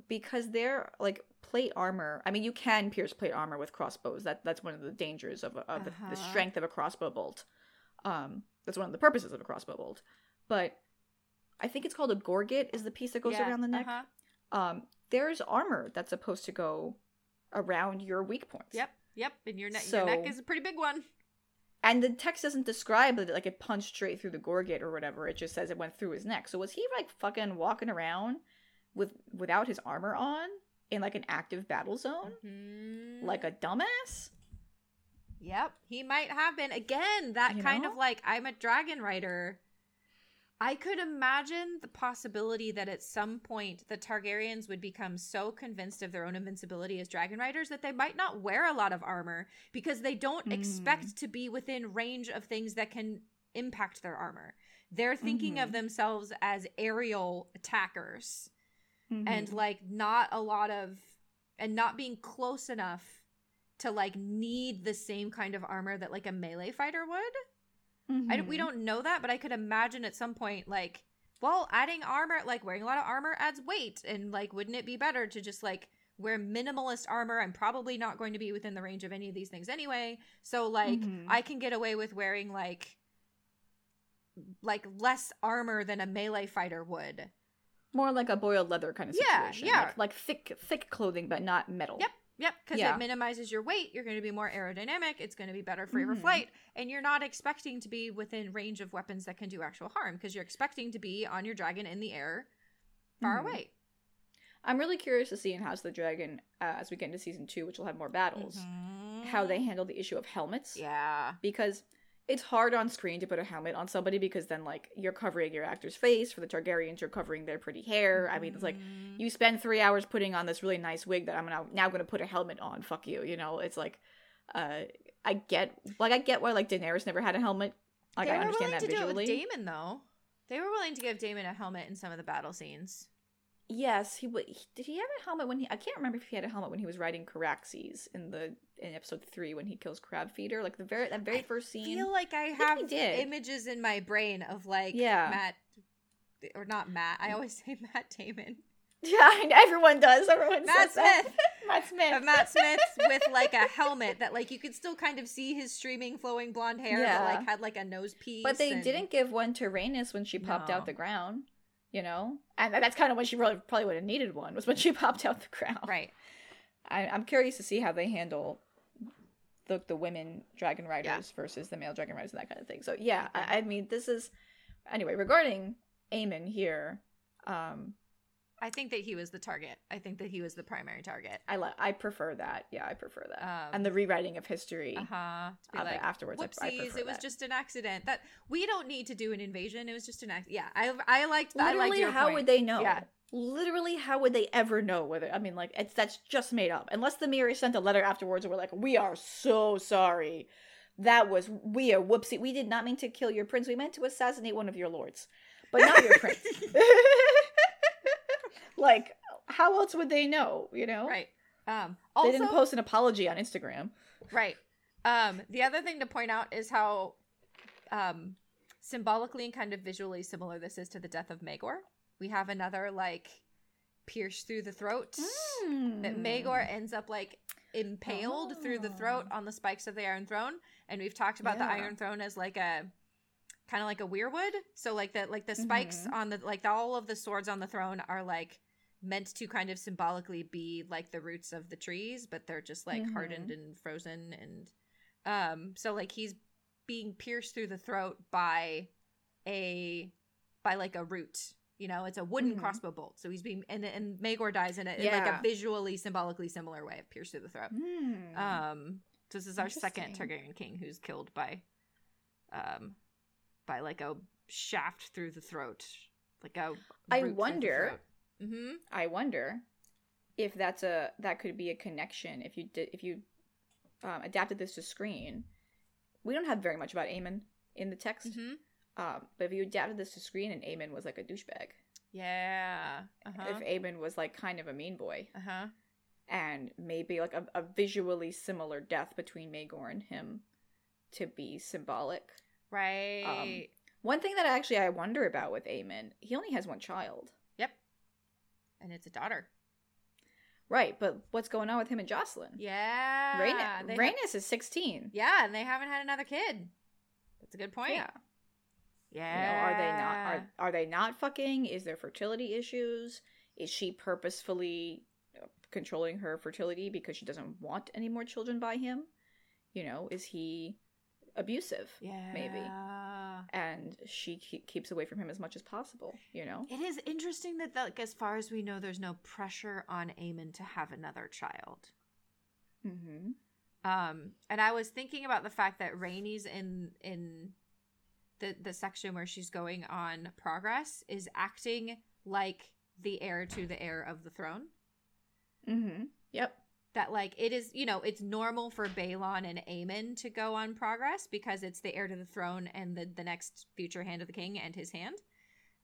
because they're like plate armor. I mean, you can pierce plate armor with crossbows. That that's one of the dangers of, of uh-huh. the, the, uh-huh. strength of a crossbow bolt. Um, that's one of the purposes of a crossbow bolt. But I think it's called a gorget is the piece that goes yeah, around the neck. Uh-huh. Um, there's armor that's supposed to go around your weak points. Yep, yep. And your neck, so, your neck is a pretty big one. And the text doesn't describe it like it punched straight through the gorget or whatever. It just says it went through his neck. So was he like fucking walking around with without his armor on in like an active battle zone mm-hmm. like a dumbass yep he might have been again that you kind know? of like i'm a dragon rider i could imagine the possibility that at some point the targaryens would become so convinced of their own invincibility as dragon riders that they might not wear a lot of armor because they don't mm. expect to be within range of things that can impact their armor they're thinking mm-hmm. of themselves as aerial attackers mm-hmm. and like not a lot of and not being close enough to like need the same kind of armor that like a melee fighter would. Mm-hmm. I, we don't know that, but I could imagine at some point like, well, adding armor, like wearing a lot of armor adds weight, and like, wouldn't it be better to just like wear minimalist armor? I'm probably not going to be within the range of any of these things anyway, so like mm-hmm. I can get away with wearing like like less armor than a melee fighter would more like a boiled leather kind of situation. Yeah, yeah. Like, like thick, thick clothing, but not metal. Yep, yep. Because yeah. it minimizes your weight. You're going to be more aerodynamic. It's going to be better for mm-hmm. your flight, and you're not expecting to be within range of weapons that can do actual harm because you're expecting to be on your dragon in the air, far mm-hmm. away. I'm really curious to see in House of the Dragon uh, as we get into season two, which will have more battles, mm-hmm. how they handle the issue of helmets. Yeah, because it's hard on screen to put a helmet on somebody because then like you're covering your actor's face. For the targaryens you're covering their pretty hair. I mean it's like mm-hmm. you spend three hours putting on this really nice wig that i'm now, now gonna put a helmet on. Fuck you you know? It's like uh i get like i get why like daenerys never had a helmet. Like they i understand that to visually do it with daemon though. They were willing to give Daemon a helmet in some of the battle scenes Yes, he would. Did he have a helmet when he? I can't remember if he had a helmet when he was riding Caraxes in the in episode three when he kills Crab Feeder. Like the very that very first scene. I feel like I, I have images in my brain of like yeah. Matt or not Matt. I always say Matt Damon. Yeah, everyone does. Everyone Matt Smith. Matt Smith. Of Matt Smith with like a helmet that like you could still kind of see his streaming flowing blonde hair yeah. that like had like a nose piece. But they and... didn't give one to Rhaenys when she popped no. out the ground you know? And that's kind of when she really probably would have needed one was when she popped out the crown. Right. I, am curious to see how they handle the the women dragon riders yeah. versus the male dragon riders and that kind of thing. So yeah I, I mean this is anyway regarding Aemon here um I think that he was the target. I think that he was the primary target. I like. I prefer that. Yeah, I prefer that. Um, and the rewriting of history. Uh huh. To be like afterwards. Whoopsies! I, I it was that. just an accident. That we don't need to do an invasion. It was just an accident. Yeah, I I liked. Literally, I liked your how point. would they know? Yeah. Literally, how would they ever know whether? I mean, like it's that's just made up. Unless the mirror sent a letter afterwards, and we're like, we are so sorry. That was we are whoopsie. We did not mean to kill your prince. We meant to assassinate one of your lords, but not your prince. like how else would they know? You know, right? Um, also, they didn't post an apology on Instagram, right? Um, the other thing to point out is how um, symbolically and kind of visually similar this is to the death of Maegor. We have another like pierce through the throat mm. that Maegor ends up like impaled oh. through the throat oh. on the spikes of the Iron Throne, and we've talked about yeah. the Iron Throne as like a kind of like a weirwood. So like the like the spikes mm-hmm. on the like all of the swords on the throne are like meant to kind of symbolically be like the roots of the trees, but they're just like mm-hmm. hardened and frozen and um so like he's being pierced through the throat by a by like a root. You know, it's a wooden mm-hmm. crossbow bolt. So he's being and and Maegor dies in it yeah. in like a visually symbolically similar way of pierced through the throat. Mm. Um so this is our second Targaryen king who's killed by um by like a shaft through the throat. Like a I wonder Mm-hmm. I wonder if that's a that could be a connection if you did if you um, adapted this to screen. We don't have very much about Aemon in the text, mm-hmm. um, but if you adapted this to screen and Aemon was like a douchebag, yeah, uh-huh. if Aemon was like kind of a mean boy, uh huh, and maybe like a, a visually similar death between Maegor and him to be symbolic, right? Um, one thing that actually I wonder about with Aemon, he only has one child and it's a daughter. Right, but what's going on with him and Jocelyn? Yeah, Rhaenys, Rhaenys is sixteen. Yeah, and they haven't had another kid. That's a good point. Yeah, yeah. You know, are they not? Are are they not fucking? Is there fertility issues? Is she purposefully controlling her fertility because she doesn't want any more children by him? You know, is he abusive? Yeah, maybe and she keeps away from him as much as possible you know? It is interesting that like as far as we know there's no pressure on Aemon to have another child. Mm-hmm. um and i was thinking about the fact that Rhaenys in in the the section where she's going on progress is acting like the heir to the heir of the throne. Mm-hmm. Yep that like it is you know it's normal for Baelon and Aemon to go on progress because it's the heir to the throne and the the next future hand of the king and his hand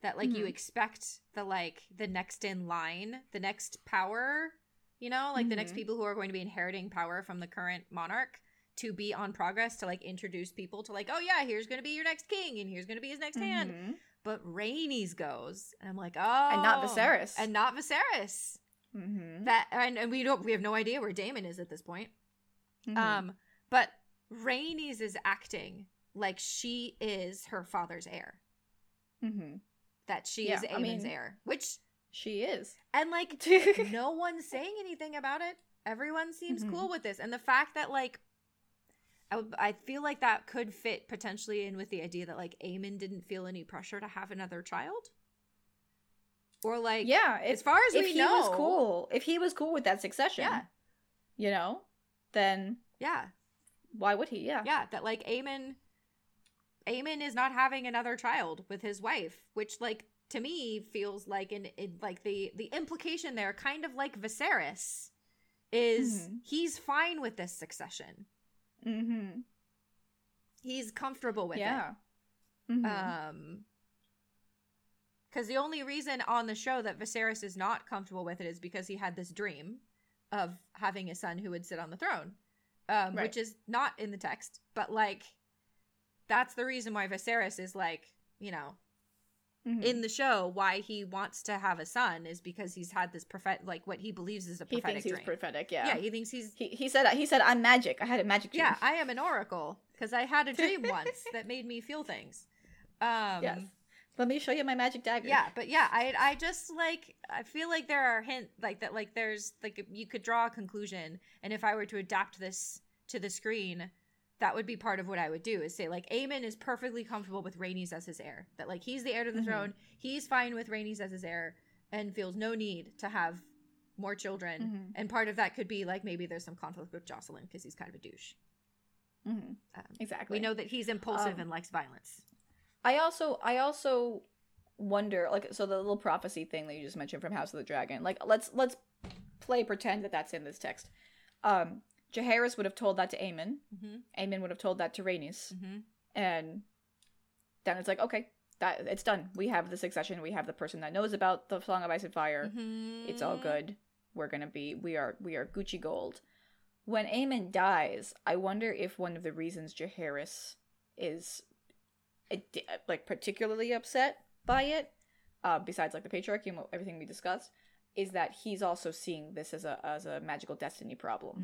that like mm-hmm. you expect the like the next in line the next power you know like mm-hmm. the next mm-hmm. people who are going to be inheriting power from the current monarch to be on progress to like introduce people to like oh yeah here's going to be your next king and here's going to be his next mm-hmm. hand but Rhaenys goes and I'm like oh and not Viserys and not Viserys Mm-hmm. That and, and, we don't we have no idea where Daemon is at this point. Mm-hmm. Um, but Rhaenys is acting like she is her father's heir. Mm-hmm. That she yeah, is Aemon's I mean, heir, which she is, and like no one's saying anything about it. Everyone seems cool mm-hmm. with this, and the fact that like I, I feel like that could fit potentially in with the idea that like Aemon didn't feel any pressure to have another child. Or like yeah, if, as far as if we he know, was cool. If he was cool with that succession, yeah, you know, then yeah, why would he? Yeah, yeah, that like Aemon, Aemon is not having another child with his wife, which like to me feels like an like the the implication there, kind of like Viserys, is mm-hmm. he's fine with this succession. Mm-hmm. He's comfortable with yeah. it. Mm-hmm. Um because the only reason on the show that Viserys is not comfortable with it is because he had this dream of having a son who would sit on the throne, um, right. which is not in the text. But like, that's the reason why Viserys is like, you know, mm-hmm. in the show, why he wants to have a son is because he's had this prophet, like what he believes is a prophetic. He thinks he's dream. prophetic. Yeah. Yeah. He thinks he's. He, he said he said I'm magic. I had a magic dream. Yeah, I am an oracle because I had a dream once that made me feel things. Um, yes let me show you my magic dagger. Yeah, but yeah, I I just like I feel like there are hint like that like there's like you could draw a conclusion and if I were to adapt this to the screen, that would be part of what I would do is say like Aemon is perfectly comfortable with Rhaenys as his heir. That like he's the heir to the mm-hmm. throne. He's fine with Rhaenys as his heir. and feels no need to have more children. Mhm. And part of that could be like maybe there's some conflict with Jocelyn because he's kind of a douche. Mhm. Um, Exactly. we know that he's impulsive Um, and likes violence. I also I also wonder like so the little prophecy thing that you just mentioned from House of the Dragon. Like let's let's play pretend that that's in this text. Um Jaehaerys would have told that to Aemon. Mm-hmm. Aemon would have told that to Rhaenys. Mm-hmm. And then it's like, okay, that it's done. We have the succession. We have the person that knows about the Song of Ice and Fire. Mm-hmm. It's all good. We're gonna be we are we are Gucci gold. When Aemon dies, I wonder if one of the reasons Jaehaerys is like particularly upset by it, uh, besides like the patriarchy and everything we discussed, is that he's also seeing this as a as a magical destiny problem,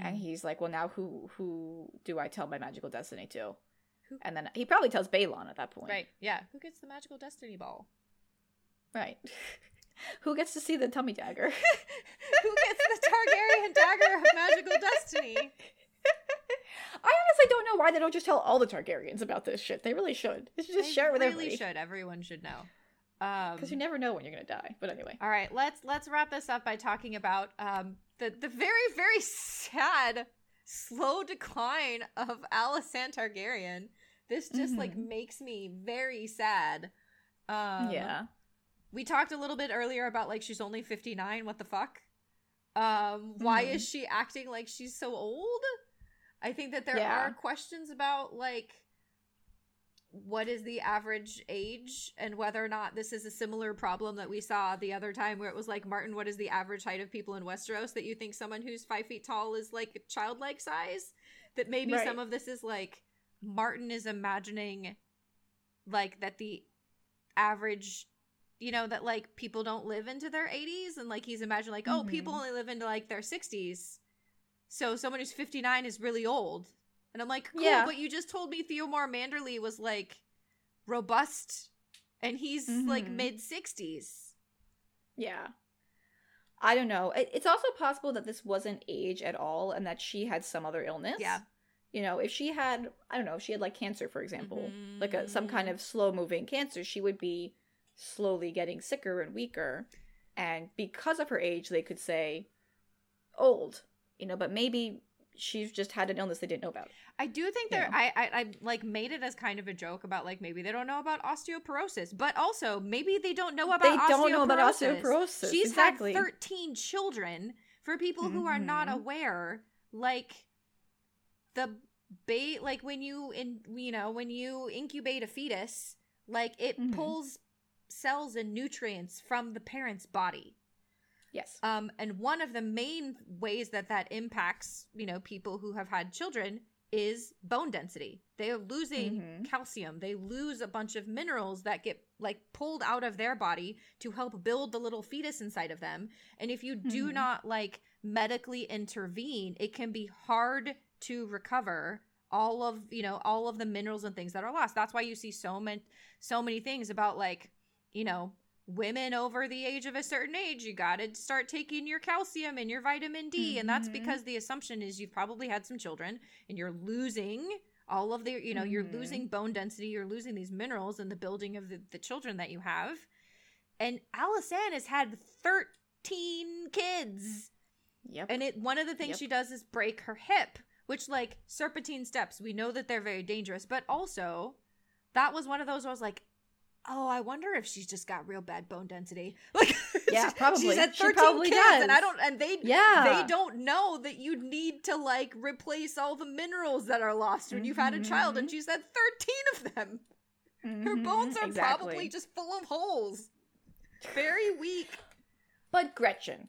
Mm. and he's like, well, now who who do I tell my magical destiny to? Who- And then he probably tells Baelon at that point, Right. Yeah. Who gets the magical destiny ball? Right. who gets to see the tummy dagger? Who gets the Targaryen dagger of magical destiny? I honestly don't know why they don't just tell all the Targaryens about this shit. They really should. They should just They share it with really everybody. should. Everyone should know. Um, Because you never know when you're gonna die. But anyway. All right, let's let's wrap this up by talking about um the the very very sad slow decline of Alysanne Targaryen. This just like Mhm. makes me very sad. Um yeah. We talked a little bit earlier about like she's only 59, what the fuck? Um why Mhm. is she acting like she's so old? I think that there Yeah. are questions about like what is the average age and whether or not this is a similar problem that we saw the other time where it was like martin what is the average height of people in westeros that you think someone who's five feet tall is like childlike size that maybe Right. some of this is like martin is imagining like that the average you know that like people don't live into their 80s and like he's imagining like oh people Mhm. only live into like their 60s so someone who's 59 is really old and i'm like cool Yeah. but you just told me Theomore Manderly was like robust and he's like Mhm. mid 60s Yeah. I don't know. It's also possible that this wasn't age at all and that she had some other illness. Yeah. You know, if she had, I don't know, if she had like cancer, for example, like a, some kind of slow moving cancer, she would be slowly getting sicker and weaker. And because of her age, they could say old, you know, but maybe she's just had an illness they didn't know about. I do think there. I, I I like made it as kind of a joke about like maybe they don't know about osteoporosis, but also maybe they don't know about they osteoporosis. don't know about osteoporosis. She's exactly. had thirteen children. For people who are not Mhm. aware, like the bait, like when you in you know when you incubate a fetus, like it Mhm. pulls cells and nutrients from the parent's body. Yes. Um, and one of the main ways that that impacts, you know, people who have had children is bone density. They are losing Mhm. calcium. They lose a bunch of minerals that get like pulled out of their body to help build the little fetus inside of them. And if you do Mhm. not like medically intervene, it can be hard to recover all of, you know, all of the minerals and things that are lost. That's why you see so many so many things about like, you know, women over the age of a certain age, you got to start taking your calcium and your vitamin D. And that's Mhm. because the assumption is you've probably had some children and you're losing all of the, you know, you're Mhm. losing bone density, you're losing these minerals in the building of the, the children that you have. And Alysanne has had 13 kids. Yep. And it one of the things Yep. she does is break her hip, which like serpentine steps, we know that they're very dangerous, but also that was one of those where I was like, oh, I wonder if she's just got real bad bone density. Like, Yeah, probably. She's had She 13 probably kids, and I don't, and they, yeah. they don't know that you need to like replace all the minerals that are lost when you've had a child, and Mhm. she's had 13 of them. Her Mhm, bones are exactly. probably just full of holes. Very weak. But Gretchen,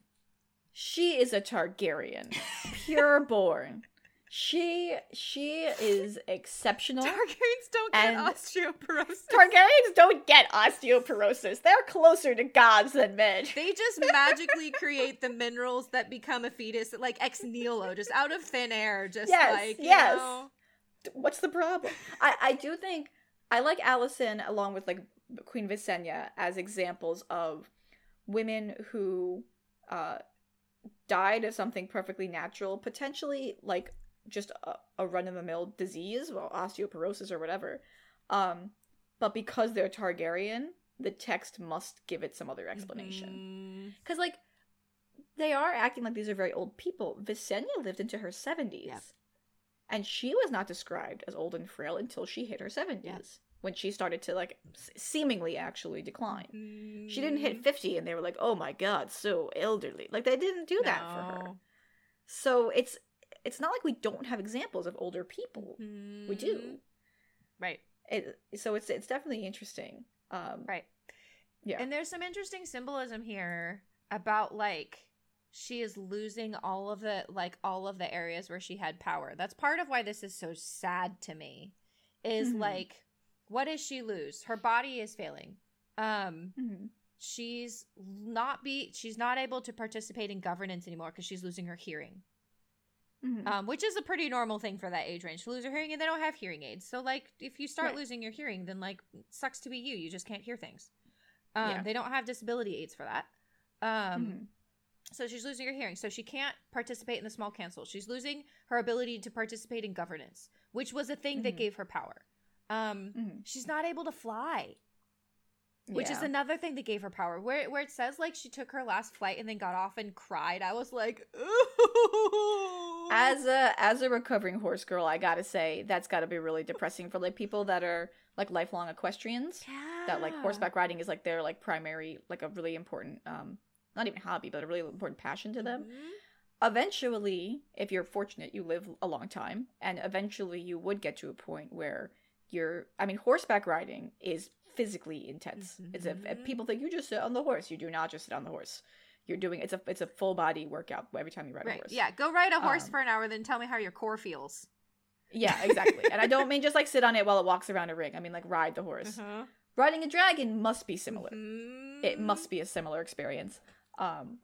she is a Targaryen, pure born. She she is exceptional. Targaryens don't get osteoporosis. Targaryens don't get osteoporosis. They're closer to gods than men. They just magically create the minerals that become a fetus, like ex nihilo, just out of thin air. Just Yes, like, you yes. know. What's the problem? I I do think I like Alysanne along with like Queen Visenya as examples of women who uh died of something perfectly natural, potentially like just a, a run of the mill disease, well, osteoporosis or whatever. Um, but because they're Targaryen, the text must give it some other explanation. Because, mm-hmm. like, they are acting like these are very old people. Visenya lived into her 70s. Yep. And she was not described as old and frail until she hit her 70s. Yep. When she started to, like, seemingly actually decline. Mm. She didn't hit mm-hmm. 50 and they were like, oh my god, so elderly. Like, they didn't do no. that for her. So it's it's not like we don't have examples of older people. Mm. We do. Mm-hmm. Right. It, so it's it's definitely interesting. Um, right. Yeah. And there's some interesting symbolism here about like she is losing all of the like all of the areas where she had power. That's part of why this is so sad to me. Is mm-hmm. like what does she lose? Her body is failing. Um mm-hmm. she's not be she's not able to participate in governance anymore because she's losing her hearing. Mm-hmm. Um, which is a pretty normal thing for that age range to lose your hearing, and they don't have hearing aids. So, like, if you start right. losing your hearing, then like, sucks to be you. You just can't hear things. Um, yeah. They don't have disability aids for that. Um, mm-hmm. So she's losing her hearing. So she can't participate in the small council. She's losing her ability to participate in governance, which was a thing mm-hmm. that gave her power. Um, mm-hmm. She's not able to fly which yeah. is another thing that gave her power. Where where it says like she took her last flight and then got off and cried. I was like, Ooh. as a as a recovering horse girl, I gotta say that's got to be really depressing for like people that are like lifelong equestrians. Yeah. That like horseback riding is like their like primary like a really important um not even hobby but a really important passion to them. Mm-hmm. Eventually, if you're fortunate, you live a long time, and eventually you would get to a point where you're. I mean, horseback riding is physically intense. Mm-hmm. It's a, people think you just sit on the horse. You do not just sit on the horse. You're doing it's a it's a full body workout every time you ride right. a horse. Yeah, go ride a horse um, for an hour, then tell me how your core feels. Yeah, exactly. and I don't mean just like sit on it while it walks around a ring. I mean like ride the horse. Uh-huh. Riding a dragon must be similar. Mm-hmm. It must be a similar experience. Um,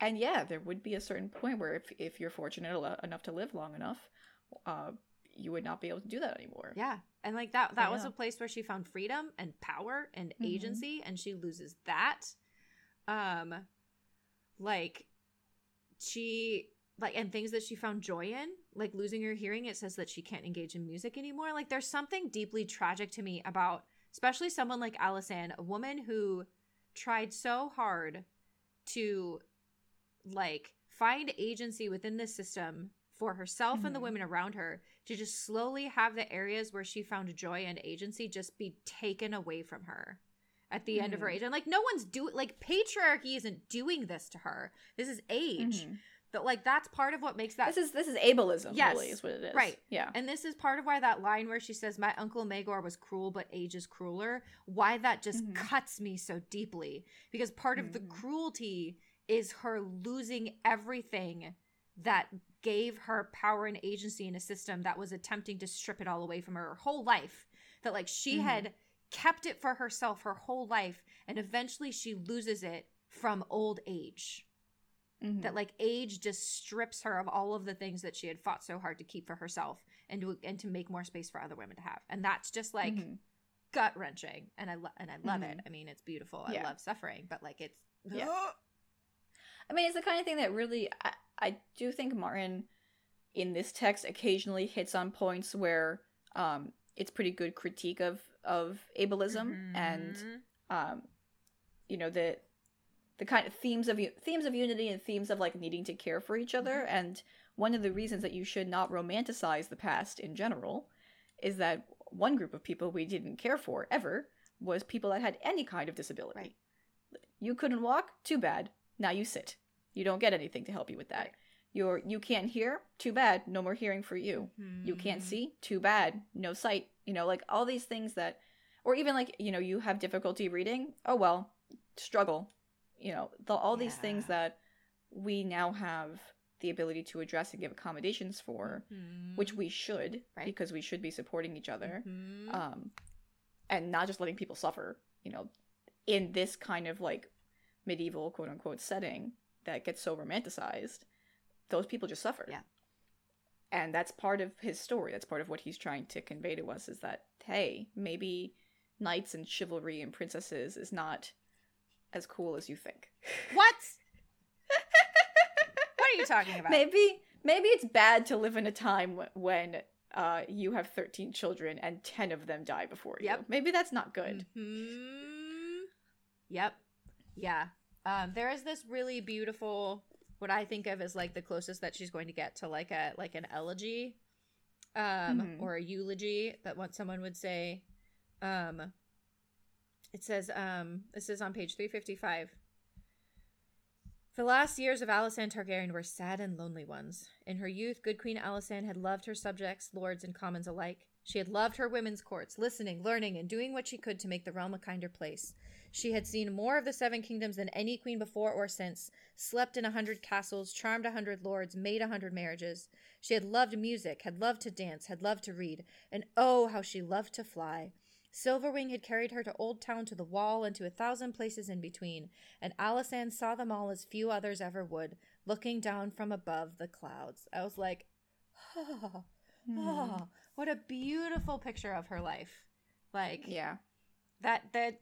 and yeah, there would be a certain point where if if you're fortunate enough to live long enough, uh, you would not be able to do that anymore. Yeah. And like that that was a place where she found freedom and power and mm-hmm. agency and she loses that. Um like she like and things that she found joy in, like losing her hearing, it says that she can't engage in music anymore. Like there's something deeply tragic to me about especially someone like Alysanne, a woman who tried so hard to like find agency within the system for herself mm-hmm. and the mm-hmm. women around her to just slowly have the areas where she found joy and agency just be taken away from her at the mm-hmm. end of her mm-hmm. age. And like no one's doing like patriarchy isn't doing this to her. This is age. Mm-hmm. But like that's part of what makes that This is this is ableism, yes, really, is what it is. Right. Yeah. And this is part of why that line where she says, My uncle Maegor was cruel, but age is crueler, why that just mm-hmm. cuts me so deeply. Because part of the cruelty is her losing everything that gave her power and agency in a system that was attempting to strip it all away from her, her whole life. That like she mm-hmm. had kept it for herself her whole life and eventually she loses it from old age. Mm-hmm. That like age just strips her of all of the things that she had fought so hard to keep for herself and to and to make more space for other women to have. And that's just like mm-hmm. gut wrenching. And I lo- and I love it. Mm-hmm. I mean, it's beautiful. Yeah. I love suffering, but like it's yeah. I mean, it's the kind of thing that really I, I do think Martin in this text occasionally hits on points where um, it's pretty good critique of of ableism mm-hmm. and um, you know the the kind of themes of themes of unity and themes of like needing to care for each other mm-hmm. and one of the reasons that you should not romanticize the past in general is that one group of people we didn't care for ever was people that had any kind of disability. Right. You couldn't walk? Too bad. Now you sit. You don't get anything to help you with that. You're you can't hear? Too bad. No more hearing for you. Mm-hmm. You can't mm-hmm. see? Too bad. No sight. You know, like all these things that or even like, you know, you have difficulty reading? Oh well, struggle. You know, the, all yeah. these things that we now have the ability to address and give accommodations for, mm-hmm. which we should right. because we should be supporting each other. Mm-hmm. Um and not just letting people suffer, you know, in this kind of like medieval quote unquote setting that gets so romanticized, those people just suffer. Yeah. And that's part of his story. That's part of what he's trying to convey to us is that, hey, maybe knights and chivalry and princesses is not as cool as you think. What? what are you talking about? Maybe maybe it's bad to live in a time when uh, you have 13 children and 10 of them die before you. Yep. Maybe that's not good. Mm-hmm. Yep. Yeah. Um, there is this really beautiful, what I think of as like the closest that she's going to get to like a like an elegy, um, mm-hmm. or a eulogy that what someone would say. Um, it says, um, this is on page three fifty five. The last years of Alysanne Targaryen were sad and lonely ones. In her youth, good Queen Alysanne had loved her subjects, lords, and commons alike. She had loved her women's courts, listening, learning, and doing what she could to make the realm a kinder place. She had seen more of the Seven Kingdoms than any queen before or since, slept in a hundred castles, charmed a hundred lords, made a hundred marriages. She had loved music, had loved to dance, had loved to read, and oh, how she loved to fly. Silverwing had carried her to Oldtown, to the Wall, and to a thousand places in between, and Alysanne saw them all as few others ever would, looking down from above the clouds. I was like, oh, oh what a beautiful picture of her life. Like, yeah, that that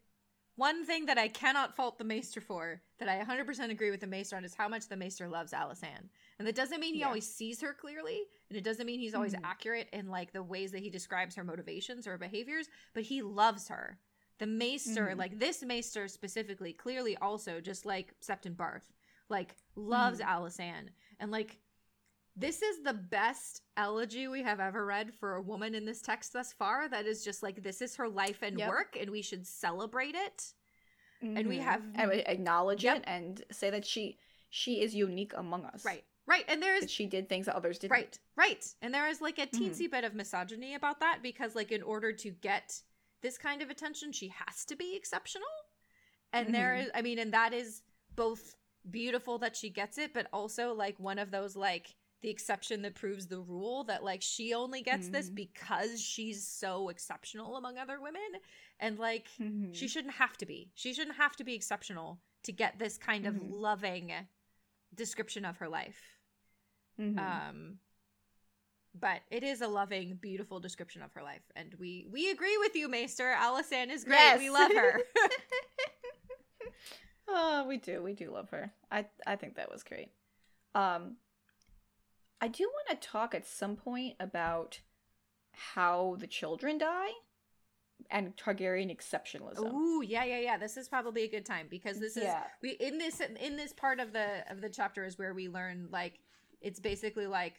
one thing that I cannot fault the Maester for, that I 100% agree with the Maester on, is how much the Maester loves Alysanne. And that doesn't mean he yeah. always sees her clearly, and it doesn't mean he's always mm-hmm. accurate in like the ways that he describes her motivations or behaviors, but he loves her. The Maester, mm-hmm. like this Maester specifically, clearly also just like Septon Barth, like loves. Alysanne. And like this is the best elegy we have ever read for a woman in this text thus far. That is just like this is her life and yep. work, and we should celebrate it. Mm-hmm. And we mm-hmm. have and we acknowledge yep. it and say that she she is unique among us. Right. Right. And there is she did things that others didn't. Right. Right. And there is like a mm-hmm. teensy mm-hmm. bit of misogyny about that because like in order to get this kind of attention, she has to be exceptional. And mm-hmm. there is I mean, and that is both beautiful that she gets it, but also like one of those like the exception that proves the rule that like she only gets mm-hmm. this because she's so exceptional among other women and like mm-hmm. she shouldn't have to be she shouldn't have to be exceptional to get this kind mm-hmm. of loving description of her life mm-hmm. um but it is a loving beautiful description of her life and we we agree with you maester Alysanne is great yes. we love her oh we do we do love her i i think that was great um I do want to talk at some point about how the children die and Targaryen exceptionalism. Ooh, yeah, yeah, yeah. This is probably a good time because this is yeah. we in this in this part of the of the chapter is where we learn like it's basically like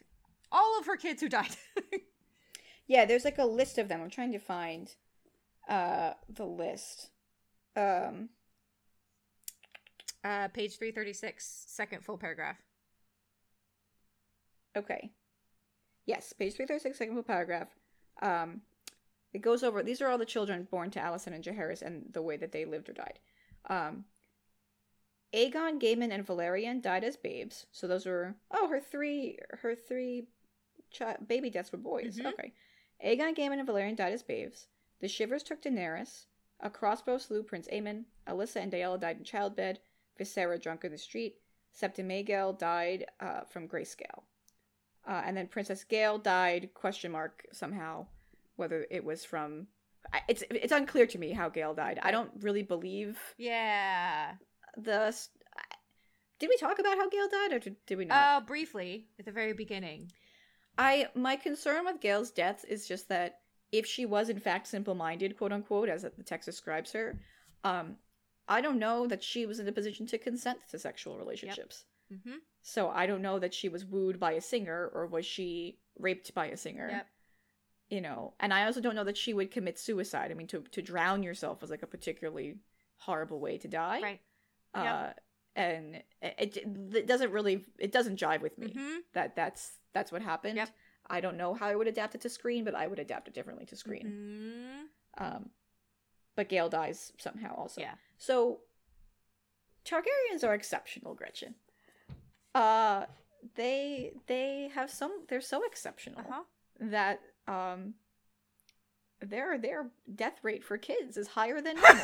all of her kids who died. yeah, there's like a list of them. I'm trying to find uh the list. Um uh page 336 second full paragraph. Okay. Yes, page 336, second full paragraph. Um, it goes over, these are all the children born to Alysanne and Jaehaerys and the way that they lived or died. Um, Aegon, Gaemon, and Valerion died as babes. So those were, oh, her three, her three chi- baby deaths were boys. Mm-hmm. Okay. Aegon, Gaemon, and Valerion died as babes. The Shivers took Daenerys. A crossbow slew Prince Aemon. Alyssa and Daella died in childbed. Viserra drunk in the street. Septa Maegelle died uh, from grayscale. Uh, and then Princess Gael died. Question mark somehow whether it was from. It's it's unclear to me how Gael died. I don't really believe. Yeah. The. Did we talk about how Gael died, or did we not? Uh, briefly at the very beginning. I my concern with Gael's death is just that if she was in fact simple-minded, quote unquote, as the text describes her, um, I don't know that she was in a position to consent to sexual relationships. Mm-hmm. So I don't know that she was wooed by a singer or was she raped by a singer. Yep. You know, and I also don't know that she would commit suicide. I mean, to to drown yourself was like a particularly horrible way to die. Right. Uh, yep. and it, it, doesn't really it doesn't jive with me mm-hmm. that that's that's what happened. Yep. I don't know how I would adapt it to screen, but I would adapt it differently to screen. Mm-hmm. Um, but Gael dies somehow also. Yeah. So Targaryens are exceptional, Gretchen uh they they have some they're so exceptional uh-huh. that um their their death rate for kids is higher than normal.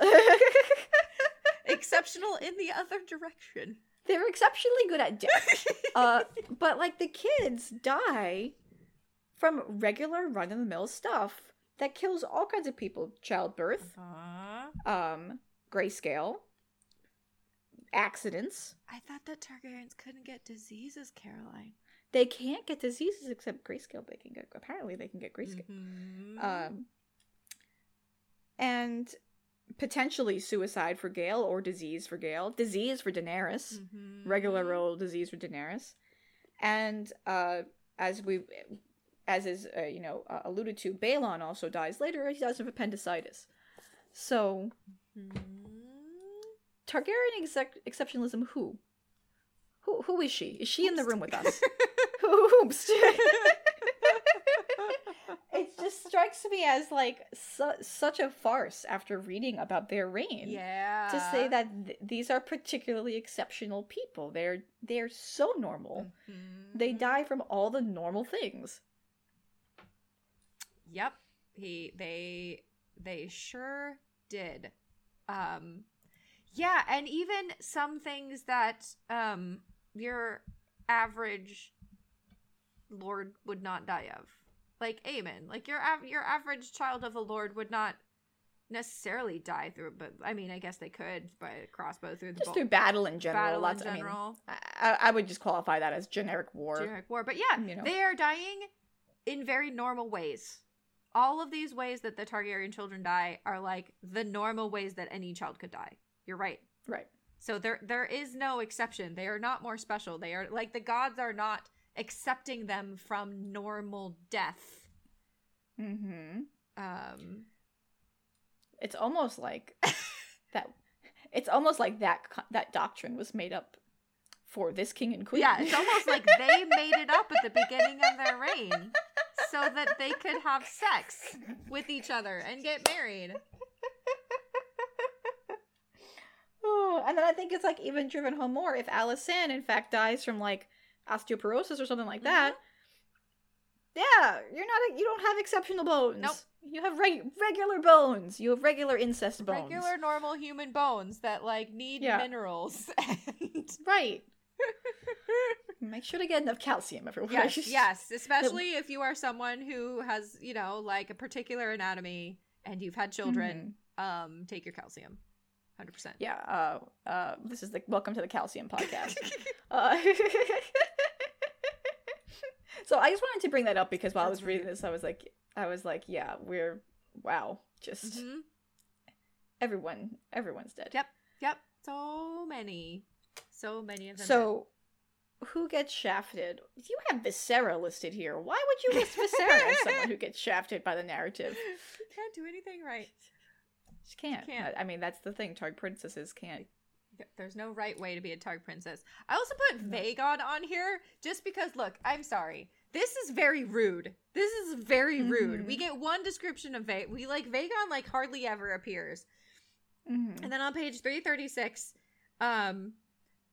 exceptional in the other direction they're exceptionally good at death uh but like the kids die from regular run-of-the-mill stuff that kills all kinds of people childbirth uh-huh. um grayscale accidents. I thought that Targaryens couldn't get diseases, Caroline. They can't get diseases except grayscale. They can get apparently they can get grayscale. Mm-hmm. Um, and potentially suicide for Gael or disease for Gael, disease for Daenerys, mm-hmm. regular old disease for Daenerys, and uh, as we, as is uh, you know uh, alluded to, Baelon also dies later. He dies of appendicitis. So, mm-hmm. Targaryen exec- exceptionalism. Who? Who? Who is she? Is she Oops. in the room with us? Oops. it just strikes me as like su- such a farce after reading about their reign. Yeah. To say that th- these are particularly exceptional people. They're they're so normal. Mm-hmm. They die from all the normal things. Yep. He they they sure did. Um yeah, and even some things that um your average lord would not die of like Aemon. Like your av- your average child of a lord would not necessarily die through but I mean I guess they could by crossbow through the just through battle in general. Battle Lots, in general. I, mean, I, I, would just qualify that as generic war. Generic war, but yeah, you know. they are dying in very normal ways. All of these ways that the Targaryen children die are like the normal ways that any child could die. You're right. Right. So there there is no exception. They are not more special. They are like the gods are not accepting them from normal death. Mm-hmm. Um, it's almost like that. It's almost like that that doctrine was made up for this king and queen. Yeah, it's almost like they made it up at the beginning of their reign so that they could have sex with each other and get married. Oh, and then I think it's like even driven home more if Alysanne in fact dies from like osteoporosis or something like that. Mm-hmm. Yeah, you're not. A, you don't have exceptional bones. Nope. You have reg- regular bones. You have regular incest bones. Regular normal human bones that like need yeah. minerals. And... Right. Make sure to get enough calcium everyone. Yes, yes, especially if you are someone who has, you know, like a particular anatomy and you've had children. Mm-hmm. Um, take your calcium. 100%. Yeah, uh, uh, this is the welcome to the calcium podcast. uh, so I just wanted to bring that up because while That's I was reading this, I was like, I was like, yeah, we're wow, just mm-hmm. everyone, everyone's dead. Yep, yep. So many, so many of them. So, dead. who gets shafted? You have Viserra listed here. Why would you list Viserra as someone who gets shafted by the narrative? can't do anything right. She can't. can't. I mean, that's the thing. Targ princesses can't there's no right way to be a Targ princess. I also put Vaegon on here just because, look, I'm sorry. This is very rude. This is very mm-hmm. rude. We get one description of Vaegon. We like Vaegon like hardly ever appears. Mm-hmm. And then on page 336, um,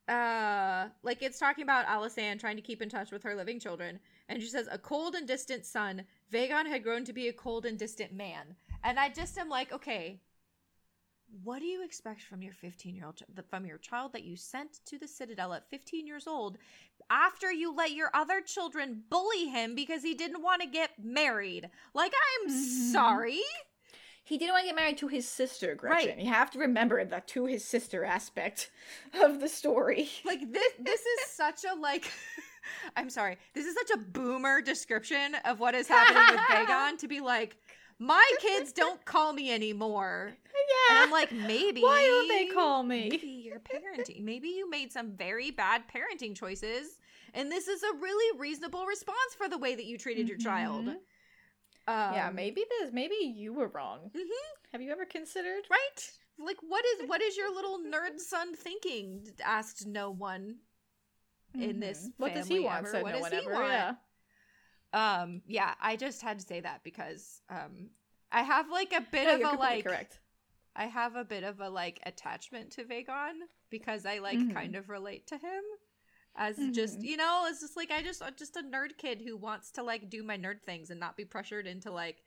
uh, like it's talking about Alysanne trying to keep in touch with her living children. And she says, a cold and distant son, Vagon had grown to be a cold and distant man. And I just am like, okay, what do you expect from your 15 year old from your child that you sent to the citadel at 15 years old after you let your other children bully him because he didn't want to get married like i'm mm-hmm. sorry he didn't want to get married to his sister gretchen right. you have to remember the to his sister aspect of the story like this this is such a like i'm sorry this is such a boomer description of what is happening with Vaegon to be like my kids don't call me anymore. Yeah. And I'm like, maybe. Why don't they call me? Maybe you're parenting. maybe you made some very bad parenting choices. And this is a really reasonable response for the way that you treated your child. Um, yeah, maybe this. Maybe you were wrong. Mm-hmm. Have you ever considered? Right. Like, what is what is your little nerd son thinking? Asked no one in mm-hmm. this. What does he want? Said what no does he ever. want? Yeah. Um, yeah, I just had to say that because um, I have like a bit no, of a like correct. I have a bit of a like attachment to Vaegon because I like mm-hmm. kind of relate to him as mm-hmm. just you know it's just like I just just a nerd kid who wants to like do my nerd things and not be pressured into like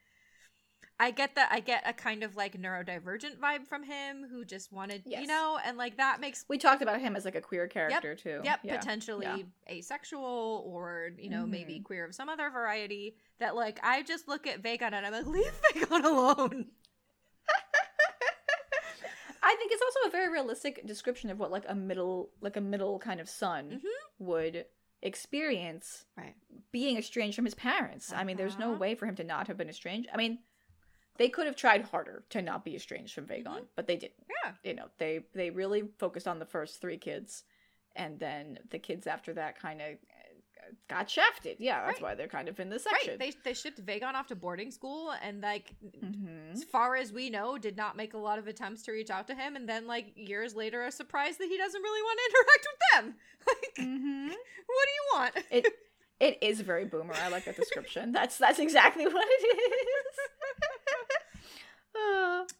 I get that I get a kind of like neurodivergent vibe from him who just wanted, yes. you know, and like that makes We talked about him as like a queer character yep, too. Yep, yeah. potentially yeah. asexual or, you know, mm-hmm. maybe queer of some other variety that like I just look at Vaegon and I'm like, leave Vaegon alone. I think it's also a very realistic description of what like a middle like a middle kind of son mm-hmm. would experience right being estranged from his parents. Uh-huh. I mean, there's no uh-huh. way for him to not have been estranged. I mean, they could have tried harder to not be estranged from Vaegon, mm-hmm. but they didn't. Yeah. You know, they they really focused on the first three kids, and then the kids after that kind of got shafted. Yeah, that's right. why they're kind of in this section. Right. They they shipped Vaegon off to boarding school, and like mm-hmm. as far as we know, did not make a lot of attempts to reach out to him. And then like years later, a surprise that he doesn't really want to interact with them. Like, mm-hmm. what do you want? It it is very boomer. I like that description. that's that's exactly what it is.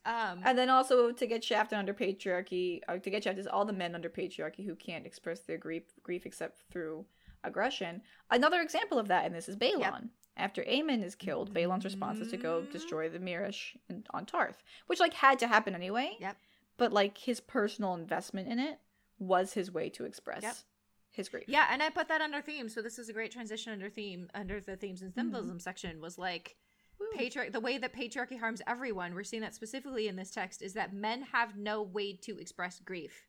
um, and then also to get shafted under patriarchy, or to get shafted is all the men under patriarchy who can't express their grief grief except through aggression. Another example of that in this is Baelon. Yep. After Aemon is killed, Baelon's response is to go mm-hmm. destroy the Myrish on Tarth, which like had to happen anyway. Yep. But like his personal investment in it was his way to express yep. his grief. Yeah, and I put that under theme, so this is a great transition under theme under the themes and symbolism mm-hmm. section was like patriarch the way that patriarchy harms everyone we're seeing that specifically in this text is that men have no way to express grief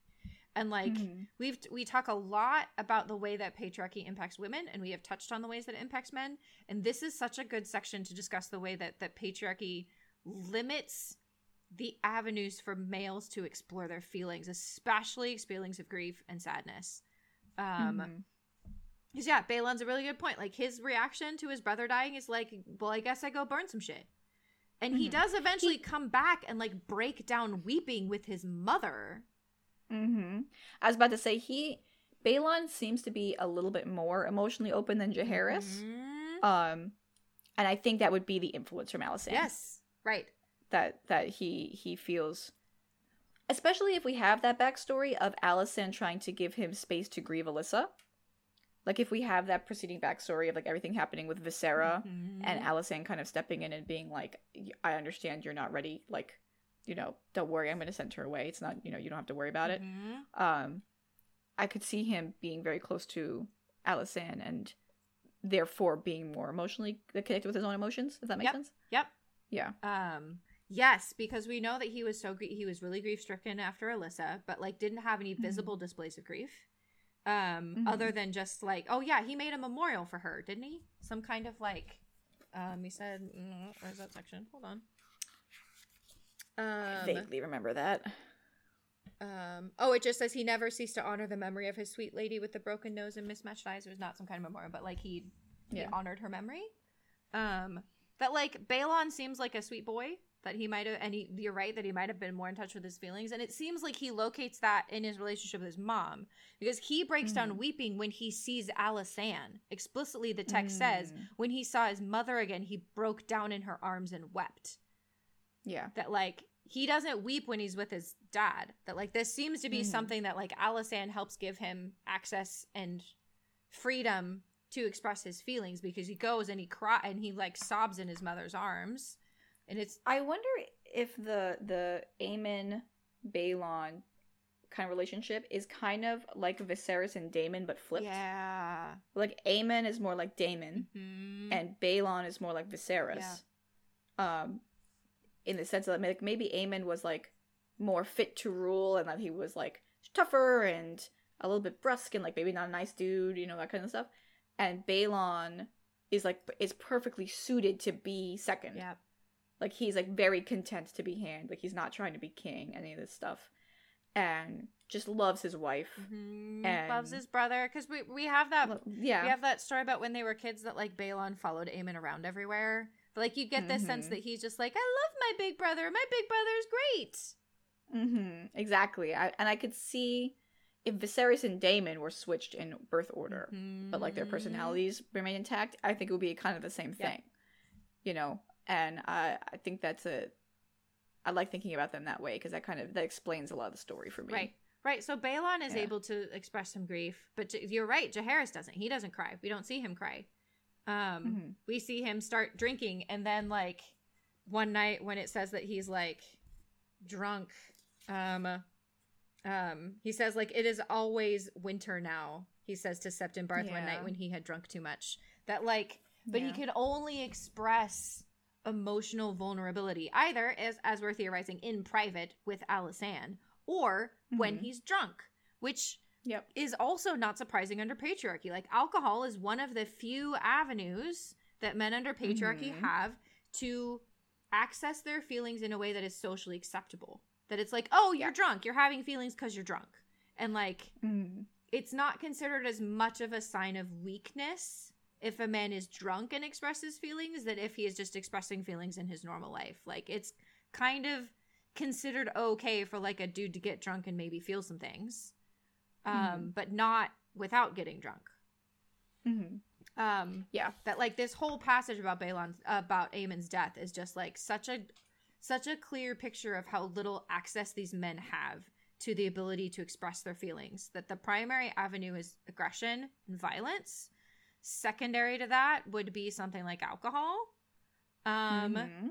and like mm-hmm. we've we talk a lot about the way that patriarchy impacts women and we have touched on the ways that it impacts men and this is such a good section to discuss the way that that patriarchy limits the avenues for males to explore their feelings especially feelings of grief and sadness um mm-hmm. Because yeah, Baelon's a really good point. Like his reaction to his brother dying is like, well, I guess I go burn some shit. And mm-hmm. he does eventually he- come back and like break down weeping with his mother. Mm-hmm. I was about to say he Baelon seems to be a little bit more emotionally open than Jaehaerys. Mm-hmm. Um and I think that would be the influence from Alysanne. Yes. Right. That that he he feels especially if we have that backstory of Alysanne trying to give him space to grieve Alyssa. Like if we have that preceding backstory of like everything happening with Viserra mm-hmm. and Alysanne kind of stepping in and being like, I understand you're not ready, like you know, don't worry, I'm going to send her away. It's not, you know, you don't have to worry about it. Mm-hmm. Um, I could see him being very close to Alysanne and therefore being more emotionally connected with his own emotions. If that makes yep. sense. Yep. Yeah. Um. Yes, because we know that he was so he was really grief stricken after Alyssa, but like didn't have any visible mm-hmm. displays of grief. Um, mm-hmm. other than just like, oh yeah, he made a memorial for her, didn't he? Some kind of like, um, he said, mm, where's that section? Hold on. Um, I vaguely remember that. Um, oh, it just says he never ceased to honor the memory of his sweet lady with the broken nose and mismatched eyes. It was not some kind of memorial, but like he, yeah. he honored her memory. Um, that like Baelon seems like a sweet boy that he might have, and he, you're right that he might have been more in touch with his feelings, and it seems like he locates that in his relationship with his mom because he breaks mm. down weeping when he sees Alysanne. Explicitly, the text mm. says when he saw his mother again, he broke down in her arms and wept. Yeah, that like he doesn't weep when he's with his dad. That like this seems to be mm-hmm. something that like Alysanne helps give him access and freedom to express his feelings because he goes and he cry and he like sobs in his mother's arms. And it's I wonder if the the Aemon Baelon kind of relationship is kind of like Viserys and Daemon but flipped. Yeah. Like Aemon is more like Daemon mm-hmm. and Baelon is more like Viserys. Yeah. Um in the sense that like maybe Aemon was like more fit to rule and that he was like tougher and a little bit brusque and like maybe not a nice dude, you know, that kind of stuff. And Baelon is like is perfectly suited to be second. Yeah. Like he's like very content to be hand. Like he's not trying to be king, any of this stuff. And just loves his wife mm-hmm. and loves his brother because we we have that yeah we have that story about when they were kids that like Baelon followed Aemon around everywhere like you get this mm-hmm. sense that he's just like, I love my big brother. My big brother is great. Mm-hmm. Exactly. I, and I could see if Viserys and Daemon were switched in birth order, mm-hmm. but like their personalities remain intact, I think it would be kind of the same thing. You know, and I I think that's a I like thinking about them that way because that kind of that explains a lot of the story for me. Right. Right. So Baelon is yeah. able to express some grief, but you're right. Jaehaerys doesn't. He doesn't cry. We don't see him cry. Um, mm-hmm. we see him start drinking, and then like one night when it says that he's like drunk, um, um, he says like it is always winter now. He says to Septon Barth yeah. one night when he had drunk too much. That like, but yeah. he can only express emotional vulnerability either as as we're theorizing in private with Alysanne or mm-hmm. when he's drunk, which Yep. Is also not surprising under patriarchy. Like alcohol is one of the few avenues that men under patriarchy mm-hmm. have to access their feelings in a way that is socially acceptable. That it's like, oh, you're yeah. drunk. You're having feelings because you're drunk. And like, mm. it's not considered as much of a sign of weakness if a man is drunk and expresses feelings than if he is just expressing feelings in his normal life. Like, it's kind of considered okay for like a dude to get drunk and maybe feel some things, um, mm. but not without getting drunk. Mm-hmm. Um, yeah, that like this whole passage about Baelon about Aemon's death is just like such a such a clear picture of how little access these men have to the ability to express their feelings. That the primary avenue is aggression and violence. Secondary to that would be something like alcohol. Um, mm-hmm.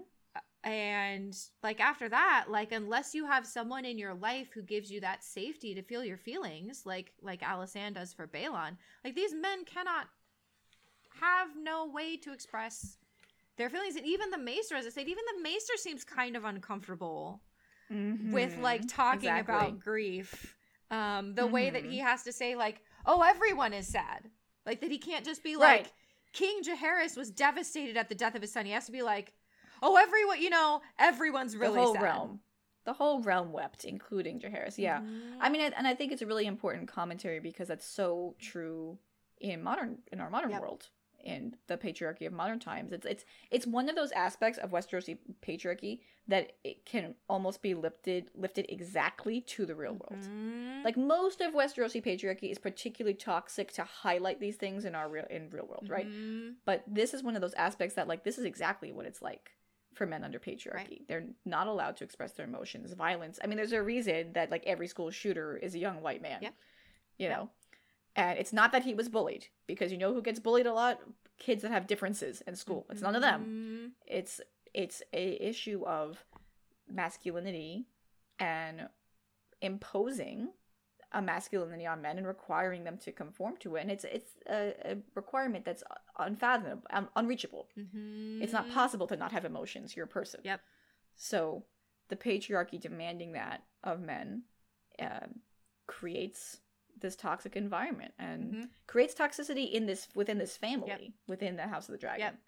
And like after that, like unless you have someone in your life who gives you that safety to feel your feelings, like like Alysanne does for Baelon, like these men cannot have no way to express their feelings. And even the maester, as I said, even the maester seems kind of uncomfortable mm-hmm. with like talking exactly. about grief. Um, the mm-hmm. way that he mm-hmm. has to say, like, oh, everyone is sad. Like that he can't just be like right. King Jaehaerys was devastated at the death of his son. He has to be like, oh, everyone, you know, everyone's really the whole sad. realm. The whole realm wept, including Jaehaerys. Yeah, mm-hmm. I mean, and I think it's a really important commentary because that's so true in modern in our modern yep. world in the patriarchy of modern times. It's it's it's one of those aspects of Westerosi patriarchy that it can almost be lifted lifted exactly to the real world. Mm-hmm. Like most of Westerosi patriarchy is particularly toxic to highlight these things in our real in real world, right? Mm-hmm. But this is one of those aspects that like this is exactly what it's like for men under patriarchy. Right. They're not allowed to express their emotions, violence. I mean, there's a reason that like every school shooter is a young white man. Yeah. You know, and it's not that he was bullied, because you know who gets bullied a lot? Kids that have differences in school. It's none of them. Mm-hmm. It's it's a issue of masculinity and imposing a masculinity on men and requiring them to conform to it and it's it's a, a requirement that's unfathomable un- unreachable mm-hmm. it's not possible to not have emotions you're a person yep so the patriarchy demanding that of men uh, creates this toxic environment and mm-hmm. creates toxicity in this within this family yep. within the house of the dragon yep.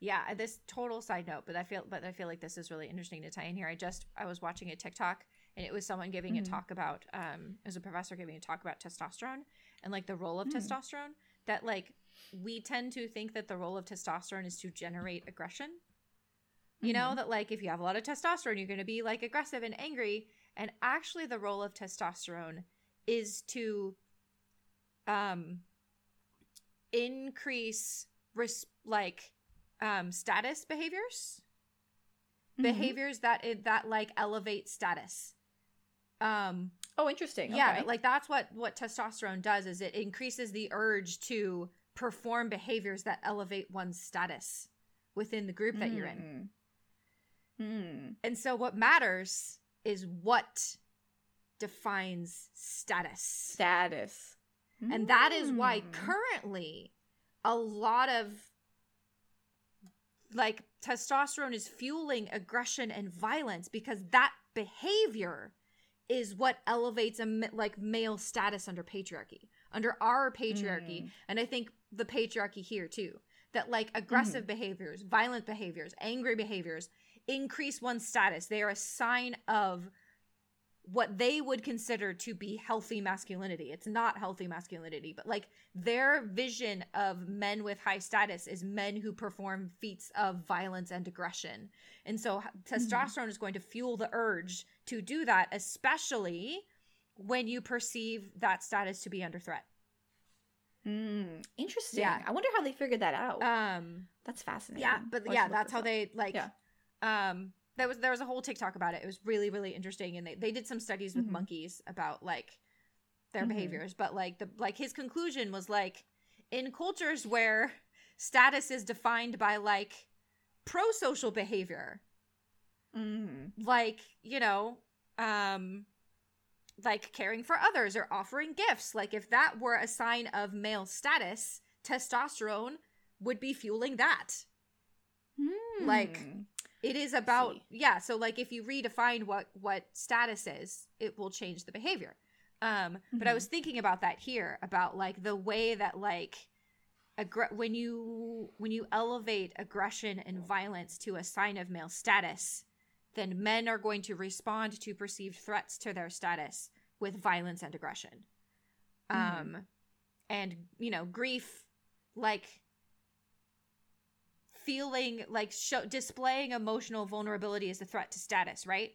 yeah this total side note but i feel but i feel like this is really interesting to tie in here i just i was watching a tiktok and it was someone giving mm-hmm. a talk about um as a professor giving a talk about testosterone and like the role of mm. testosterone that like we tend to think that the role of testosterone is to generate aggression you mm-hmm. know that like if you have a lot of testosterone you're going to be like aggressive and angry and actually the role of testosterone is to um increase res- like um status behaviors mm-hmm. behaviors that it, that like elevate status um oh interesting yeah okay. like that's what what testosterone does is it increases the urge to perform behaviors that elevate one's status within the group that mm. you're in mm. and so what matters is what defines status. Status. And that is why hmm. currently a lot of like testosterone is fueling aggression and violence because that behavior is what elevates a like male status under patriarchy under our patriarchy mm. and i think the patriarchy here too that like aggressive mm. behaviors violent behaviors angry behaviors increase one's status they are a sign of what they would consider to be healthy masculinity. It's not healthy masculinity, but like their vision of men with high status is men who perform feats of violence and aggression. And so testosterone mm-hmm. is going to fuel the urge to do that, especially when you perceive that status to be under threat. Mm, interesting. Yeah. I wonder how they figured that out. Um, that's fascinating. Yeah, but yeah, that's how up. they like. Yeah. Um, there was there was a whole TikTok about it. It was really really interesting, and they they did some studies with mm-hmm. monkeys about like their mm-hmm. behaviors. But like the like his conclusion was like in cultures where status is defined by like pro social behavior, mm-hmm. like you know, um, like caring for others or offering gifts. Like if that were a sign of male status, testosterone would be fueling that. Mm. Like it is about See. yeah, so like if you redefine what what status is, it will change the behavior. Um mm-hmm. but I mm-hmm. was thinking about that here about like the way that like aggr- when you when you elevate aggression and violence to a sign of male status, then men are going to respond to perceived threats to their status with violence and aggression. Mm-hmm. Um and you know, grief like feeling like show, displaying emotional vulnerability is a threat to status, right?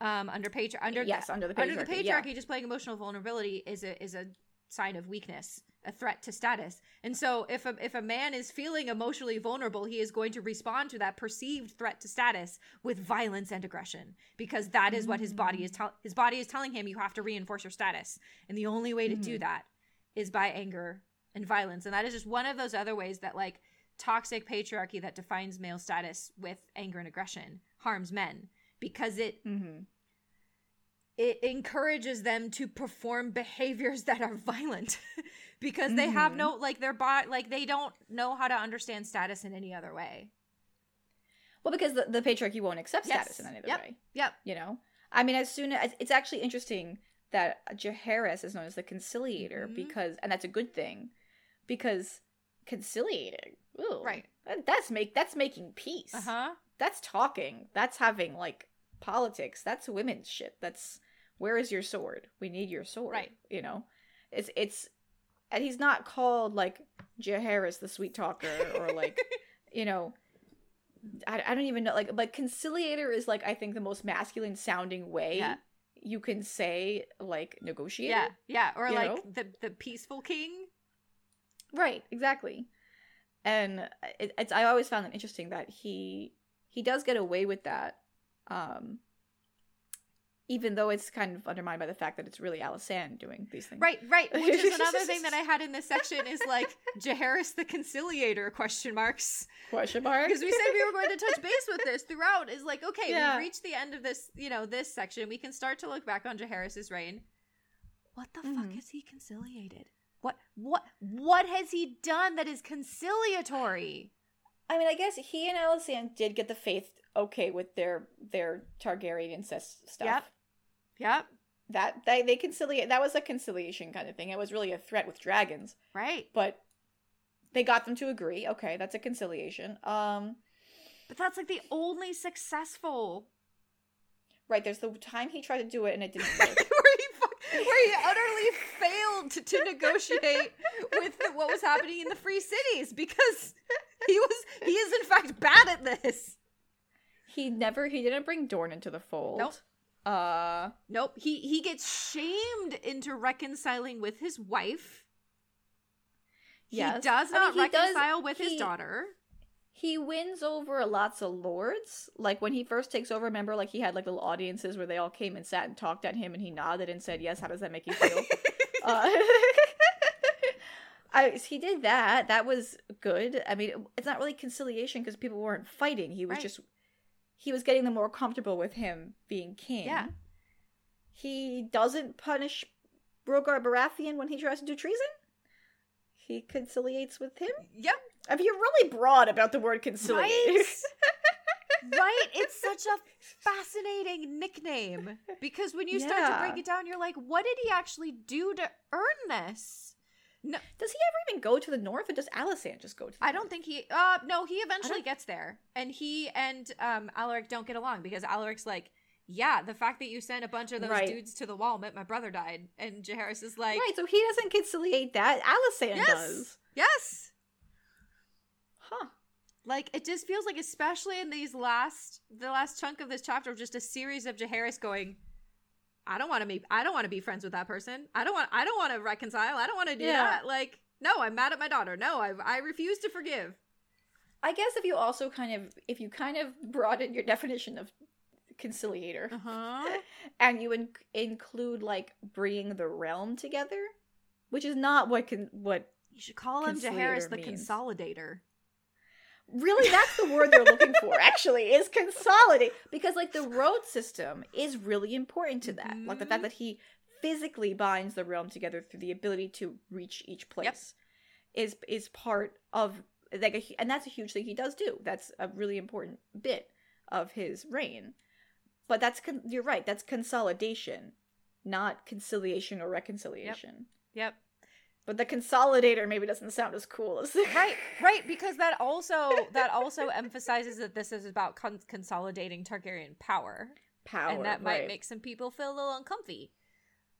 Um, under patri- under yes, under the patriarchy, under the patriarchy, yeah. displaying emotional vulnerability is a is a sign of weakness, a threat to status. And so, if a if a man is feeling emotionally vulnerable, he is going to respond to that perceived threat to status with violence and aggression because that is mm-hmm. what his body is telling his body is telling him. You have to reinforce your status, and the only way to mm-hmm. do that is by anger and violence. And that is just one of those other ways that like toxic patriarchy that defines male status with anger and aggression harms men because it mm-hmm. it encourages them to perform behaviors that are violent because mm-hmm. they have mm-hmm. no like their body like they don't know how to understand status in any other way well because the, the patriarchy won't accept yes. status in any other yep. way yep you know i mean as soon as it's actually interesting that Jaehaerys is known as the conciliator mm-hmm. because and that's a good thing because conciliating. Ooh, right. That's make that's making peace. Uh-huh. That's talking. That's having like politics. That's women's shit. That's where is your sword? We need your sword right. you know? It's it's and he's not called like Jaehaerys the sweet talker or like you know I, I don't even know like like conciliator is like I think the most masculine sounding way yeah. you can say like negotiator yeah yeah or like know? the the peaceful king right exactly and it, it's I always found it interesting that he he does get away with that um even though it's kind of undermined by the fact that it's really Alysanne doing these things. Right, right. Which is another thing that I had in this section is like Jaehaerys the conciliator question marks. Question mark. Because we said we were going to touch base with this throughout. Is like, okay, yeah. we've reached the end of this, you know, this section. We can start to look back on Jaehaerys's reign. What the mm-hmm. fuck is he conciliated? What what what has he done that is conciliatory? I mean, I guess he and Alysanne did get the faith okay with their their Targaryen incest stuff. Yep. Yep. That they they conciliate that was a conciliation kind of thing. It was really a threat with dragons. Right. But they got them to agree. Okay, that's a conciliation. Um But that's like the only successful Right, there's the time he tried to do it and it didn't work. where, he, where he utterly failed to, to negotiate with the, what was happening in the free cities because he was he is in fact bad at this. He never he didn't bring Dorne into the fold. Nope. Uh nope. He he gets shamed into reconciling with his wife. Yes. He does not I mean, reconcile does, with he, his daughter. He wins over lots of lords. Like when he first takes over, remember like he had like little audiences where they all came and sat and talked at him and he nodded and said, Yes, how does that make you feel? uh, I, he did that. That was good. I mean, it's not really conciliation because people weren't fighting. He was right. just he was getting them more comfortable with him being king. Yeah. He doesn't punish Rogar Baratheon when he tries to do treason. He conciliates with him. Yep. I mean, you're really broad about the word conciliate. Right? right? It's such a fascinating nickname because when you yeah. start to break it down, you're like, what did he actually do to earn this? No, does he ever even go to the north, or does Alysanne just go to? I don't think he. Uh, no, he eventually gets there, and he and um Alaric don't get along because Alaric's like, yeah, the fact that you sent a bunch of those right. dudes to the wall meant my brother died, and Jaehaerys is like, right, so he doesn't conciliate that. Alysanne yes. does. Yes. Huh. Like it just feels like, especially in these last, the last chunk of this chapter, just a series of Jaehaerys going I don't want to be I don't want to be friends with that person. I don't want I don't want to reconcile. I don't want to do yeah. that. Like, no, I'm mad at my daughter. No, I I refuse to forgive. I guess if you also kind of if you kind of broaden your definition of conciliator uh-huh. and you in- include like bringing the realm together, which is not what can what you should call him Jaehaerys the consolidator really that's the word they're looking for actually is consolidate because like the road system is really important to that mm-hmm. like the fact mm-hmm. that he physically binds the realm together through the ability to reach each place yep. is is part of like a, and that's a huge thing he does do that's a really important bit of his reign but that's con- you're right that's consolidation not conciliation or reconciliation yep, yep. But the consolidator maybe doesn't sound as cool as right right because that also that also emphasizes that this is about con- consolidating targaryen power power and that right. might make some people feel a little uncomfy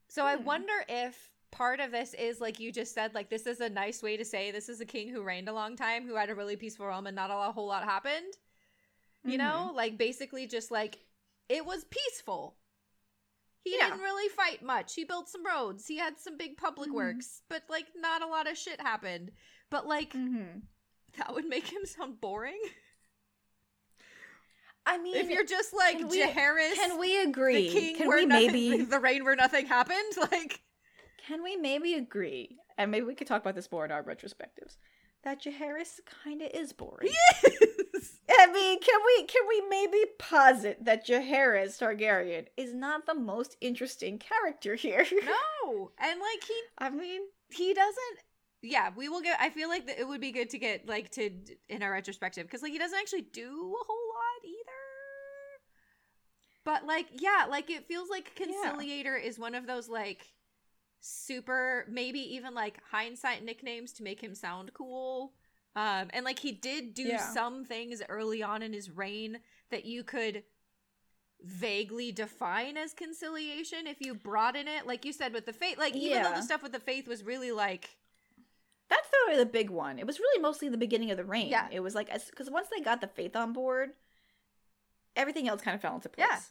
so i Hmm. wonder if part of this is like you just said like this is a nice way to say this is a king who reigned a long time who had a really peaceful realm and not a whole lot happened you Mhm. know like basically just like it was peaceful he Yeah. didn't really fight much he built some roads he had some big public Mhm. works but like not a lot of shit happened but like Mhm. that would make him sound boring I mean, if you're just like can we- Jaehaerys, can we agree? the king can we nothing, maybe the reign where nothing happened like can we maybe agree? And maybe we could talk about this more in our retrospectives. That Jaehaerys kind of is boring. yes I mean, can we can we maybe posit that Jaehaerys Targaryen is not the most interesting character here? no and like he I mean, he doesn't yeah we will get i feel like it would be good to get like to in our retrospective because like he doesn't actually do a whole lot either but like yeah like it feels like Yeah. conciliator is one of those like super maybe even like hindsight nicknames to make him sound cool um and like he did do Yeah. some things early on in his reign that you could vaguely define as conciliation if you broaden it like you said with the faith like even though the stuff with the faith was really like that's the the big one. It was really mostly the beginning of the reign. Yeah. It was like because once they got the faith on board, everything else kind of fell into place.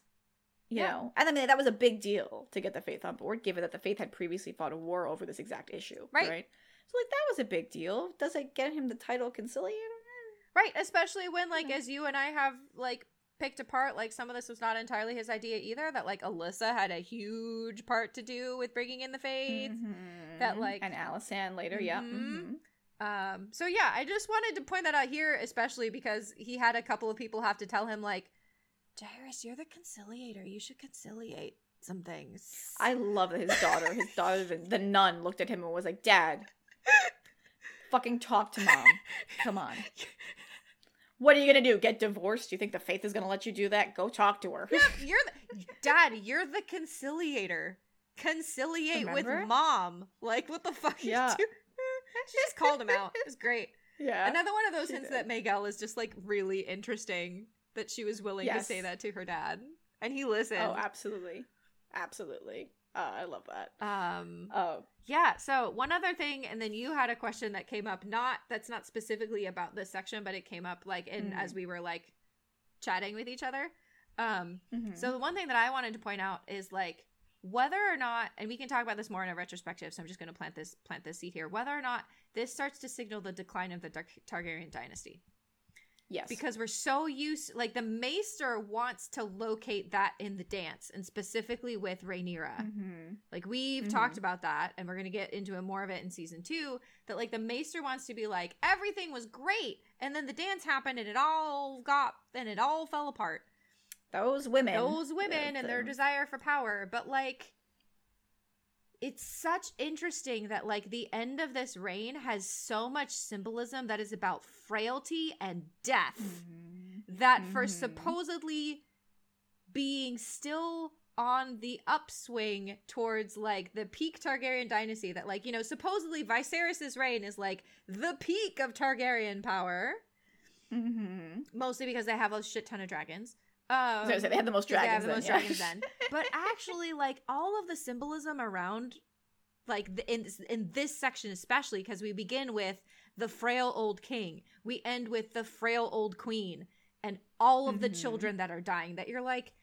Yeah. You Yeah. know, and I mean that was a big deal to get the faith on board, given that the faith had previously fought a war over this exact issue. Right. Right. So like that was a big deal. Does it get him the title conciliator? Right, especially when like Yeah. as you and I have like picked apart like some of this was not entirely his idea either that like Alyssa had a huge part to do with bringing in the faith. that, Mhm. like- and Alysanne later. Yeah. Mhm. mhm. Um so yeah, I just wanted to point that out here especially because he had a couple of people have to tell him like Jaehaerys, you're the conciliator. You should conciliate some things. I love that his daughter, his daughter, the, nun, looked at him and was like, "Dad, fucking talk to mom. Come on. What are you gonna do? Get divorced? Do you think the faith is gonna let you do that? Go talk to her." Yep, you're the Dad, you're the conciliator. Conciliate Remember? with mom. Like what the fuck you Yeah. do? she just called him out. It was great. yeah. Another one of those hints did. that Maegelle is just like really interesting that she was willing to say that to her dad. And he listened. Oh, absolutely, absolutely. Uh, I love that. um Oh, yeah, so one other thing and then you had a question that came up not that's not specifically about this section but it came up like in Mhm. as we were like chatting with each other. Um mhm. So the one thing that I wanted to point out is like whether or not, and we can talk about this more in a retrospective. So I'm just going to plant this plant this seed here. Whether or not this starts to signal the decline of the Tar- Targaryen dynasty, yes, because we're so used, like the Maester wants to locate that in the dance, and specifically with Rhaenyra. Mhm. Like we've Mhm. talked about that, and we're gonna get into it more of it in season two. That like the Maester wants to be like everything was great, and then the dance happened, and it all got and it all fell apart those women, those women and their desire for power but like it's such interesting that like the end of this reign has so much symbolism that is about frailty and death Mhm. that for Mhm. supposedly being still on the upswing towards like the peak Targaryen dynasty that like you know supposedly Viserys's reign is like the peak of Targaryen power Mhm. mostly because they have a shit ton of dragons um, I was gonna say, they had the most 'cause they have dragons. the then, most yeah. dragons then. But actually, like all of the symbolism around, like the, in in this section especially, because we begin with the frail old king, we end with the frail old queen, and all of the Mhm. children that are dying. That you're like,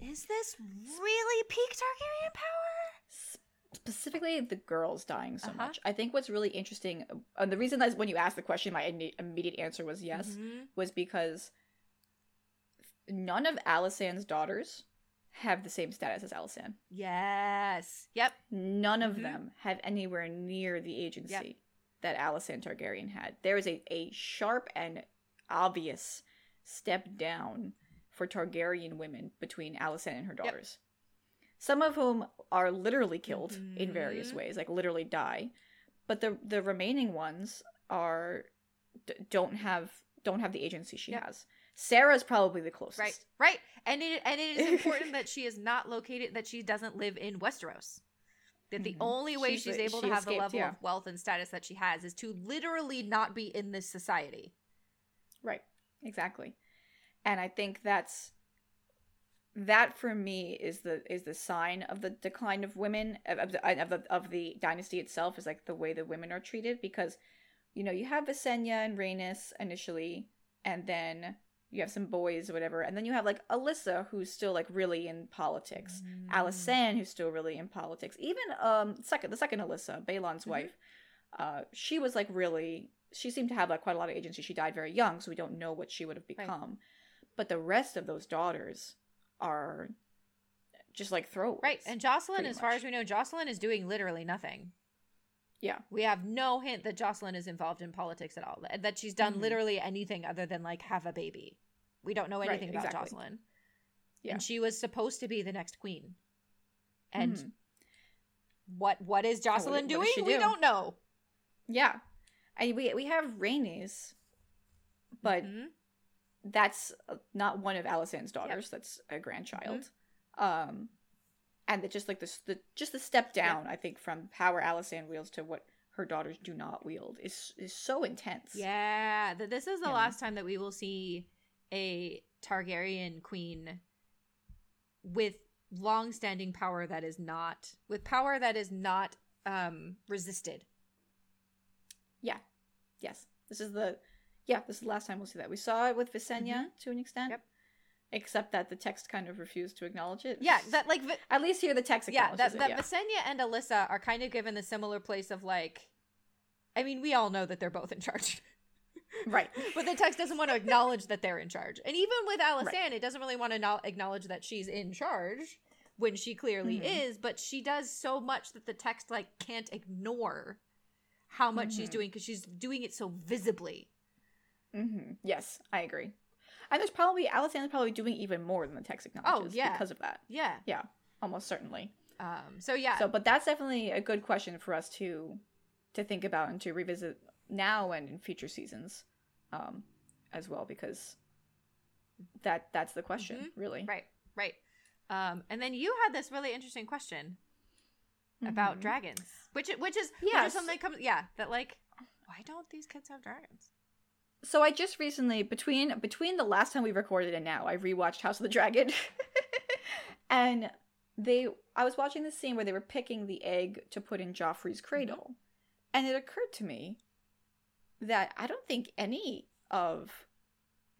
is this really peak Targaryen power? specifically the girls dying so Uh-huh. much. I think what's really interesting, and the reason that when you asked the question, my imme- immediate answer was yes, Mhm. was because none of Alysanne's daughters have the same status as Alysanne. Yes. Yep. None of Mhm. them have anywhere near the agency that Alysanne Targaryen had. There is a, a sharp and obvious step down for Targaryen women between Alicent and her daughters. Some of whom are literally killed in various Mhm. ways, like literally die. But the the remaining ones are d- don't have don't have the agency she Yep. has. Saera's probably the closest. Right. Right. And it and it is important that she is not located that she doesn't live in Westeros. That the mm-hmm. only way she's, she's able she to have escaped, the level yeah. of wealth and status that she has is to literally not be in this society. Right. Exactly. And I think that's that for me is the is the sign of the decline of women of the, of the of the dynasty itself is like the way the women are treated because you know you have Visenya and Rhaenys initially and then you have some boys or whatever and then you have like Alyssa who's still like really in politics mm. Alysanne who's still really in politics even um second the second Alyssa Baelon's mm-hmm. wife uh she was like really she seemed to have like quite a lot of agency she died very young so we don't know what she would have become right. but the rest of those daughters are just like throw right and jocelyn as much. far as we know jocelyn is doing literally nothing yeah we have no hint that jocelyn is involved in politics at all that she's done mm-hmm. literally anything other than like have a baby we don't know anything right, about exactly. jocelyn yeah. and she was supposed to be the next queen and mm-hmm. what what is jocelyn what, doing what we do? don't know yeah I, we, we have Rhaenys but mm-hmm that's not one of Alysanne's daughters. Yep. That's a grandchild. Mm-hmm. Um, and the, just like this, the just the step down. I think, from power Alysanne wields to what her daughters do not wield is is so intense. Yeah, this is the yeah. last time that we will see a Targaryen queen with long-standing power that is not with power that is not um resisted. Yeah. Yes. This is the yeah, this is the last time we'll see that. We saw it with Visenya mm-hmm. to an extent. Yep. Except that the text kind of refused to acknowledge it. Yeah, that like at least here the text yeah that it, that yeah. Visenya and Alyssa are kind of given the similar place of like, I mean, we all know that they're both in charge, right? but the text doesn't want to acknowledge that they're in charge, and even with Alysanne, right. it doesn't really want to no- acknowledge that she's in charge when she clearly mm-hmm. is. But she does so much that the text like can't ignore how much mm-hmm. she's doing because she's doing it so visibly. Mm-hmm. Yes, I agree. And there's probably Alysanne's probably doing even more than the text acknowledges. Oh, yeah. because of that. Yeah, yeah, almost certainly. Um. So yeah. So, but that's definitely a good question for us to to think about and to revisit now and in future seasons, um, as well because that that's the question, mm-hmm. really. Right. Right. Um. And then you had this really interesting question mm-hmm. about dragons, which which is yeah which is something that comes yeah that like why don't these kids have dragons? so I just recently between between the last time we recorded and now I rewatched House of the Dragon, and they I was watching the scene where they were picking the egg to put in Joffrey's cradle, mm-hmm. and it occurred to me that I don't think any of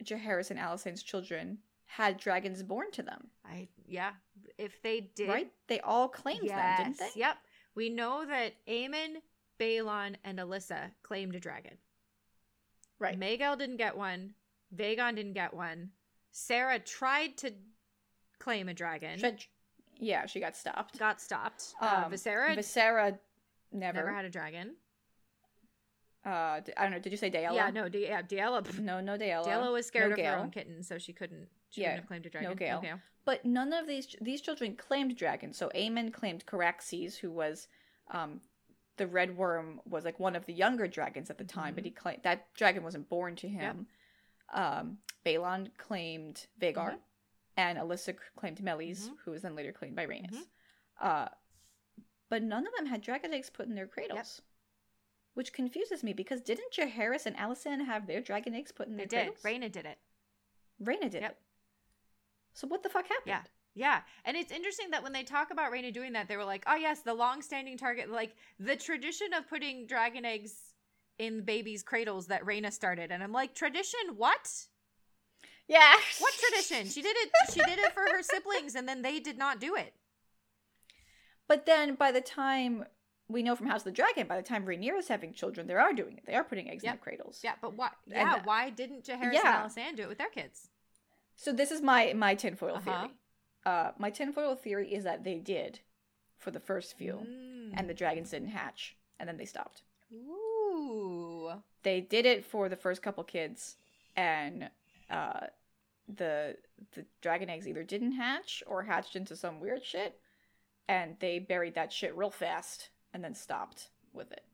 Jaehaerys and Alysanne's children had dragons born to them. I yeah, if they did, right? They all claimed yes, them, didn't they? Yep. We know that Aemon, Baelon, and Alyssa claimed a dragon. Right. Maegelle didn't get one. Vaegon didn't get one. Saera tried to claim a dragon. She, yeah, she got stopped. Got stopped. Uh, um, uh, Viserra. Viserra never. Never had a dragon. Uh, I don't know. Did you say Daella? Yeah, no, D- yeah, Daella. No, no Daella. Daella was scared no of Gael. her own kitten, so she couldn't. She yeah, have claimed a dragon. No Gael. Okay. But none of these these children claimed dragons. So Aemon claimed Caraxes, who was um, the red worm was like one of the younger dragons at the time, mm-hmm. but he claimed that dragon wasn't born to him. Um, Baelon claimed Vhagar, mm-hmm. and Alyssa claimed Meleys, mm-hmm. who was then later claimed by Rhaenys. Mm-hmm. Uh, but none of them had dragon eggs put in their cradles. Yep. Which confuses me because didn't Jaehaerys and Alysanne have their dragon eggs put in their they cradles? did. Rhaena did it. Rhaena did yep. it. So what the fuck happened? Yeah. Yeah. And it's interesting that when they talk about Rhaena doing that, they were like, oh, yes, the long standing target, like the tradition of putting dragon eggs in babies' cradles that Rhaena started. And I'm like, tradition, what? Yeah. What tradition? She did it she did it for her siblings and then they did not do it. But then by the time we know from House of the Dragon, by the time Rhaenyra is having children, they are doing it. They are putting eggs yep. in their cradles. Yeah, but why? Yeah, and, why didn't Jaehaerys yeah. and Alysanne do it with their kids? So this is my my tinfoil uh-huh. theory. Uh, my tinfoil theory is that they did for the first few, mm. and the dragons didn't hatch, and then they stopped. Ooh. They did it for the first couple kids, and uh, the the dragon eggs either didn't hatch or hatched into some weird shit, and they buried that shit real fast and then stopped with it.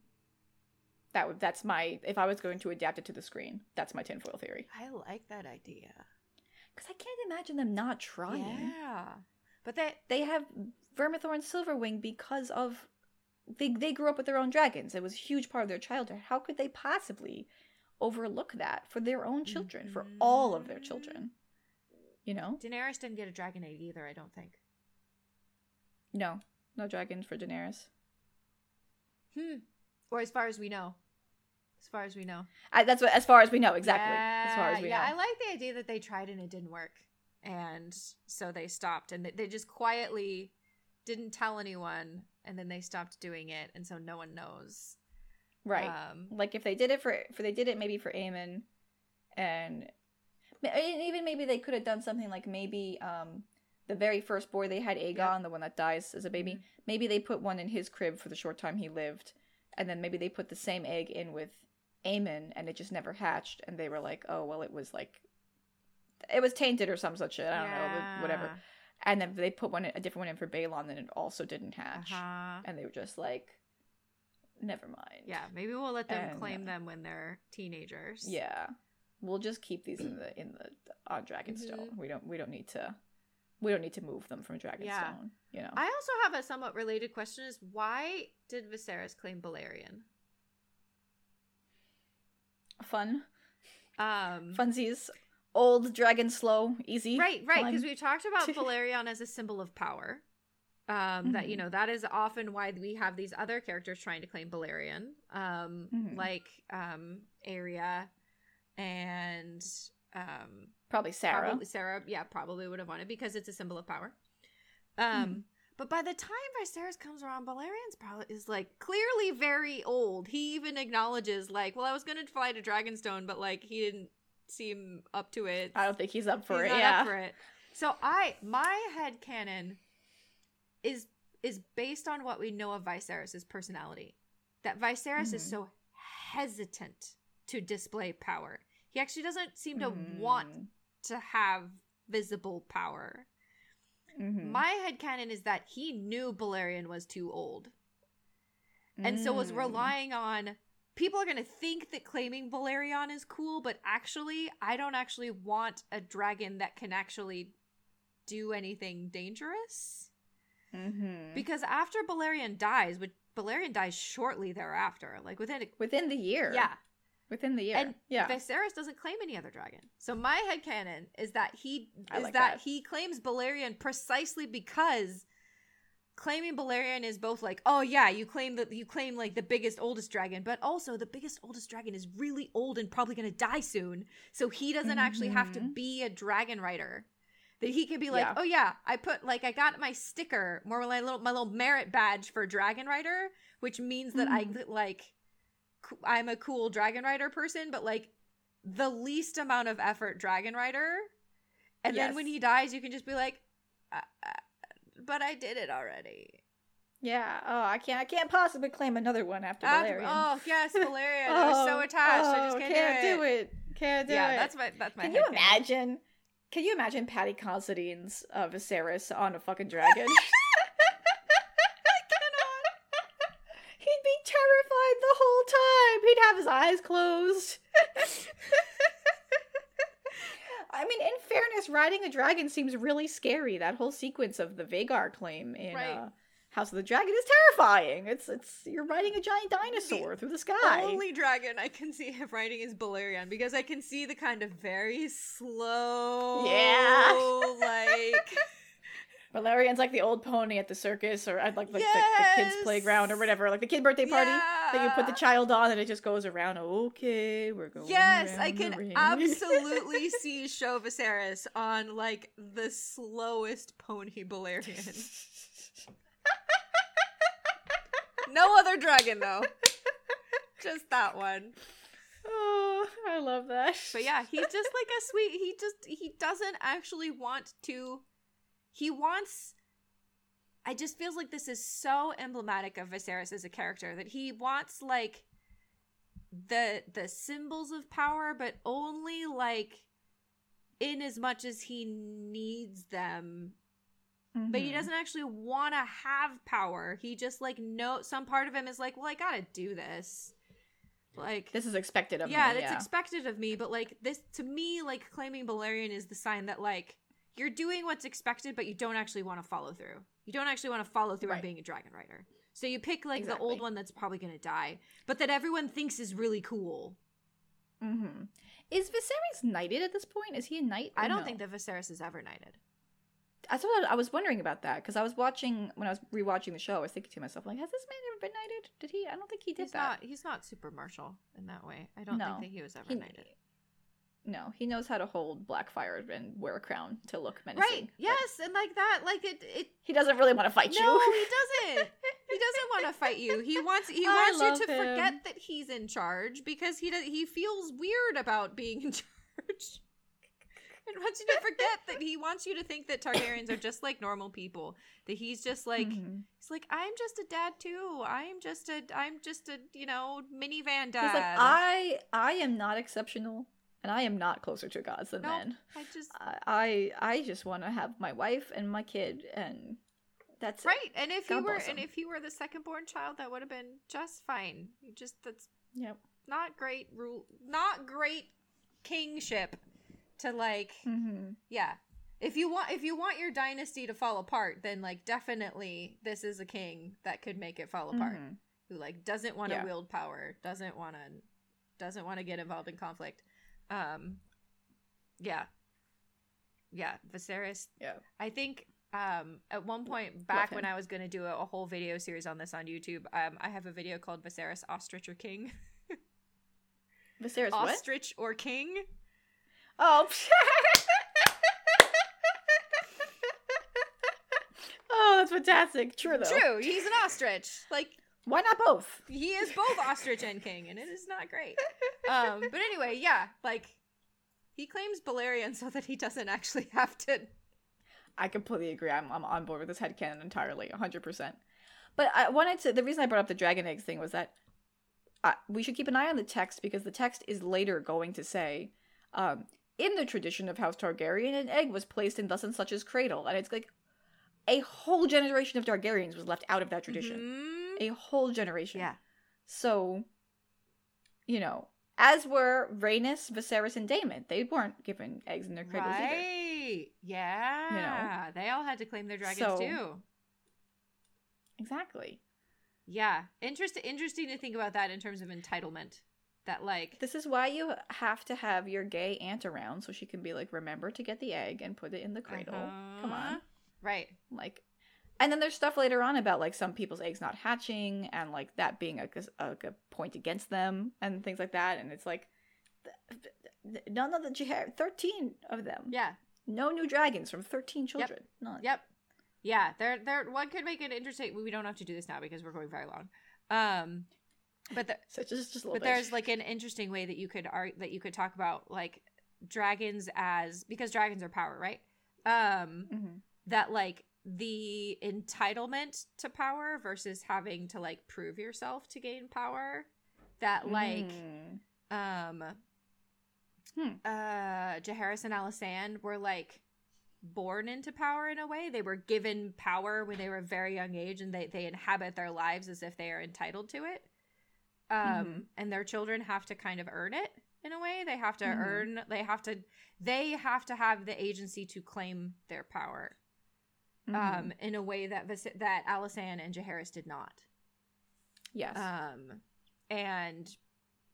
That would that's my if I was going to adapt it to the screen, that's my tinfoil theory. I like that idea. Because I can't imagine them not trying. Yeah. But they they have Vermithor and Silverwing because of they they grew up with their own dragons. It was a huge part of their childhood. How could they possibly overlook that for their own children, mm-hmm. for all of their children? You know? Daenerys didn't get a dragon egg either, I don't think. No. No dragons for Daenerys. Hmm. Or as far as we know. As far as we know. I, that's what as far as we know, exactly. Yeah, as far as we yeah, know. I like the idea that they tried and it didn't work. And so they stopped and they, they just quietly didn't tell anyone and then they stopped doing it and so no one knows right um, like if they did it for for they did it maybe for Aemon and even maybe they could have done something like maybe um the very first boy they had Aegon yep. the one that dies as a baby mm-hmm. maybe they put one in his crib for the short time he lived and then maybe they put the same egg in with Aemon and it just never hatched and they were like oh well it was like it was tainted or some such shit i don't yeah. know whatever and then they put one a different one in for Baelon, and it also didn't hatch. Uh-huh. And they were just like, never mind. Yeah, maybe we'll let them and, claim them when they're teenagers. Yeah, we'll just keep these in the in the on Dragonstone. Mm-hmm. We don't we don't need to we don't need to move them from Dragonstone. Yeah. You know. I also have a somewhat related question: Is why did Viserys claim Balerion? Fun. Um, Funsies old dragon slow easy right right because we talked about Balerion as a symbol of power um mm-hmm. that you mm-hmm. know that is often why we have these other characters trying to claim Balerion um mm-hmm. like um Aerea and um probably Saera probably Saera yeah probably would have wanted because it's a symbol of power um mm-hmm. But by the time Viserys comes around, Balerion's probably is like clearly very old. He even acknowledges, like, well, I was gonna fly to Dragonstone, but like he didn't seem up to it. I don't think he's up for he's it. yeah. For it. So I my head canon is is based on what we know of Viserys' personality. That Viserys mm-hmm. is so hesitant to display power. He actually doesn't seem to mm-hmm. want to have visible power. Mm-hmm. My head canon is that he knew Balerion was too old. And so was mm. relying on people are going to think that claiming Balerion is cool, but actually, I don't actually want a dragon that can actually do anything dangerous. Mm-hmm. Because after Balerion dies, which Balerion dies shortly thereafter, like within a, within the year, yeah, within the year, and yeah. Viserys doesn't claim any other dragon. So my head canon is that he is like that, that he claims Balerion precisely because claiming Balerion is both like, oh yeah, you claim that you claim like the biggest oldest dragon, but also the biggest oldest dragon is really old and probably gonna die soon. So he doesn't mm-hmm. actually have to mm-hmm. be a dragon rider. That he can be like, yeah. oh yeah, I put like I got my sticker, more my little my little merit badge for dragon rider, which means that mm. I like I'm a cool dragon rider person, but like the least amount of effort dragon rider. And yes. then when he dies, you can just be like, uh, uh, but I did it already. Yeah. Oh, I can't. I can't possibly claim another one after Balerion. oh yes, Valerian. oh, I was so oh, attached. Oh, I just oh, can't, can't do, it. do it. Can't do yeah, it. Yeah, that's my. That's my. Can you imagine? Can you imagine Paddy Considine's uh, Viserys on a fucking dragon? I cannot. He'd be terrified the whole time. He'd have his eyes closed. I mean, in fairness, riding a dragon seems really scary. That whole sequence of the Vhagar claim in right. uh, House of the Dragon is terrifying. It's it's you're riding a giant dinosaur the through the sky. Only dragon I can see him riding is Balerion because I can see the kind of very slow, yeah, like Balerion's like the old pony at the circus or like, like yes! the, the, kids' playground or whatever, like the kid birthday party yeah! that you put the child on and it just goes around. Okay, we're going. Yes, I can absolutely see Show Viserys on like the slowest pony Balerion. no other dragon though. Just that one. Oh, I love that. But yeah, he's just like a sweet. He just he doesn't actually want to he wants I just feels like this is so emblematic of Viserys as a character that he wants like the the symbols of power, but only like in as much as he needs them. Mm-hmm. But he mm-hmm. doesn't actually want to have power. He just like no some part of him is like, well, I gotta do this. Like this is expected of yeah, me. Yeah, it's expected of me. But like this to me, like claiming Balerion is the sign that like you're doing what's expected, but you don't actually want to follow through. You don't actually want to follow through Right. on being a dragon rider. So you pick like the old one that's probably going to die, but that everyone thinks is really cool. Mm-hmm. Is Viserys knighted at this point? Is he a knight? I don't no? think that Viserys is ever knighted. I, I was wondering about that because I was watching when I was rewatching the show. I was thinking to myself, like, has this man ever been knighted? Did he? I don't think he did He's that. not. He's not super martial in that way. I don't No. think that he was ever He- knighted. No, he knows how to hold Blackfyre and wear a crown to look menacing. Right? Yes, and like that, like it. It. He doesn't really want to fight No, you. No, he doesn't. He doesn't want to fight you. He wants. He I wants you to him. forget that he's in charge because he does, he feels weird about being in charge. And wants you to forget that he wants you to think that Targaryens are just like normal people. That he's just like Mhm. he's like I'm just a dad too. I'm just a I'm just a you know minivan He's dad. like, I, I am not exceptional, and I am not closer to gods than No. men. I just I, I, just want to have my wife and my kid, and that's it. right. And if God you were and if you were the second born child, that would have been just fine. You just that's Yep. not great rule. Not great kingship to like Mm-hmm. yeah. If you want if you want your dynasty to fall apart, then like definitely this is a king that could make it fall apart. Mhm. Who like doesn't want to Yeah. wield power, doesn't want to doesn't want to get involved in conflict. Um yeah. Yeah, Viserys Yeah. I think um at one point back when. I was going to do a, a whole video series on this on YouTube, um I have a video called Viserys Ostrich or King. Viserys what? Ostrich or King? Oh. oh, that's fantastic. True though. True, he's an ostrich. Like Why not both? he is both ostrich and king and it is not great um but anyway yeah like he claims Balerion so that he doesn't actually have to I completely agree. I'm, I'm on board with this headcanon entirely, 100%. But I wanted to, the reason I brought up the dragon eggs thing was that uh, we should keep an eye on the text because the text is later going to say, um, in the tradition of House Targaryen, an egg was placed in thus and such's cradle. And it's like a whole generation of Targaryens was left out of that tradition. Mhm. A whole generation. yeah So, you know, as were Rhaenys, Viserys, and Daemon. They weren't given eggs in their cradles either. right yeah they all had to claim their dragons So- too Exactly. yeah interesting interesting to think about that in terms of entitlement that like This is why you have to have your gay aunt around so she can be like, remember to get the egg and put it in the cradle. Come Uh-huh. on. right Like, and then there's stuff later on about like some people's eggs not hatching and like that being a, a, a point against them and things like that. And it's like, none of the Jahar- 13 of them. yeah No new dragons from 13 children. None. Yep. Yeah, there there one could make it interesting. We don't have to do this now because we're going very long. Um but the, So just, just but bit. there's like an interesting way that you could art that you could talk about like dragons as because dragons are power, right? Um Mhm. that like the entitlement to power versus having to like prove yourself to gain power that like Mm. um Hmm. uh Jaehaerys and Alysanne were like born into power in a way. They were given power when they were a very young age and they, they inhabit their lives as if they are entitled to it. Um Mhm. and their children have to kind of earn it in a way. They have to Mhm. earn they have to they have to have the agency to claim their power. Mhm. Um in a way that Vis- that Alysanne and Jaehaerys did not. yes. Um, and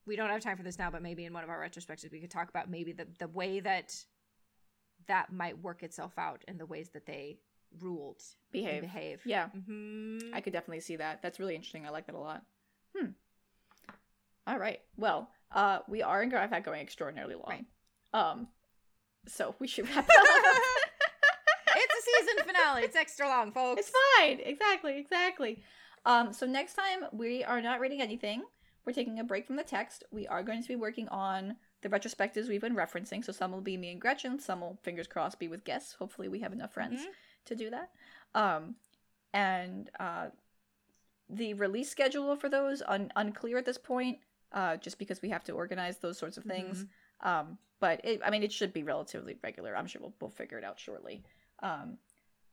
we don't have time for this now, but maybe in one of our retrospectives we could talk about maybe the the way that that might work itself out in the ways that they ruled behave. and behave. Yeah. hmm I could definitely see that. That's really interesting. I like that a lot. Hmm. All right. Well, uh, we are in fact going extraordinarily long. Right. Um, so we should wrap up. It's season finale. It's extra long, folks. it's fine. Exactly. Exactly. Um, so next time we are not reading anything. We're taking a break from the text. We are going to be working on the retrospectives we've been referencing. So some will be me and Gretchen. Some will, fingers crossed, be with guests. Hopefully, we have enough friends Mhm. to do that. Um, and uh, the release schedule for those un- unclear at this point, uh, just because we have to organize those sorts of things. Um, but it, I mean, it should be relatively regular. I'm sure we'll, we'll figure it out shortly. Um,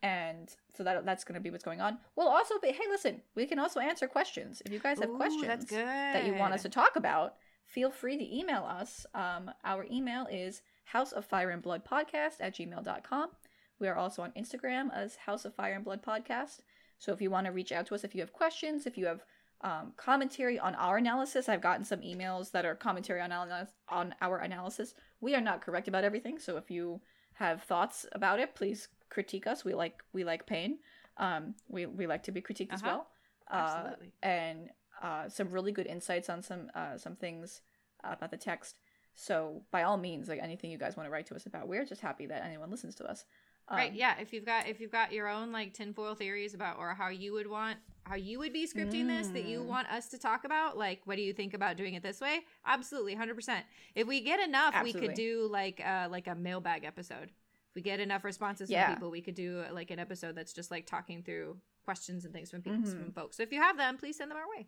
and so that that's going to be what's going on. We'll also be. Hey, listen, we can also answer questions if you guys have Ooh, questions that you want us to talk about. Feel free to email us. Um, our email is House of Fire and Blood Podcast at gmail.com. We are also on Instagram as House of Fire and Blood Podcast. So if you want to reach out to us, if you have questions, if you have um, commentary on our analysis, I've gotten some emails that are commentary on, on our analysis. We are not correct about everything, so if you have thoughts about it, please critique us. We like we like pain. Um, we we like to be critiqued uh-huh. as well. Uh, Absolutely. and uh, some really good insights on some uh, some things about the text. So by all means, like anything you guys want to write to us about, we're just happy that anyone listens to us. Um, right. Yeah. If you've got if you've got your own like tinfoil theories about or how you would want how you would be scripting mm. this that you mm. want us to talk about, like what do you think about doing it this way? Absolutely, hundred percent. If we get enough, Absolutely. we could do like uh like a mailbag episode. We get enough responses yeah. from people, we could do like an episode that's just like talking through questions and things from people mm-hmm. from folks. So if you have them, please send them our way.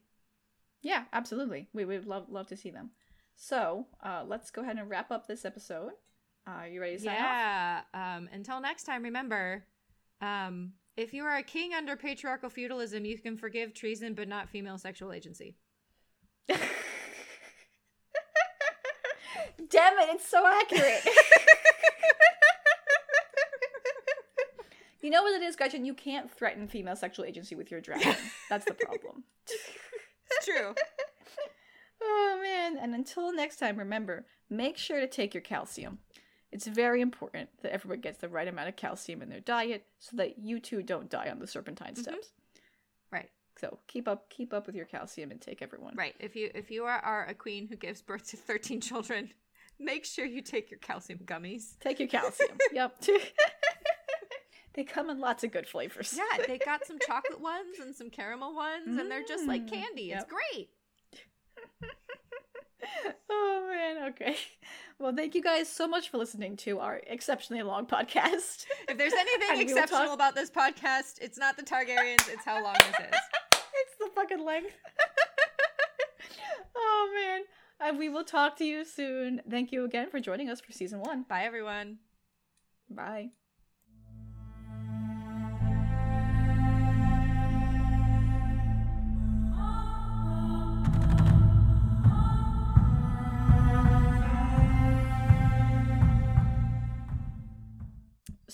Yeah, absolutely. We would love love to see them. So uh, let's go ahead and wrap up this episode. Uh, you ready to sign yeah. off? Yeah. Um, until next time, remember, um, if you are a king under patriarchal feudalism, you can forgive treason, but not female sexual agency. Damn it! It's so accurate. you know what it is, Gretchen? You can't threaten female sexual agency with your dragon. That's the problem. it's true. Oh man. And until next time, remember, make sure to take your calcium. It's very important that everyone gets the right amount of calcium in their diet so that you too don't die on the serpentine mm-hmm. steps. Right. So keep up keep up with your calcium intake, everyone. Right. If you if you are, are a queen who gives birth to thirteen children, make sure you take your calcium gummies. Take your calcium. yep. They come in lots of good flavors. Yeah, they got some chocolate ones and some caramel ones, mm. and they're just like mm, candy. Yep. It's great. oh man, okay. Well, thank you guys so much for listening to our exceptionally long podcast. If there's anything exceptional talk- about this podcast, it's not the Targaryens, it's how long this is. it's the fucking length. oh man. And we will talk to you soon. Thank you again for joining us for season one. Bye everyone. Bye.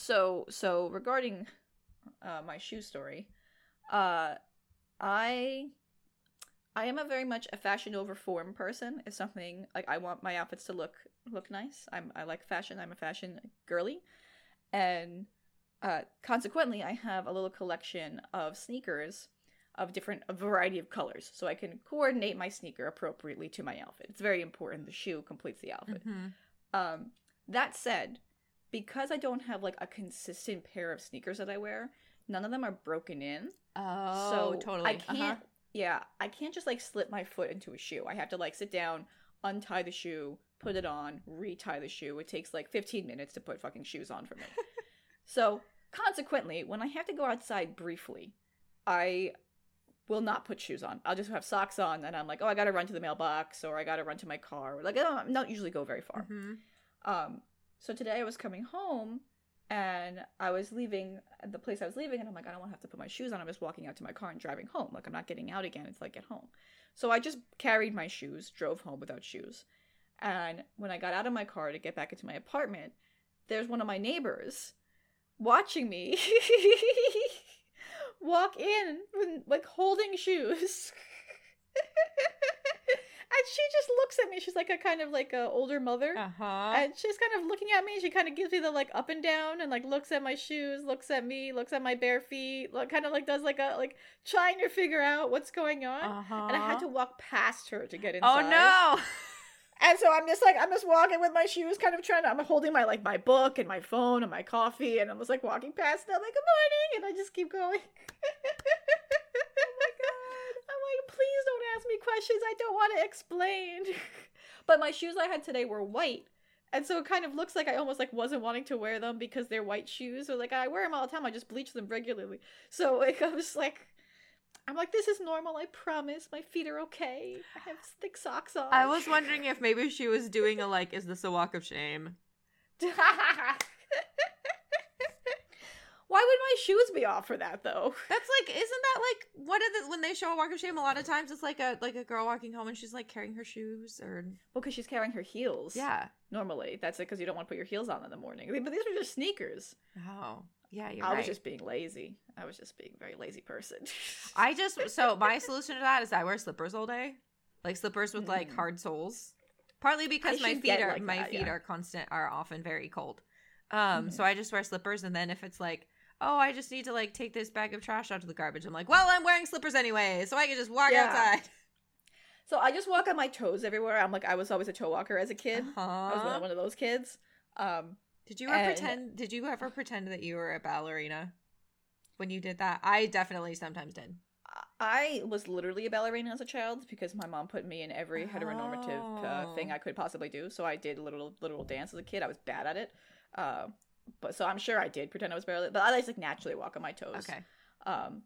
So so regarding uh, my shoe story, uh, I I am a very much a fashion over form person. It's something like I want my outfits to look look nice. I'm I like fashion. I'm a fashion girly, and uh, consequently, I have a little collection of sneakers of different a variety of colors, so I can coordinate my sneaker appropriately to my outfit. It's very important. The shoe completes the outfit. Mm-hmm. Um, that said, because I don't have like a consistent pair of sneakers that I wear, none of them are broken in. Oh, so totally. I can't. Uh-huh. Yeah, I can't just like slip my foot into a shoe. I have to like sit down, untie the shoe, put it on, retie the shoe. It takes like 15 minutes to put fucking shoes on for me. so, consequently, when I have to go outside briefly, I will not put shoes on. I'll just have socks on, and I'm like, oh, I gotta run to the mailbox, or I gotta run to my car. Like, I don't, I don't usually go very far. Mm-hmm. Um, so today I was coming home and I was leaving the place I was leaving, and I'm like, I don't want to have to put my shoes on. I'm just walking out to my car and driving home. Like, I'm not getting out again until I get home. So I just carried my shoes, drove home without shoes. And when I got out of my car to get back into my apartment, there's one of my neighbors watching me walk in, like holding shoes. and she just looks at me. She's like a kind of like a older mother, uh-huh. and she's kind of looking at me. She kind of gives me the like up and down, and like looks at my shoes, looks at me, looks at my bare feet, look, kind of like does like a like trying to figure out what's going on. Uh-huh. And I had to walk past her to get inside. Oh no! And so I'm just like I'm just walking with my shoes, kind of trying to. I'm holding my like my book and my phone and my coffee, and I'm just like walking past And I'm like good morning, and I just keep going. ask me questions. I don't want to explain. but my shoes I had today were white. And so it kind of looks like I almost like wasn't wanting to wear them because they're white shoes. Or like I wear them all the time. I just bleach them regularly. So like I was like I'm like, this is normal, I promise. My feet are okay. I have thick socks on. I was wondering if maybe she was doing a like, is this a walk of shame? Why would my shoes be off for that though? That's like, isn't that like what is it when they show a walk of shame? A lot of times it's like a like a girl walking home and she's like carrying her shoes or well, because she's carrying her heels. Yeah, normally that's it because you don't want to put your heels on in the morning. But these are just sneakers. Oh, yeah, you're I right. was just being lazy. I was just being a very lazy person. I just so my solution to that is I wear slippers all day, like slippers with like Mm. hard soles. Partly because I my feet are like my that, feet yeah. are constant are often very cold. Um, Mhm. so I just wear slippers, and then if it's like, oh, I just need to like take this bag of trash out to the garbage, I'm like, well, I'm wearing slippers anyway, so I can just walk Yeah. outside. so I just walk on my toes everywhere. I'm like I was always a toe walker as a kid. I was Uh-huh. one- of those kids. Um, Did you ever And- pretend? Did you ever pretend that you were a ballerina when you did that? I definitely sometimes did. I was literally a ballerina as a child because my mom put me in every heteronormative uh, thing Oh. I could possibly do. So I did little little dance as a kid. I was bad at it, uh, but so I'm sure I did pretend I was barely, But I just like naturally walk on my toes. Okay. Um,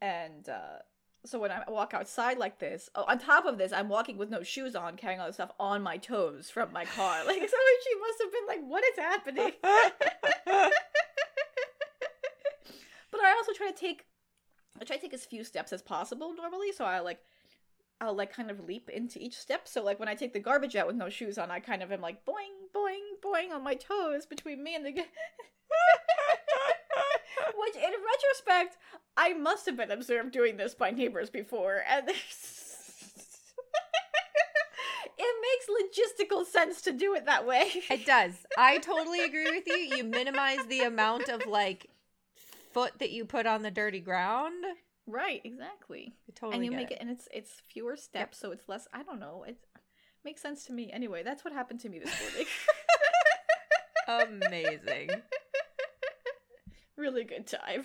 and uh, so when I walk outside like this, oh, on top of this, I'm walking with no shoes on, carrying all this stuff on my toes from my car. Like, so she must have been like, "What is happening?" but I also try to take, I try to take as few steps as possible normally. So I like, I'll like kind of leap into each step. So like when I take the garbage out with no shoes on, I kind of am like boing, boing, boing on my toes between me and the. Which, in retrospect, I must have been observed doing this by neighbors before, and it makes logistical sense to do it that way. It does. I totally agree with you. You minimize the amount of like foot that you put on the dirty ground. right, exactly. I totally and you make it. and it's it's fewer steps, so it's less. I don't know. It makes sense to me. Anyway, that's what happened to me this morning. Amazing. really good time.